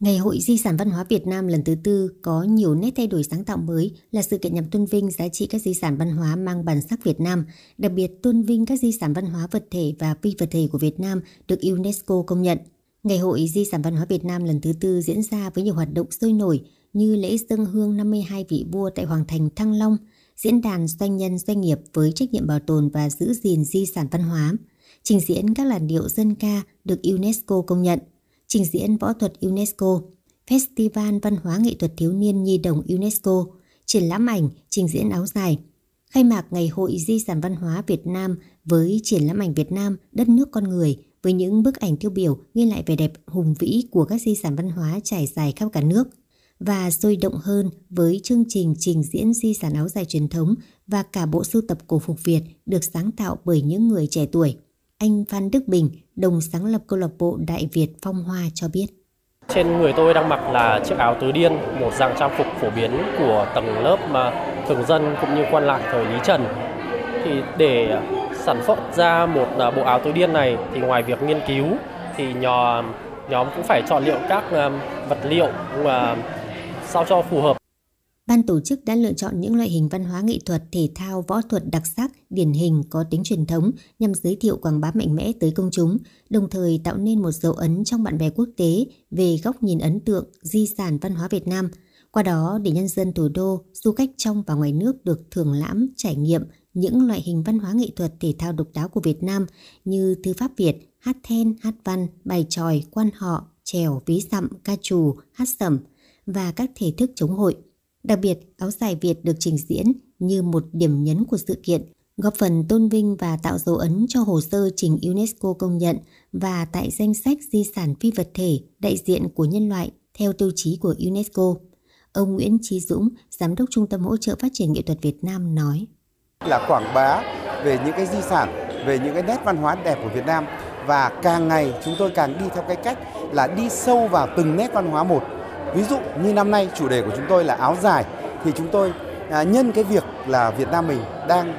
Speaker 18: Ngày hội Di sản văn hóa Việt Nam lần thứ tư có nhiều nét thay đổi sáng tạo mới là sự kiện nhằm tôn vinh giá trị các di sản văn hóa mang bản sắc Việt Nam, đặc biệt tôn vinh các di sản văn hóa vật thể và phi vật thể của Việt Nam được UNESCO công nhận. Ngày hội Di sản văn hóa Việt Nam lần thứ tư diễn ra với nhiều hoạt động sôi nổi như lễ dân hương 52 vị vua tại Hoàng thành Thăng Long, diễn đàn doanh nhân doanh nghiệp với trách nhiệm bảo tồn và giữ gìn di sản văn hóa, trình diễn các làn điệu dân ca được UNESCO công nhận – trình diễn võ thuật UNESCO, Festival Văn hóa Nghệ thuật Thiếu niên Nhi đồng UNESCO, triển lãm ảnh, trình diễn áo dài. Khai mạc Ngày hội Di sản Văn hóa Việt Nam với triển lãm ảnh Việt Nam, đất nước con người với những bức ảnh tiêu biểu ghi lại vẻ đẹp hùng vĩ của các di sản văn hóa trải dài khắp cả nước và sôi động hơn với chương trình trình diễn di sản áo dài truyền thống và cả bộ sưu tập cổ phục Việt được sáng tạo bởi những người trẻ tuổi. Anh Phan Đức Bình, đồng sáng lập câu lạc bộ Đại Việt Phong Hoa cho biết.
Speaker 23: Trên người tôi đang mặc là chiếc áo tứ điên, một dạng trang phục phổ biến của tầng lớp mà thường dân cũng như quan lại thời Lý Trần. Thì để sản xuất ra một à, bộ áo tứ điên này thì ngoài việc nghiên cứu thì nhóm nhóm cũng phải chọn lựa các à, vật liệu và sao cho phù hợp
Speaker 18: Ban tổ chức đã lựa chọn những loại hình văn hóa nghệ thuật, thể thao, võ thuật đặc sắc, điển hình có tính truyền thống nhằm giới thiệu quảng bá mạnh mẽ tới công chúng, đồng thời tạo nên một dấu ấn trong bạn bè quốc tế về góc nhìn ấn tượng di sản văn hóa Việt Nam. Qua đó để nhân dân thủ đô, du khách trong và ngoài nước được thưởng lãm, trải nghiệm những loại hình văn hóa nghệ thuật thể thao độc đáo của Việt Nam như thư pháp Việt, hát then, hát văn, bài tròi, quan họ, trèo, ví dặm, ca trù, hát sẩm và các thể thức chống hội. Đặc biệt, áo dài Việt được trình diễn như một điểm nhấn của sự kiện, góp phần tôn vinh và tạo dấu ấn cho hồ sơ trình UNESCO công nhận và tại danh sách di sản phi vật thể đại diện của nhân loại theo tiêu chí của UNESCO. Ông Nguyễn Trí Dũng, Giám đốc Trung tâm Hỗ trợ Phát triển Nghệ thuật Việt Nam nói.
Speaker 24: Là quảng bá về những cái di sản, về những cái nét văn hóa đẹp của Việt Nam và càng ngày chúng tôi càng đi theo cái cách là đi sâu vào từng nét văn hóa một Ví dụ như năm nay chủ đề của chúng tôi là áo dài thì chúng tôi à, nhân cái việc là Việt Nam mình đang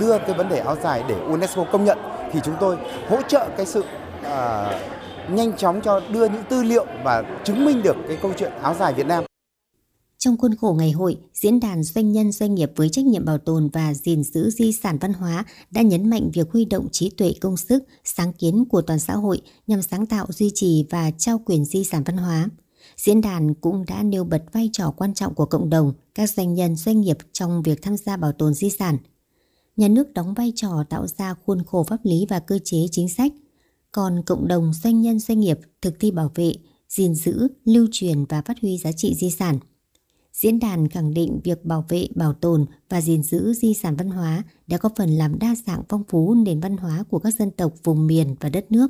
Speaker 24: đưa cái vấn đề áo dài để UNESCO công nhận thì chúng tôi hỗ trợ cái sự à, nhanh chóng cho đưa những tư liệu và chứng minh được cái câu chuyện áo dài Việt Nam.
Speaker 18: Trong khuôn khổ ngày hội, Diễn đàn Doanh nhân Doanh nghiệp với trách nhiệm bảo tồn và gìn giữ di sản văn hóa đã nhấn mạnh việc huy động trí tuệ công sức, sáng kiến của toàn xã hội nhằm sáng tạo, duy trì và trao quyền di sản văn hóa. Diễn đàn cũng đã nêu bật vai trò quan trọng của cộng đồng, các doanh nhân doanh nghiệp trong việc tham gia bảo tồn di sản. nhà nước đóng vai trò tạo ra khuôn khổ pháp lý và cơ chế chính sách, còn cộng đồng doanh nhân doanh nghiệp thực thi bảo vệ, gìn giữ, lưu truyền và phát huy giá trị di sản. Diễn đàn khẳng định việc bảo vệ, bảo tồn và gìn giữ di sản văn hóa đã có phần làm đa dạng phong phú nền văn hóa của các dân tộc vùng miền và đất nước,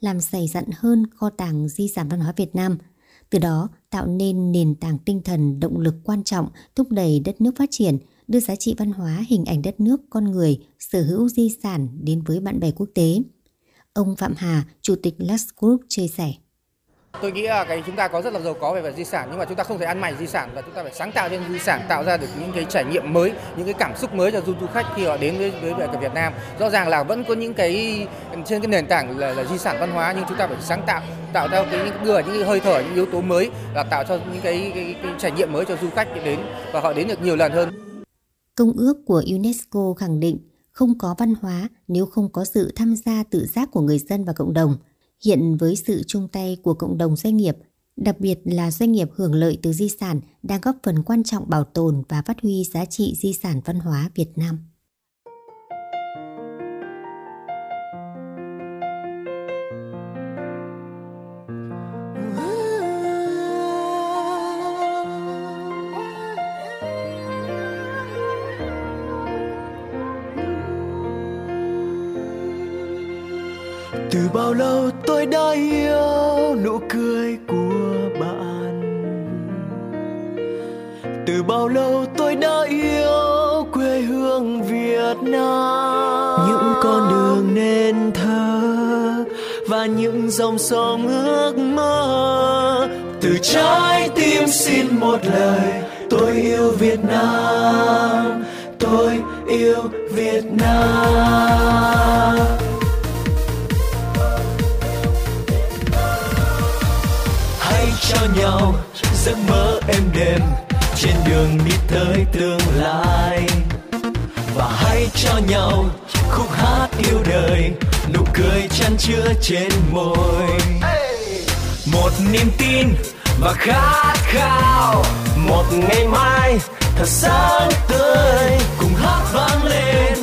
Speaker 18: làm dày dặn hơn kho tàng di sản văn hóa Việt Nam, từ đó tạo nên nền tảng tinh thần động lực quan trọng thúc đẩy đất nước phát triển, đưa giá trị văn hóa, hình ảnh đất nước, con người, sở hữu di sản đến với bạn bè quốc tế. Ông Phạm Hà, Chủ tịch Lux Group chia sẻ.
Speaker 25: Tôi nghĩ là cái chúng ta có rất là giàu có về về di sản nhưng mà chúng ta không thể ăn mày di sản và chúng ta phải sáng tạo trên di sản tạo ra được những cái trải nghiệm mới, những cái cảm xúc mới cho du du khách khi họ đến với với, cả Việt Nam. Rõ ràng là vẫn có những cái trên cái nền tảng là, là di sản văn hóa nhưng chúng ta phải sáng tạo tạo ra cái những đưa những cái hơi thở những yếu tố mới là tạo cho những cái, cái, cái trải nghiệm mới cho du khách đến và họ đến được nhiều lần hơn.
Speaker 18: Công ước của UNESCO khẳng định không có văn hóa nếu không có sự tham gia tự giác của người dân và cộng đồng. Hiện với sự chung tay của cộng đồng doanh nghiệp, đặc biệt là doanh nghiệp hưởng lợi từ di sản đang góp phần quan trọng bảo tồn và phát huy giá trị di sản văn hóa Việt Nam.
Speaker 7: Tôi đã yêu nụ cười của bạn. Từ bao lâu tôi đã yêu quê hương việt nam? Những con đường nên thơ và những dòng sông ước mơ. Từ trái tim xin một lời, tôi yêu việt nam, tôi yêu việt nam. Đêm trên đường đi tới tương lai. Và hãy cho nhau khúc hát yêu đời, nụ cười chăn chứa trên môi. Một niềm tin và khát khao, một ngày mai thật sáng tươi, cùng hát vang lên.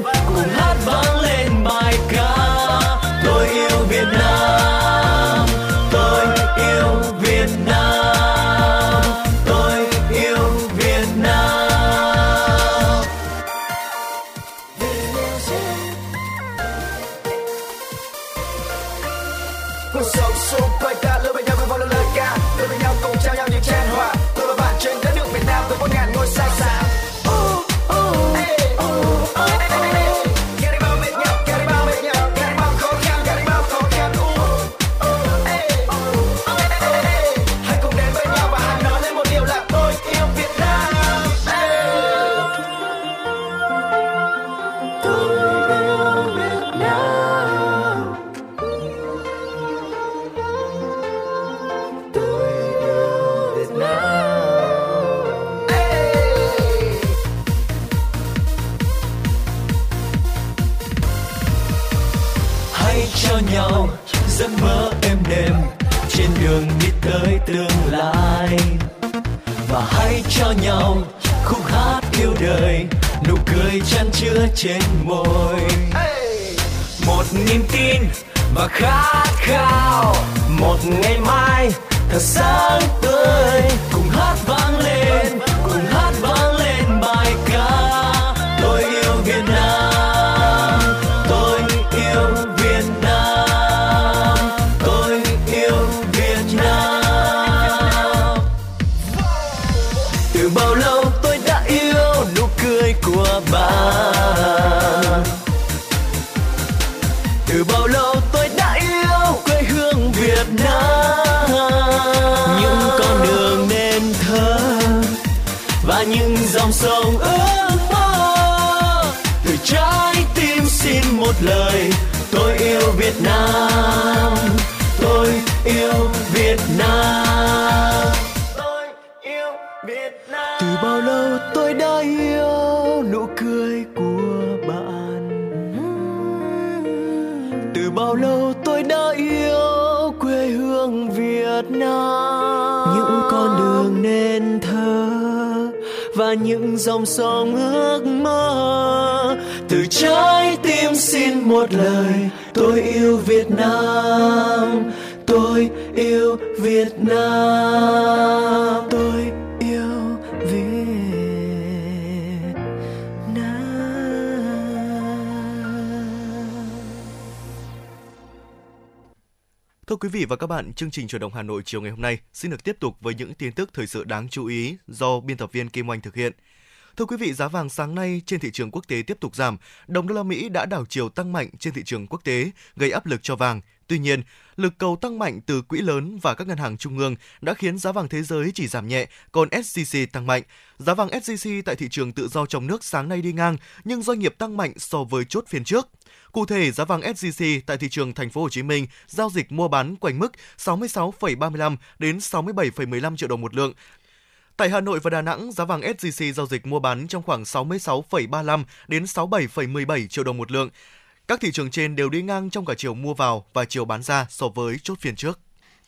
Speaker 7: Cười chan chứa trên môi. Một niềm tin và khát khao, một ngày mai thật sáng tươi. Những dòng sông ước mơ. Từ từ
Speaker 26: trái tim xin một lời, tôi yêu Việt Nam, tôi yêu Việt Nam, tôi
Speaker 3: Thưa quý vị và các bạn, chương trình Chủ động Hà Nội chiều ngày hôm nay xin được tiếp tục với những tin tức thời sự đáng chú ý do biên tập viên Kim Oanh thực hiện. Thưa quý vị, giá vàng sáng nay trên thị trường quốc tế tiếp tục giảm, đồng đô la Mỹ đã đảo chiều tăng mạnh trên thị trường quốc tế, gây áp lực cho vàng. Tuy nhiên, lực cầu tăng mạnh từ quỹ lớn và các ngân hàng trung ương đã khiến giá vàng thế giới chỉ giảm nhẹ, còn SJC tăng mạnh. Giá vàng SJC tại thị trường tự do trong nước sáng nay đi ngang, nhưng doanh nghiệp tăng mạnh so với chốt phiên trước. Cụ thể, giá vàng SJC tại thị trường thành phố Hồ Chí Minh giao dịch mua bán quanh mức 66,35 đến 67,15 triệu đồng một lượng. Tại Hà Nội và Đà Nẵng, giá vàng SJC giao dịch mua bán trong khoảng 66,35 đến 67,17 triệu đồng một lượng. Các thị trường trên đều đi ngang trong cả chiều mua vào và chiều bán ra so với chốt phiên trước.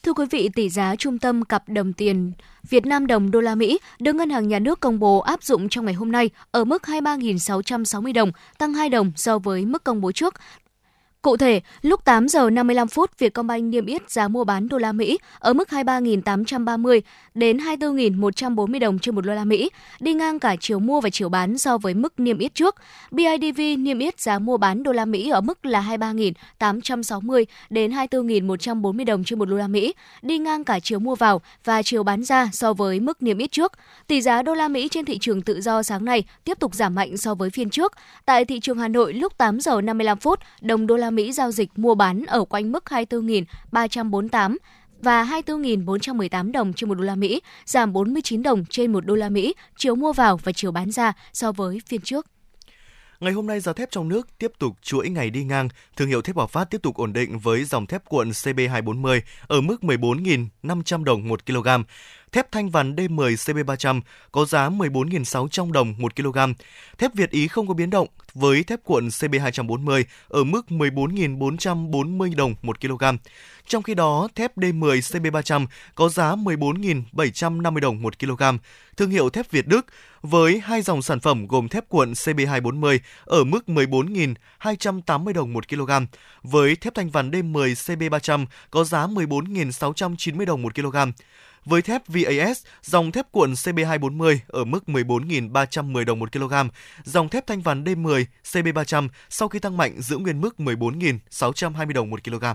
Speaker 4: Thưa quý vị, tỷ giá trung tâm cặp đồng tiền Việt Nam đồng đô la Mỹ được Ngân hàng Nhà nước công bố áp dụng trong ngày hôm nay ở mức 23.660 đồng, tăng 2 đồng so với mức công bố trước. Cụ thể, lúc 8 giờ 55 phút, Vietcombank niêm yết giá mua bán đô la Mỹ ở mức 23.830 đến 24.140 đồng trên một đô la Mỹ, đi ngang cả chiều mua và chiều bán so với mức niêm yết trước. BIDV niêm yết giá mua bán đô la Mỹ ở mức là 23.860 đến 24.140 đồng trên một đô la Mỹ, đi ngang cả chiều mua vào và chiều bán ra so với mức niêm yết trước. Tỷ giá đô la Mỹ trên thị trường tự do sáng nay tiếp tục giảm mạnh so với phiên trước. Tại thị trường Hà Nội lúc 8 giờ 55 phút, đồng đô la Mỹ giao dịch mua bán ở quanh mức 24.348 và 24.418 đồng trên một đô la Mỹ, giảm 49 đồng trên một đô la Mỹ chiều mua vào và chiều bán ra so với phiên trước.
Speaker 3: Ngày hôm nay giá thép trong nước tiếp tục chuỗi ngày đi ngang, thương hiệu thép Hòa Phát tiếp tục ổn định với dòng thép cuộn CB240 ở mức 14.500 đồng một kg. Thép thanh vằn D10 CB300 có giá 14.600 đồng một kg. Thép Việt Ý không có biến động với thép cuộn CB240 ở mức 14.440 đồng một kg. Trong khi đó, thép D10 CB300 có giá 14.750 đồng 1 kg. Thương hiệu thép Việt Đức với hai dòng sản phẩm gồm thép cuộn CB240 ở mức 14.280 đồng 1 kg, với thép thanh vằn D10 CB300 có giá 14.690 đồng 1 kg. Với thép VAS, dòng thép cuộn CB240 ở mức 14.310 đồng 1 kg. Dòng thép thanh vằn D10 CB300 sau khi tăng mạnh giữ nguyên mức 14.620 đồng 1 kg.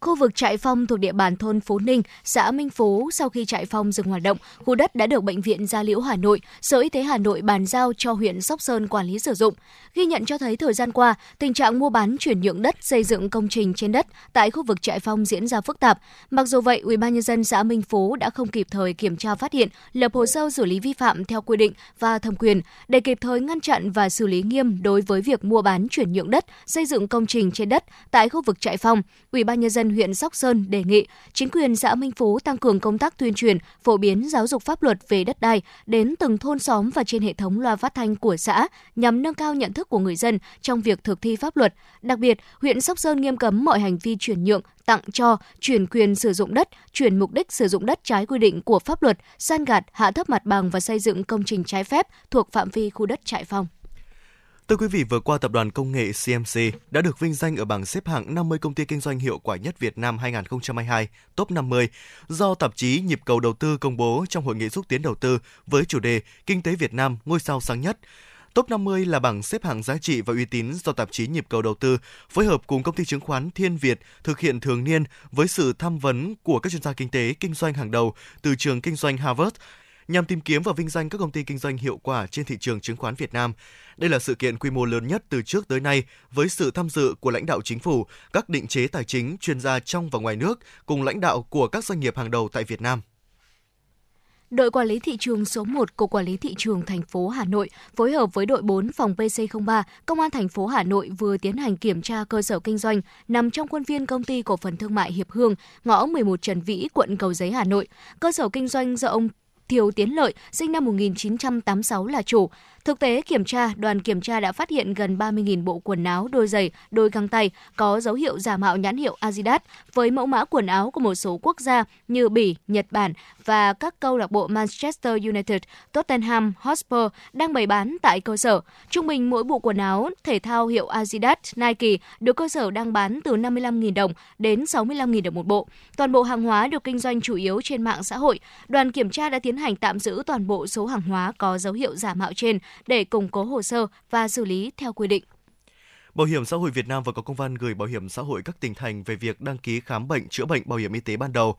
Speaker 4: Khu vực trại phong thuộc địa bàn thôn Phú Ninh, xã Minh Phú sau khi trại phong dừng hoạt động, khu đất đã được Bệnh viện Gia Liễu Hà Nội, Sở Y tế Hà Nội bàn giao cho huyện Sóc Sơn quản lý sử dụng. Ghi nhận cho thấy thời gian qua, tình trạng mua bán chuyển nhượng đất xây dựng công trình trên đất tại khu vực trại phong diễn ra phức tạp. Mặc dù vậy, UBND xã Minh Phú đã không kịp thời kiểm tra phát hiện, lập hồ sơ xử lý vi phạm theo quy định và thẩm quyền để kịp thời ngăn chặn và xử lý nghiêm đối với việc mua bán chuyển nhượng đất xây dựng công trình trên đất tại khu vực trại phong. UBND huyện Sóc Sơn đề nghị chính quyền xã Minh Phú tăng cường công tác tuyên truyền, phổ biến giáo dục pháp luật về đất đai đến từng thôn xóm và trên hệ thống loa phát thanh của xã nhằm nâng cao nhận thức của người dân trong việc thực thi pháp luật. Đặc biệt, huyện Sóc Sơn nghiêm cấm mọi hành vi chuyển nhượng, tặng cho, chuyển quyền sử dụng đất, chuyển mục đích sử dụng đất trái quy định của pháp luật, san gạt, hạ thấp mặt bằng và xây dựng công trình trái phép thuộc phạm vi khu đất trại phong.
Speaker 3: Thưa quý vị, vừa qua Tập đoàn Công nghệ CMC đã được vinh danh ở bảng xếp hạng 50 công ty kinh doanh hiệu quả nhất Việt Nam 2022, top 50, do tạp chí Nhịp cầu đầu tư công bố trong hội nghị xúc tiến đầu tư với chủ đề Kinh tế Việt Nam ngôi sao sáng nhất. Top 50 là bảng xếp hạng giá trị và uy tín do tạp chí Nhịp cầu đầu tư phối hợp cùng công ty chứng khoán Thiên Việt thực hiện thường niên với sự tham vấn của các chuyên gia kinh tế kinh doanh hàng đầu từ trường kinh doanh Harvard nhằm tìm kiếm và vinh danh các công ty kinh doanh hiệu quả trên thị trường chứng khoán Việt Nam. Đây là sự kiện quy mô lớn nhất từ trước tới nay với sự tham dự của lãnh đạo chính phủ, các định chế tài chính, chuyên gia trong và ngoài nước cùng lãnh đạo của các doanh nghiệp hàng đầu tại Việt Nam.
Speaker 4: Đội quản lý thị trường số 1 của Quản lý thị trường thành phố Hà Nội phối hợp với đội 4 phòng PC03 Công an thành phố Hà Nội vừa tiến hành kiểm tra cơ sở kinh doanh nằm trong khuôn viên công ty cổ phần thương mại Hiệp Hương, ngõ 11 Trần Vĩ, quận Cầu Giấy, Hà Nội. Cơ sở kinh doanh do ông Thiều Tiến Lợi, sinh năm 1986 là chủ. Thực tế kiểm tra, đoàn kiểm tra đã phát hiện gần 30.000 bộ quần áo, đôi giày, đôi găng tay có dấu hiệu giả mạo nhãn hiệu Adidas với mẫu mã quần áo của một số quốc gia như Bỉ, Nhật Bản và các câu lạc bộ Manchester United, Tottenham Hotspur đang bày bán tại cơ sở. Trung bình mỗi bộ quần áo thể thao hiệu Adidas, Nike được cơ sở đang bán từ 55.000 đồng đến 65.000 đồng một bộ. Toàn bộ hàng hóa được kinh doanh chủ yếu trên mạng xã hội. Đoàn kiểm tra đã tiến hành tạm giữ toàn bộ số hàng hóa có dấu hiệu giả mạo trên để củng cố hồ sơ và xử lý theo quy định.
Speaker 3: Bảo hiểm xã hội Việt Nam vừa có công văn gửi Bảo hiểm xã hội các tỉnh thành về việc đăng ký khám bệnh chữa bệnh bảo hiểm y tế ban đầu.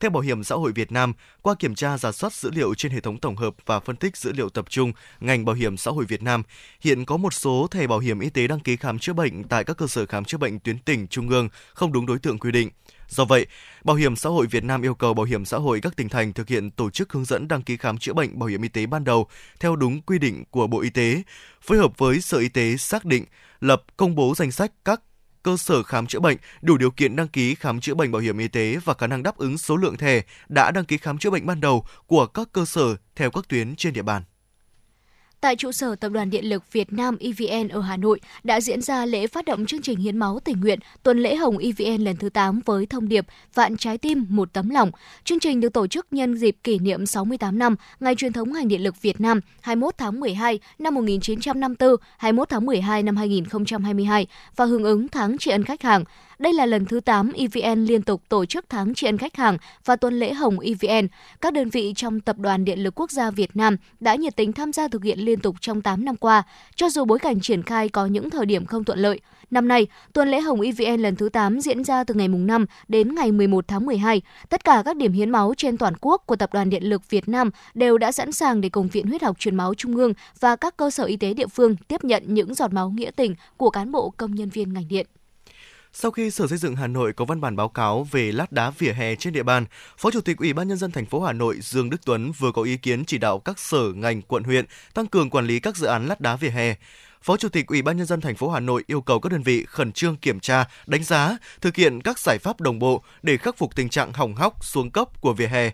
Speaker 3: Theo Bảo hiểm xã hội Việt Nam, qua kiểm tra giả soát dữ liệu trên hệ thống tổng hợp và phân tích dữ liệu tập trung, ngành Bảo hiểm xã hội Việt Nam hiện có một số thẻ bảo hiểm y tế đăng ký khám chữa bệnh tại các cơ sở khám chữa bệnh tuyến tỉnh trung ương không đúng đối tượng quy định. Do vậy, Bảo hiểm xã hội Việt Nam yêu cầu Bảo hiểm xã hội các tỉnh thành thực hiện tổ chức hướng dẫn đăng ký khám chữa bệnh bảo hiểm y tế ban đầu theo đúng quy định của Bộ Y tế, phối hợp với Sở Y tế xác định, lập công bố danh sách các cơ sở khám chữa bệnh đủ điều kiện đăng ký khám chữa bệnh bảo hiểm y tế và khả năng đáp ứng số lượng thẻ đã đăng ký khám chữa bệnh ban đầu của các cơ sở theo các tuyến trên địa bàn.
Speaker 4: Tại trụ sở Tập đoàn Điện lực Việt Nam EVN ở Hà Nội đã diễn ra lễ phát động chương trình hiến máu tình nguyện tuần lễ hồng EVN lần thứ 8 với thông điệp Vạn trái tim một tấm lòng. Chương trình được tổ chức nhân dịp kỷ niệm 68 năm Ngày truyền thống ngành điện lực Việt Nam 21 tháng 12 năm 1954, 21 tháng 12 năm 2022 và hưởng ứng tháng tri ân khách hàng. Đây là lần thứ 8 EVN liên tục tổ chức tháng tri ân khách hàng và tuần lễ hồng EVN. Các đơn vị trong Tập đoàn Điện lực Quốc gia Việt Nam đã nhiệt tình tham gia thực hiện liên tục trong 8 năm qua, cho dù bối cảnh triển khai có những thời điểm không thuận lợi. Năm nay, tuần lễ hồng EVN lần thứ 8 diễn ra từ ngày mùng 5 đến ngày 11 tháng 12. Tất cả các điểm hiến máu trên toàn quốc của Tập đoàn Điện lực Việt Nam đều đã sẵn sàng để cùng Viện Huyết học Truyền máu Trung ương và các cơ sở y tế địa phương tiếp nhận những giọt máu nghĩa tình của cán bộ công nhân viên ngành điện.
Speaker 3: Sau khi Sở Xây dựng Hà Nội có văn bản báo cáo về lát đá vỉa hè trên địa bàn, Phó Chủ tịch Ủy ban nhân dân thành phố Hà Nội Dương Đức Tuấn vừa có ý kiến chỉ đạo các sở ngành quận huyện tăng cường quản lý các dự án lát đá vỉa hè. Phó Chủ tịch Ủy ban nhân dân thành phố Hà Nội yêu cầu các đơn vị khẩn trương kiểm tra, đánh giá, thực hiện các giải pháp đồng bộ để khắc phục tình trạng hỏng hóc, xuống cấp của vỉa hè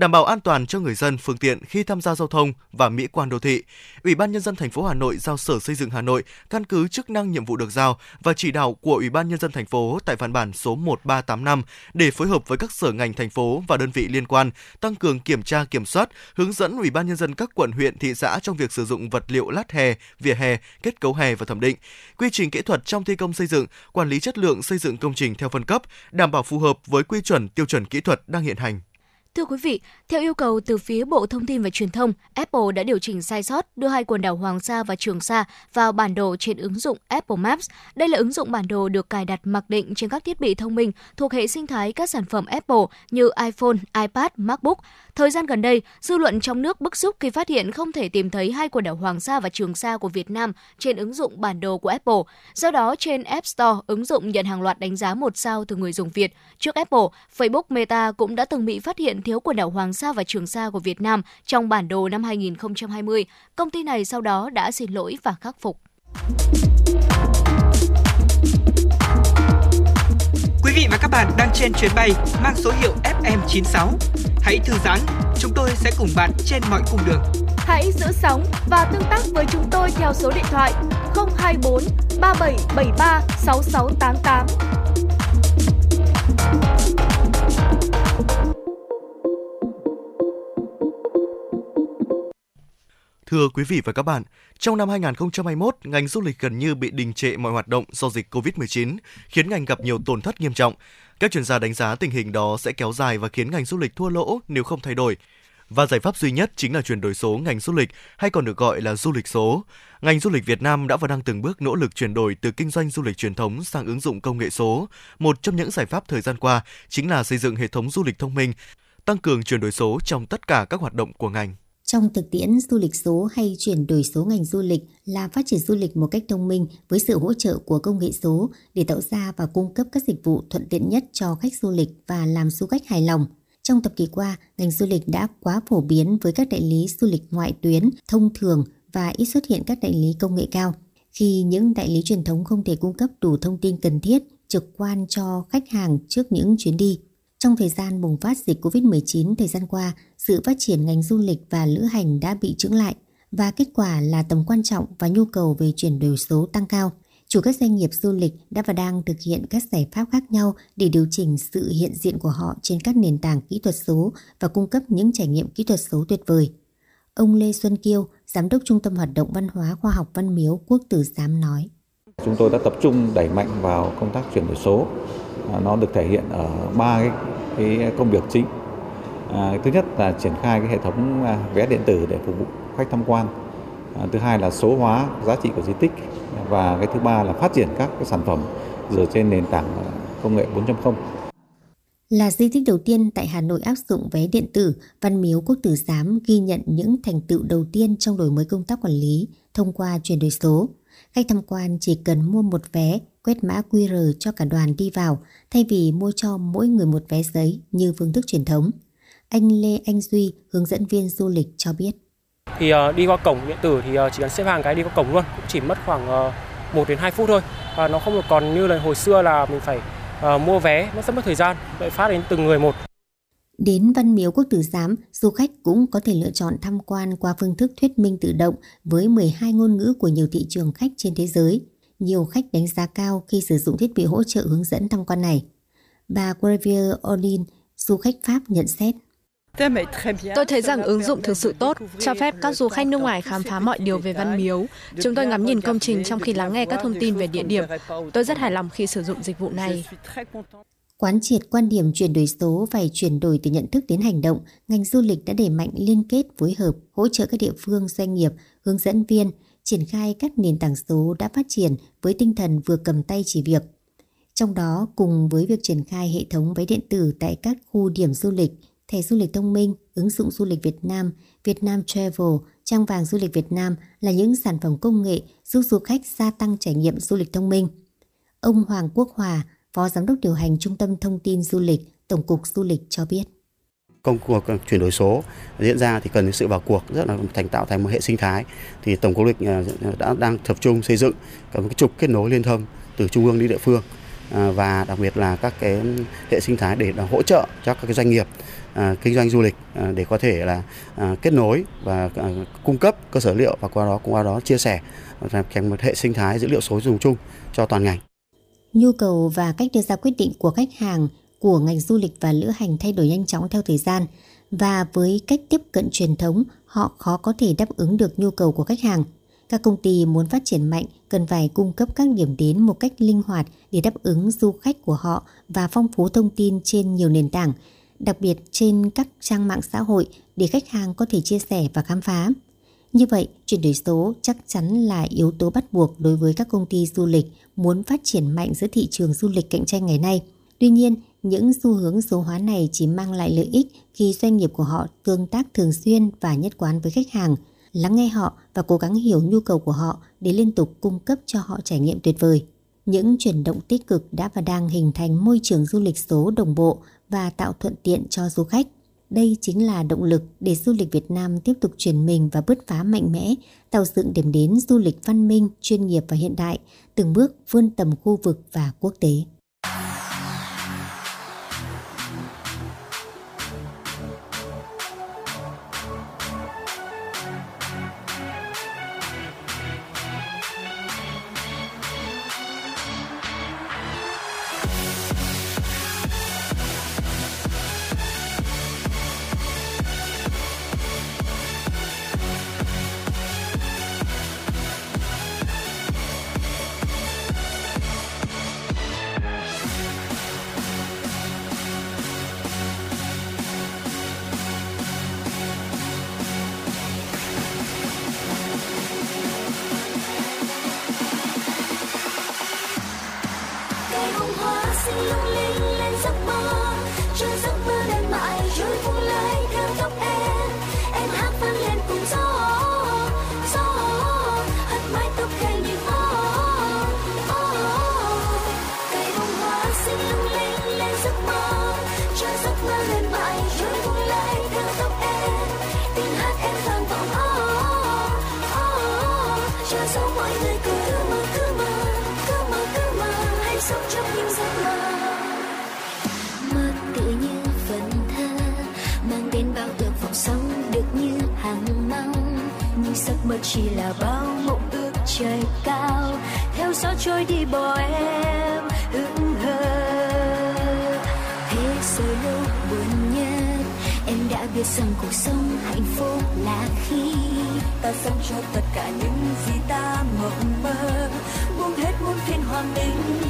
Speaker 3: đảm bảo an toàn cho người dân phương tiện khi tham gia giao thông và mỹ quan đô thị. Ủy ban nhân dân thành phố Hà Nội giao Sở Xây dựng Hà Nội căn cứ chức năng nhiệm vụ được giao và chỉ đạo của Ủy ban nhân dân thành phố tại văn bản số 1385 để phối hợp với các sở ngành thành phố và đơn vị liên quan tăng cường kiểm tra kiểm soát, hướng dẫn Ủy ban nhân dân các quận huyện thị xã trong việc sử dụng vật liệu lát hè, vỉa hè, kết cấu hè và thẩm định, quy trình kỹ thuật trong thi công xây dựng, quản lý chất lượng xây dựng công trình theo phân cấp, đảm bảo phù hợp với quy chuẩn tiêu chuẩn kỹ thuật đang hiện hành.
Speaker 4: Thưa quý vị, theo yêu cầu từ phía Bộ Thông tin và Truyền thông, Apple đã điều chỉnh sai sót đưa hai quần đảo Hoàng Sa và Trường Sa vào bản đồ trên ứng dụng Apple Maps. Đây là ứng dụng bản đồ được cài đặt mặc định trên các thiết bị thông minh thuộc hệ sinh thái các sản phẩm Apple như iPhone, iPad, MacBook. Thời gian gần đây, dư luận trong nước bức xúc khi phát hiện không thể tìm thấy hai quần đảo Hoàng Sa và Trường Sa của Việt Nam trên ứng dụng bản đồ của Apple. Do đó, trên App Store, ứng dụng nhận hàng loạt đánh giá một sao từ người dùng Việt. Trước Apple, Facebook Meta cũng đã từng bị phát hiện thiếu quần đảo Hoàng Sa và Trường Sa của Việt Nam trong bản đồ năm 2020. Công ty này sau đó đã xin lỗi và khắc phục.
Speaker 1: Quý vị và các bạn đang trên chuyến bay mang số hiệu FM96. Hãy thư giãn, chúng tôi sẽ cùng bạn trên mọi cung đường.
Speaker 2: Hãy giữ sóng và tương tác với chúng tôi theo số điện thoại 024 3773 6688.
Speaker 3: Thưa quý vị và các bạn, trong năm 2021, ngành du lịch gần như bị đình trệ mọi hoạt động do dịch COVID-19, khiến ngành gặp nhiều tổn thất nghiêm trọng. Các chuyên gia đánh giá tình hình đó sẽ kéo dài và khiến ngành du lịch thua lỗ nếu không thay đổi. Và giải pháp duy nhất chính là chuyển đổi số ngành du lịch hay còn được gọi là du lịch số. Ngành du lịch Việt Nam đã và đang từng bước nỗ lực chuyển đổi từ kinh doanh du lịch truyền thống sang ứng dụng công nghệ số. Một trong những giải pháp thời gian qua chính là xây dựng hệ thống du lịch thông minh, tăng cường chuyển đổi số trong tất cả các hoạt động của ngành.
Speaker 18: Trong thực tiễn, du lịch số hay chuyển đổi số ngành du lịch là phát triển du lịch một cách thông minh với sự hỗ trợ của công nghệ số để tạo ra và cung cấp các dịch vụ thuận tiện nhất cho khách du lịch và làm du khách hài lòng. Trong thập kỷ qua, ngành du lịch đã quá phổ biến với các đại lý du lịch ngoại tuyến, thông thường và ít xuất hiện các đại lý công nghệ cao. Khi những đại lý truyền thống không thể cung cấp đủ thông tin cần thiết, trực quan cho khách hàng trước những chuyến đi. Trong thời gian bùng phát dịch COVID-19 thời gian qua, sự phát triển ngành du lịch và lữ hành đã bị chững lại và kết quả là tầm quan trọng và nhu cầu về chuyển đổi số tăng cao. Chủ các doanh nghiệp du lịch đã và đang thực hiện các giải pháp khác nhau để điều chỉnh sự hiện diện của họ trên các nền tảng kỹ thuật số và cung cấp những trải nghiệm kỹ thuật số tuyệt vời. Ông Lê Xuân Kiêu, Giám đốc Trung tâm Hoạt động Văn hóa Khoa học Văn Miếu Quốc Tử Giám nói.
Speaker 27: Chúng tôi đã tập trung đẩy mạnh vào công tác chuyển đổi số. Nó được thể hiện ở ba cái, cái công việc chính. À, thứ nhất là triển khai cái hệ thống à, vé điện tử để phục vụ khách tham quan. À, thứ hai là số hóa giá trị của di tích và cái thứ ba là phát triển các cái sản phẩm dựa trên nền tảng công nghệ 4.0.
Speaker 18: Là di tích đầu tiên tại Hà Nội áp dụng vé điện tử, Văn Miếu Quốc Tử Giám ghi nhận những thành tựu đầu tiên trong đổi mới công tác quản lý thông qua chuyển đổi số. Khách tham quan chỉ cần mua một vé, quét mã QR cho cả đoàn đi vào, thay vì mua cho mỗi người một vé giấy như phương thức truyền thống. Anh Lê Anh Duy, hướng dẫn viên du lịch cho biết.
Speaker 28: Thì uh, đi qua cổng điện tử thì uh, chỉ cần xếp hàng cái đi qua cổng luôn, cũng chỉ mất khoảng uh, 1 đến 2 phút thôi. Và nó không còn như là hồi xưa là mình phải uh, mua vé, nó rất mất thời gian, đợi phát đến từng người một.
Speaker 18: Đến Văn Miếu Quốc Tử Giám, du khách cũng có thể lựa chọn tham quan qua phương thức thuyết minh tự động với 12 ngôn ngữ của nhiều thị trường khách trên thế giới. Nhiều khách đánh giá cao khi sử dụng thiết bị hỗ trợ hướng dẫn tham quan này. Bà Gravier Odin, du khách Pháp nhận xét.
Speaker 29: Tôi thấy rằng ứng dụng thực sự tốt, cho phép các du khách nước ngoài khám phá mọi điều về văn miếu. Chúng tôi ngắm nhìn công trình trong khi lắng nghe các thông tin về địa điểm. Tôi rất hài lòng khi sử dụng dịch vụ này.
Speaker 18: Quán triệt quan điểm chuyển đổi số phải chuyển đổi từ nhận thức đến hành động, ngành du lịch đã đẩy mạnh liên kết phối hợp, hỗ trợ các địa phương, doanh nghiệp, hướng dẫn viên, triển khai các nền tảng số đã phát triển với tinh thần vừa cầm tay chỉ việc. Trong đó, cùng với việc triển khai hệ thống vé điện tử tại các khu điểm du lịch, thẻ du lịch thông minh, ứng dụng du lịch Việt Nam, Việt Nam Travel, trang vàng du lịch Việt Nam là những sản phẩm công nghệ giúp du khách gia tăng trải nghiệm du lịch thông minh. Ông Hoàng Quốc Hòa, Phó Giám đốc điều hành Trung tâm Thông tin Du lịch, Tổng cục Du lịch cho biết.
Speaker 30: Công cuộc ờ, chuyển đổi số diễn ra thì cần sự vào cuộc rất là thành tạo thành một hệ sinh thái. Thì Tổng cục Du lịch ờ, đã đang tập trung xây dựng một cái trục kết nối liên thông từ trung ương đến địa phương ờ, và đặc biệt là các cái hệ sinh thái để hỗ trợ cho các cái doanh nghiệp à, kinh doanh du lịch à, để có thể là à, kết nối và à, cung cấp cơ sở liệu và qua đó qua đó chia sẻ thành một hệ sinh thái dữ liệu số dùng chung cho toàn ngành.
Speaker 18: Nhu cầu và cách đưa ra quyết định của khách hàng của ngành du lịch và lữ hành thay đổi nhanh chóng theo thời gian và với cách tiếp cận truyền thống, họ khó có thể đáp ứng được nhu cầu của khách hàng. Các công ty muốn phát triển mạnh cần phải cung cấp các điểm đến một cách linh hoạt để đáp ứng du khách của họ và phong phú thông tin trên nhiều nền tảng, đặc biệt trên các trang mạng xã hội để khách hàng có thể chia sẻ và khám phá. Như vậy, chuyển đổi số chắc chắn là yếu tố bắt buộc đối với các công ty du lịch muốn phát triển mạnh giữa thị trường du lịch cạnh tranh ngày nay. Tuy nhiên, những xu hướng số hóa này chỉ mang lại lợi ích khi doanh nghiệp của họ tương tác thường xuyên và nhất quán với khách hàng, lắng nghe họ và cố gắng hiểu nhu cầu của họ để liên tục cung cấp cho họ trải nghiệm tuyệt vời. Những chuyển động tích cực đã và đang hình thành môi trường du lịch số đồng bộ và tạo thuận tiện cho du khách. Đây chính là động lực để du lịch Việt Nam tiếp tục chuyển mình và bứt phá mạnh mẽ, tạo dựng điểm đến du lịch văn minh, chuyên nghiệp và hiện đại, từng bước vươn tầm khu vực và quốc tế.
Speaker 31: giấc mơ chỉ là bao mộng ước trời cao. Theo gió trôi đi bỏ em hững hờ thế rồi lúc buồn nhất. Em đã biết rằng cuộc sống hạnh phúc là khi ta sống cho tất cả những gì ta mộng mơ. Buông hết muôn phiền hoàng
Speaker 6: đình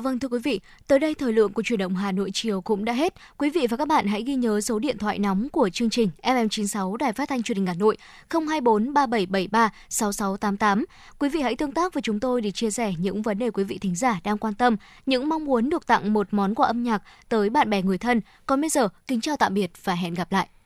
Speaker 6: vâng thưa quý vị, tới đây thời lượng của chuyển động Hà Nội chiều cũng đã hết. Quý vị và các bạn hãy ghi nhớ số điện thoại nóng của chương trình FM96 Đài Phát thanh Truyền hình Hà Nội 024 3773 6688. Quý vị hãy tương tác với chúng tôi để chia sẻ những vấn đề quý vị thính giả đang quan tâm, những mong muốn được tặng một món quà âm nhạc tới bạn bè người thân. Còn bây giờ, kính chào tạm biệt và hẹn gặp lại.